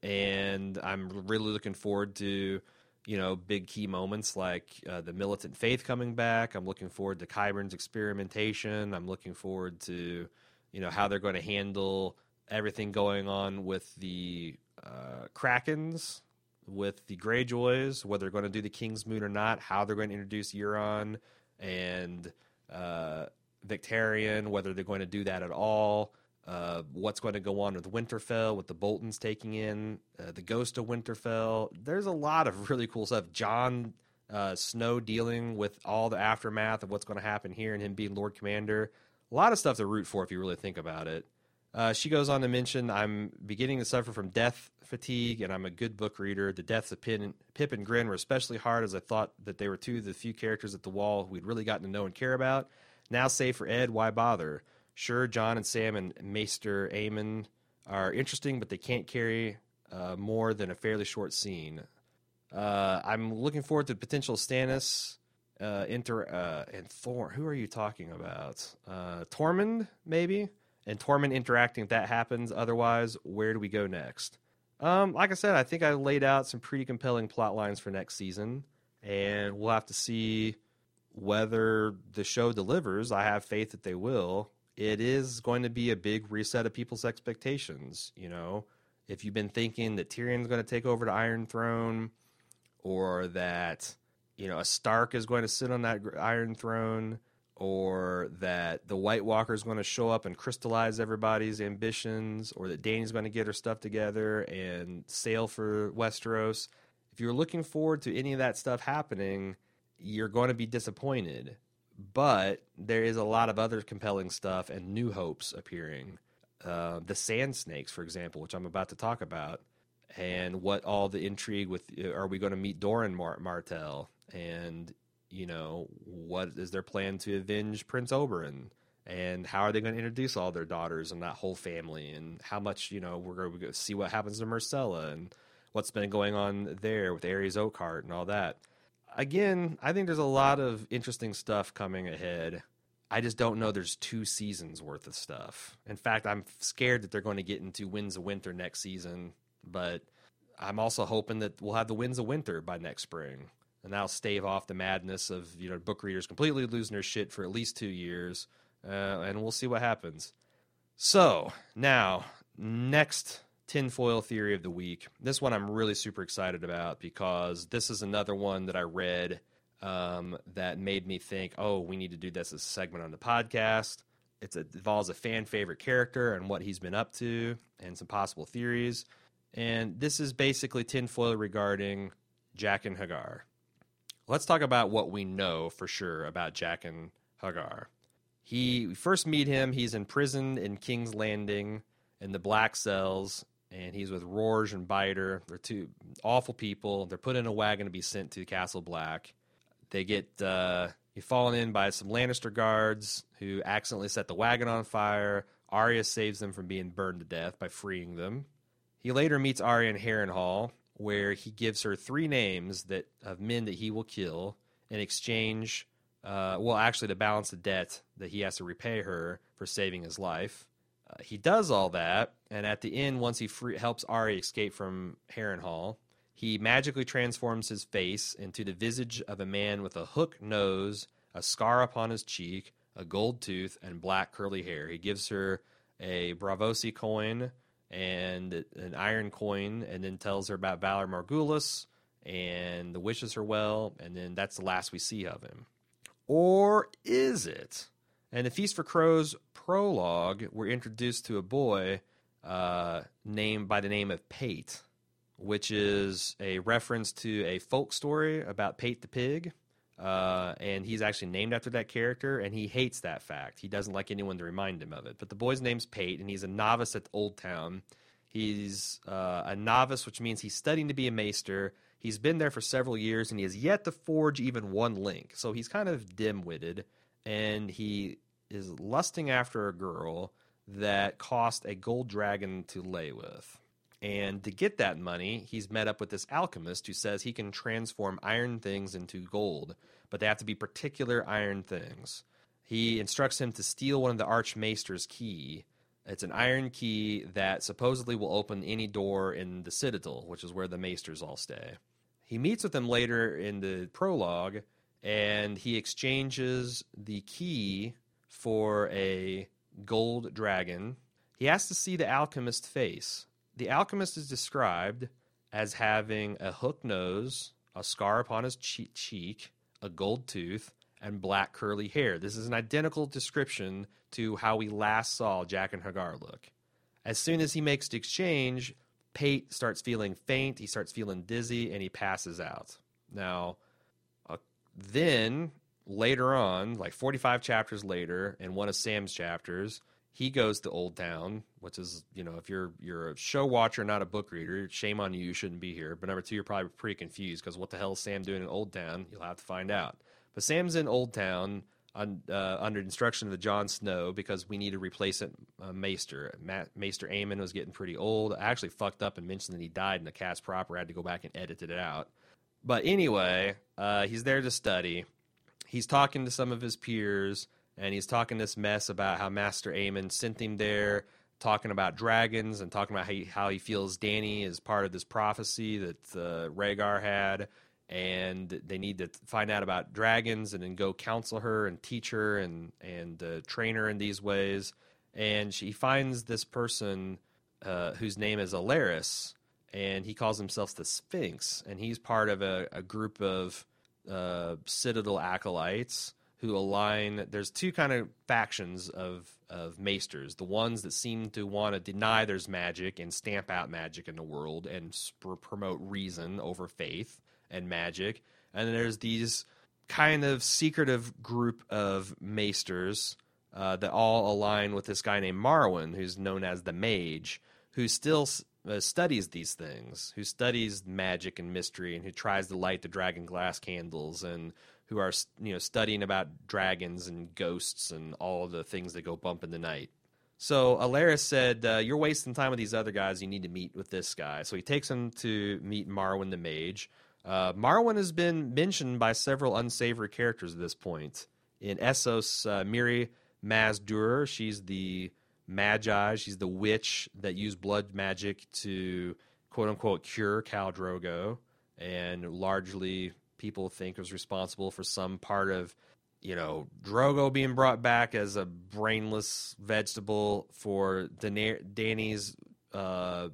and I'm really looking forward to, you know, big key moments like uh, the militant faith coming back. I'm looking forward to Qyburn's experimentation. I'm looking forward to you know how they're going to handle everything going on with the uh, Krakens, with the Greyjoys, whether they're going to do the Kingsmoot or not, how they're going to introduce Euron and uh, Victarion, whether they're going to do that at all. Uh, what's going to go on with Winterfell, with the Boltons taking in uh, the Ghost of Winterfell. There's a lot of really cool stuff. Jon uh, Snow dealing with all the aftermath of what's going to happen here and him being Lord Commander a lot of stuff to root for if you really think about it. Uh, she goes on to mention, I'm beginning to suffer from death fatigue, and I'm a good book reader. The deaths of Pip and, Pip and Grenn were especially hard as I thought that they were two of the few characters at the wall we'd really gotten to know and care about. Now, save for Edd, why bother? Sure, Jon and Sam and Maester Aemon are interesting, but they can't carry uh, more than a fairly short scene. Uh, I'm looking forward to potential Stannis uh, inter uh, and Thor. Who are you talking about? Uh, Tormund, maybe, and Tormund interacting. If that happens, otherwise, where do we go next? Um, like I said, I think I laid out some pretty compelling plot lines for next season, and we'll have to see whether the show delivers. I have faith that they will. It is going to be a big reset of people's expectations. You know, if you've been thinking that Tyrion's going to take over the Iron Throne, or that you know, a Stark is going to sit on that Iron Throne, or that the White Walker is going to show up and crystallize everybody's ambitions, or that Dany's going to get her stuff together and sail for Westeros. If you're looking forward to any of that stuff happening, you're going to be disappointed. But there is a lot of other compelling stuff and new hopes appearing. Uh, the Sand Snakes, for example, which I'm about to talk about, and what all the intrigue with are we going to meet Doran Mar- Martell and you know what is their plan to avenge Prince Oberyn and how are they going to introduce all their daughters and that whole family and how much you know we're going to see what happens to Myrcella and what's been going on there with Arys Oakheart and all that. Again, I think there's a lot of interesting stuff coming ahead. I just don't know there's two seasons worth of stuff. In fact, I'm scared that they're going to get into Winds of Winter next season, but I'm also hoping that we'll have the Winds of Winter by next spring. And that'll stave off the madness of, you know, book readers completely losing their shit for at least two years. Uh, and we'll see what happens. So, now, next tinfoil theory of the week. This one I'm really super excited about because this is another one that I read um, that made me think, oh, we need to do this as a segment on the podcast. It's a, it involves a fan favorite character and what he's been up to and some possible theories. And this is basically tinfoil regarding Jaqen H'ghar. Let's talk about what we know for sure about Jack and Hagar. He we first meet him. He's in prison in King's Landing in the black cells, and he's with Rorge and Biter. They're two awful people. They're put in a wagon to be sent to Castle Black. They get uh, fallen in by some Lannister guards who accidentally set the wagon on fire. Arya saves them from being burned to death by freeing them. He later meets Arya in Harrenhal, where he gives her three names that of men that he will kill in exchange. Uh, well, actually, to balance the debt that he has to repay her for saving his life. Uh, he does all that, and at the end, once he free- helps Arya escape from Harrenhal, he magically transforms his face into the visage of a man with a hook nose, a scar upon his cheek, a gold tooth, and black curly hair. He gives her a Braavosi coin and an iron coin, and then tells her about Valar Morghulis and the wishes her well, and then that's the last we see of him. Or is it? And the Feast for Crows prologue, we're introduced to a boy uh, named by the name of Pate, which is a reference to a folk story about Pate the pig. Uh, and he's actually named after that character, and he hates that fact. He doesn't like anyone to remind him of it. But the boy's name's Pate, and he's a novice at Old Town. He's uh, a novice, which means he's studying to be a maester. He's been there for several years, and he has yet to forge even one link. So he's kind of dim-witted, and he is lusting after a girl that cost a gold dragon to lay with. And to get that money, he's met up with this alchemist who says he can transform iron things into gold, but they have to be particular iron things. He instructs him to steal one of the Archmaester's key. It's an iron key that supposedly will open any door in the Citadel, which is where the Maesters all stay. He meets with them later in the prologue, and he exchanges the key for a gold dragon. He has to see the alchemist's face. The alchemist is described as having a hook nose, a scar upon his cheek, a gold tooth, and black curly hair. This is an identical description to how we last saw Jaqen H'ghar look. As soon as he makes the exchange, Pate starts feeling faint, he starts feeling dizzy, and he passes out. Now, uh, then later on, like 45 chapters later, in one of Sam's chapters, he goes to Old Town, which is, you know, if you're you're a show watcher, not a book reader, shame on you, you shouldn't be here. But number two, you're probably pretty confused because what the hell is Sam doing in Old Town? You'll have to find out. But Sam's in Old Town un, uh, under instruction of the Jon Snow because we need to replace it, uh, Maester. Ma- Maester Aemon was getting pretty old. I actually fucked up and mentioned that he died in the cast proper. I had to go back and edit it out. But anyway, uh, he's there to study. He's talking to some of his peers, and he's talking this mess about how Master Aemon sent him there, talking about dragons and talking about how he, how he feels Dany is part of this prophecy that uh, Rhaegar had, and they need to find out about dragons and then go counsel her and teach her and and uh, train her in these ways. And she finds this person uh, whose name is Alleras, and he calls himself the Sphinx, and he's part of a, a group of uh, Citadel acolytes who align. There's two kind of factions of of maesters. The ones that seem to want to deny there's magic and stamp out magic in the world and sp- promote reason over faith and magic. And then there's these kind of secretive group of maesters uh, that all align with this guy named Marwyn, who's known as the Mage, who still uh, studies these things, who studies magic and mystery, and who tries to light the dragon glass candles, and who are you know studying about dragons and ghosts and all the things that go bump in the night. So Alleras said, uh, "You're wasting time with these other guys. You need to meet with this guy." So he takes him to meet Marwyn the Mage. Uh, Marwyn has been mentioned by several unsavory characters at this point. In Essos, uh, Miri Mazdur, she's the Magi. She's the witch that used blood magic to quote unquote cure Khal Drogo, and largely people think was responsible for some part of you know Drogo being brought back as a brainless vegetable for Dana- Dany's uh,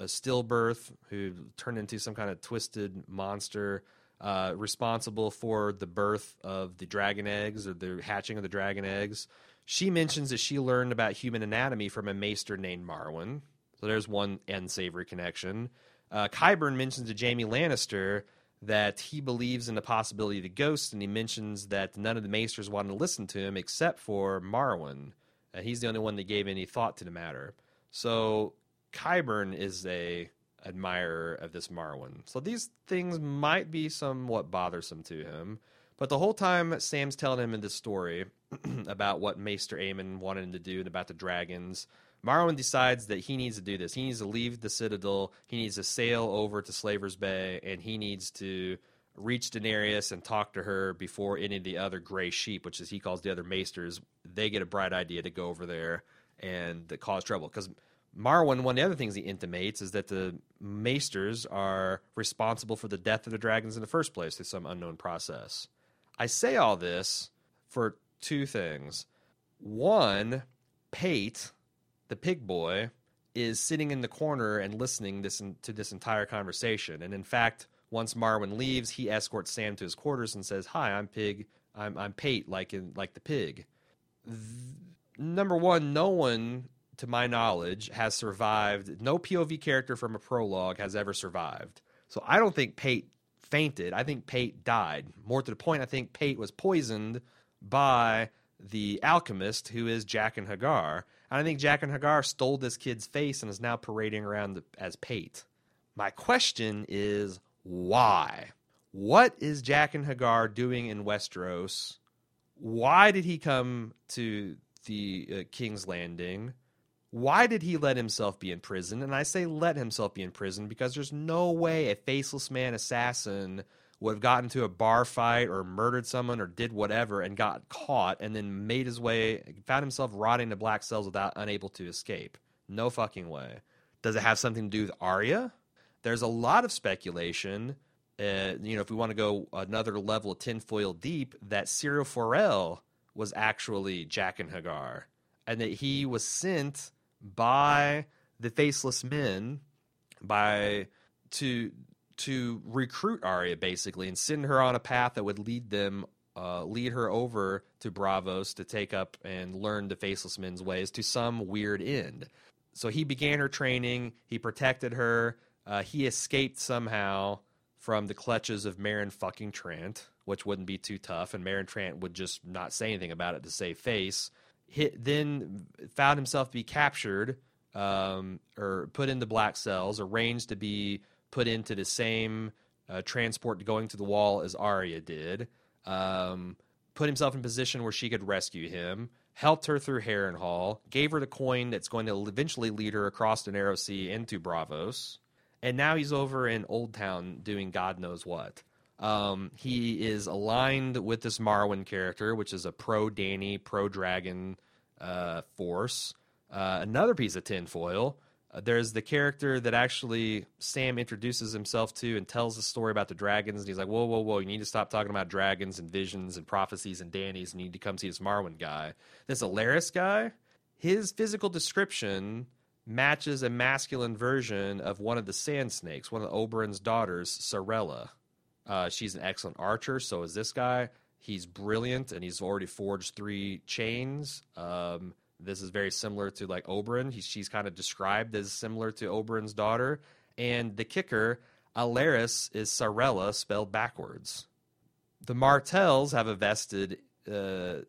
stillbirth who turned into some kind of twisted monster uh, responsible for the birth of the dragon eggs or the hatching of the dragon eggs. She mentions that she learned about human anatomy from a maester named Marwyn. So there's one unsavory connection. Uh, Qyburn mentions to Jaime Lannister that he believes in the possibility of the ghost, and he mentions that none of the maesters wanted to listen to him except for Marwyn. And uh, he's the only one that gave any thought to the matter. So Qyburn is a admirer of this Marwyn. So these things might be somewhat bothersome to him. But the whole time Sam's telling him in this story about what Maester Aemon wanted him to do and about the dragons, Marwyn decides that he needs to do this. He needs to leave the Citadel. He needs to sail over to Slaver's Bay, and he needs to reach Daenerys and talk to her before any of the other gray sheep, which is he calls the other maesters, they get a bright idea to go over there and cause trouble. Because Marwyn, one of the other things he intimates is that the maesters are responsible for the death of the dragons in the first place through some unknown process. I say all this for two things. One, Pate, the pig boy, is sitting in the corner and listening this to this entire conversation. And in fact, once Marwyn leaves, he escorts Sam to his quarters and says, "Hi, I'm Pig. I'm I'm Pate, like in like the pig." Th- number one, no one, to my knowledge, has survived. No POV character from a prologue has ever survived. So I don't think Pate fainted. I think Pate died. More to the point, I think Pate was poisoned by the alchemist who is Jaqen H'ghar. And I think Jaqen H'ghar stole this kid's face and is now parading around as Pate. My question is why? What is Jaqen H'ghar doing in Westeros? Why did he come to the uh, King's Landing? Why did he let himself be in prison? And I say let himself be in prison because there's no way a faceless man assassin would have gotten into a bar fight or murdered someone or did whatever and got caught and then made his way, found himself rotting in black cells without unable to escape. No fucking way. Does it have something to do with Arya? There's a lot of speculation. Uh, you know, if we want to go another level of tinfoil deep, that Syrio Forel was actually Jaqen H'ghar, and that he was sent by the Faceless Men by to to recruit Arya basically and send her on a path that would lead them uh, lead her over to Braavos to take up and learn the Faceless Men's ways to some weird end. So he began her training. He protected her. Uh, he escaped somehow from the clutches of Meryn fucking Trant, which wouldn't be too tough, and Meryn Trant would just not say anything about it to save face. Hit, then found himself to be captured um, or put into black cells, arranged to be put into the same uh, transport going to the wall as Arya did. Um, put himself in position where she could rescue him. Helped her through Harrenhal, gave her the coin that's going to eventually lead her across the narrow sea into Braavos and now he's over in Old Town doing God knows what. Um, he is aligned with this Marwyn character, which is a pro Dany, pro Dragon uh, force. Uh, another piece of tinfoil. Uh, there's the character that actually Sam introduces himself to and tells the story about the dragons. And he's like, whoa, whoa, whoa, you need to stop talking about dragons and visions and prophecies and Dany's. And you need to come see this Marwyn guy. This Alleras guy, his physical description matches a masculine version of one of the sand snakes, one of Oberyn's daughters, Sarella. Uh, she's an excellent archer, so is this guy. He's brilliant, and he's already forged three chains. Um, this is very similar to like Oberyn. He, she's kind of described as similar to Oberyn's daughter. And the kicker, Alleras, is Sarella spelled backwards. The Martells have a vested uh, uh,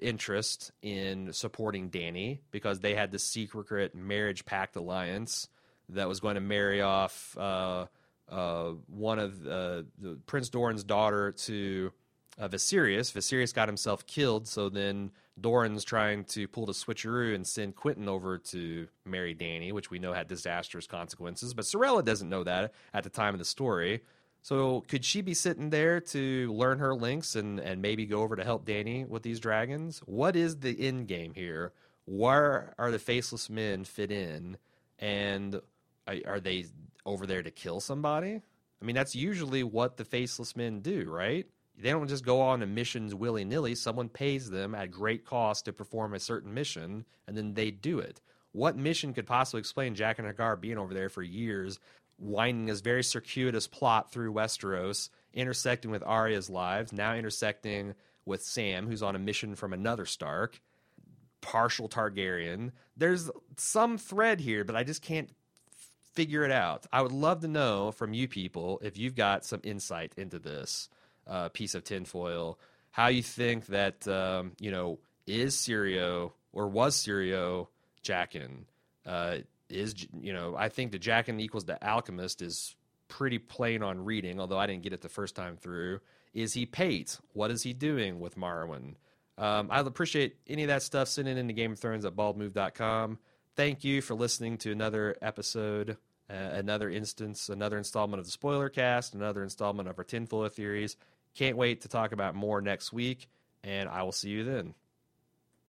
interest in supporting Dany because they had the secret marriage pact alliance that was going to marry off uh, uh, one of uh, the Prince Doran's daughter to uh, Viserys. Viserys got himself killed, so then Doran's trying to pull the switcheroo and send Quentyn over to marry Dany, which we know had disastrous consequences. But Sarella doesn't know that at the time of the story. So could she be sitting there to learn her links and, and maybe go over to help Dany with these dragons? What is the end game here? Where are the faceless men fit in? And are, are they over there to kill somebody? I mean, that's usually what the faceless men do, right? They don't just go on missions willy nilly. Someone pays them at great cost to perform a certain mission, and then they do it. What mission could possibly explain Jaqen H'ghar being over there for years, winding this very circuitous plot through Westeros, intersecting with Arya's lives, now intersecting with Sam, who's on a mission from another Stark, partial Targaryen. There's some thread here, but I just can't figure it out. I would love to know from you people if you've got some insight into this uh, piece of tinfoil, how you think that um, you know is Syrio or was Syrio Jaqen? Uh, is you know I think the Jaqen equals the alchemist is pretty plain on reading, although I didn't get it the first time through. Is he Pate? What is he doing with Marwyn? Um, I'd appreciate any of that stuff. Send it into Game of Thrones at baldmove.com. Thank you for listening to another episode, uh, another instance, another installment of the Spoiler Cast, another installment of our Tinfoil Theories. Can't wait to talk about more next week, and I will see you then.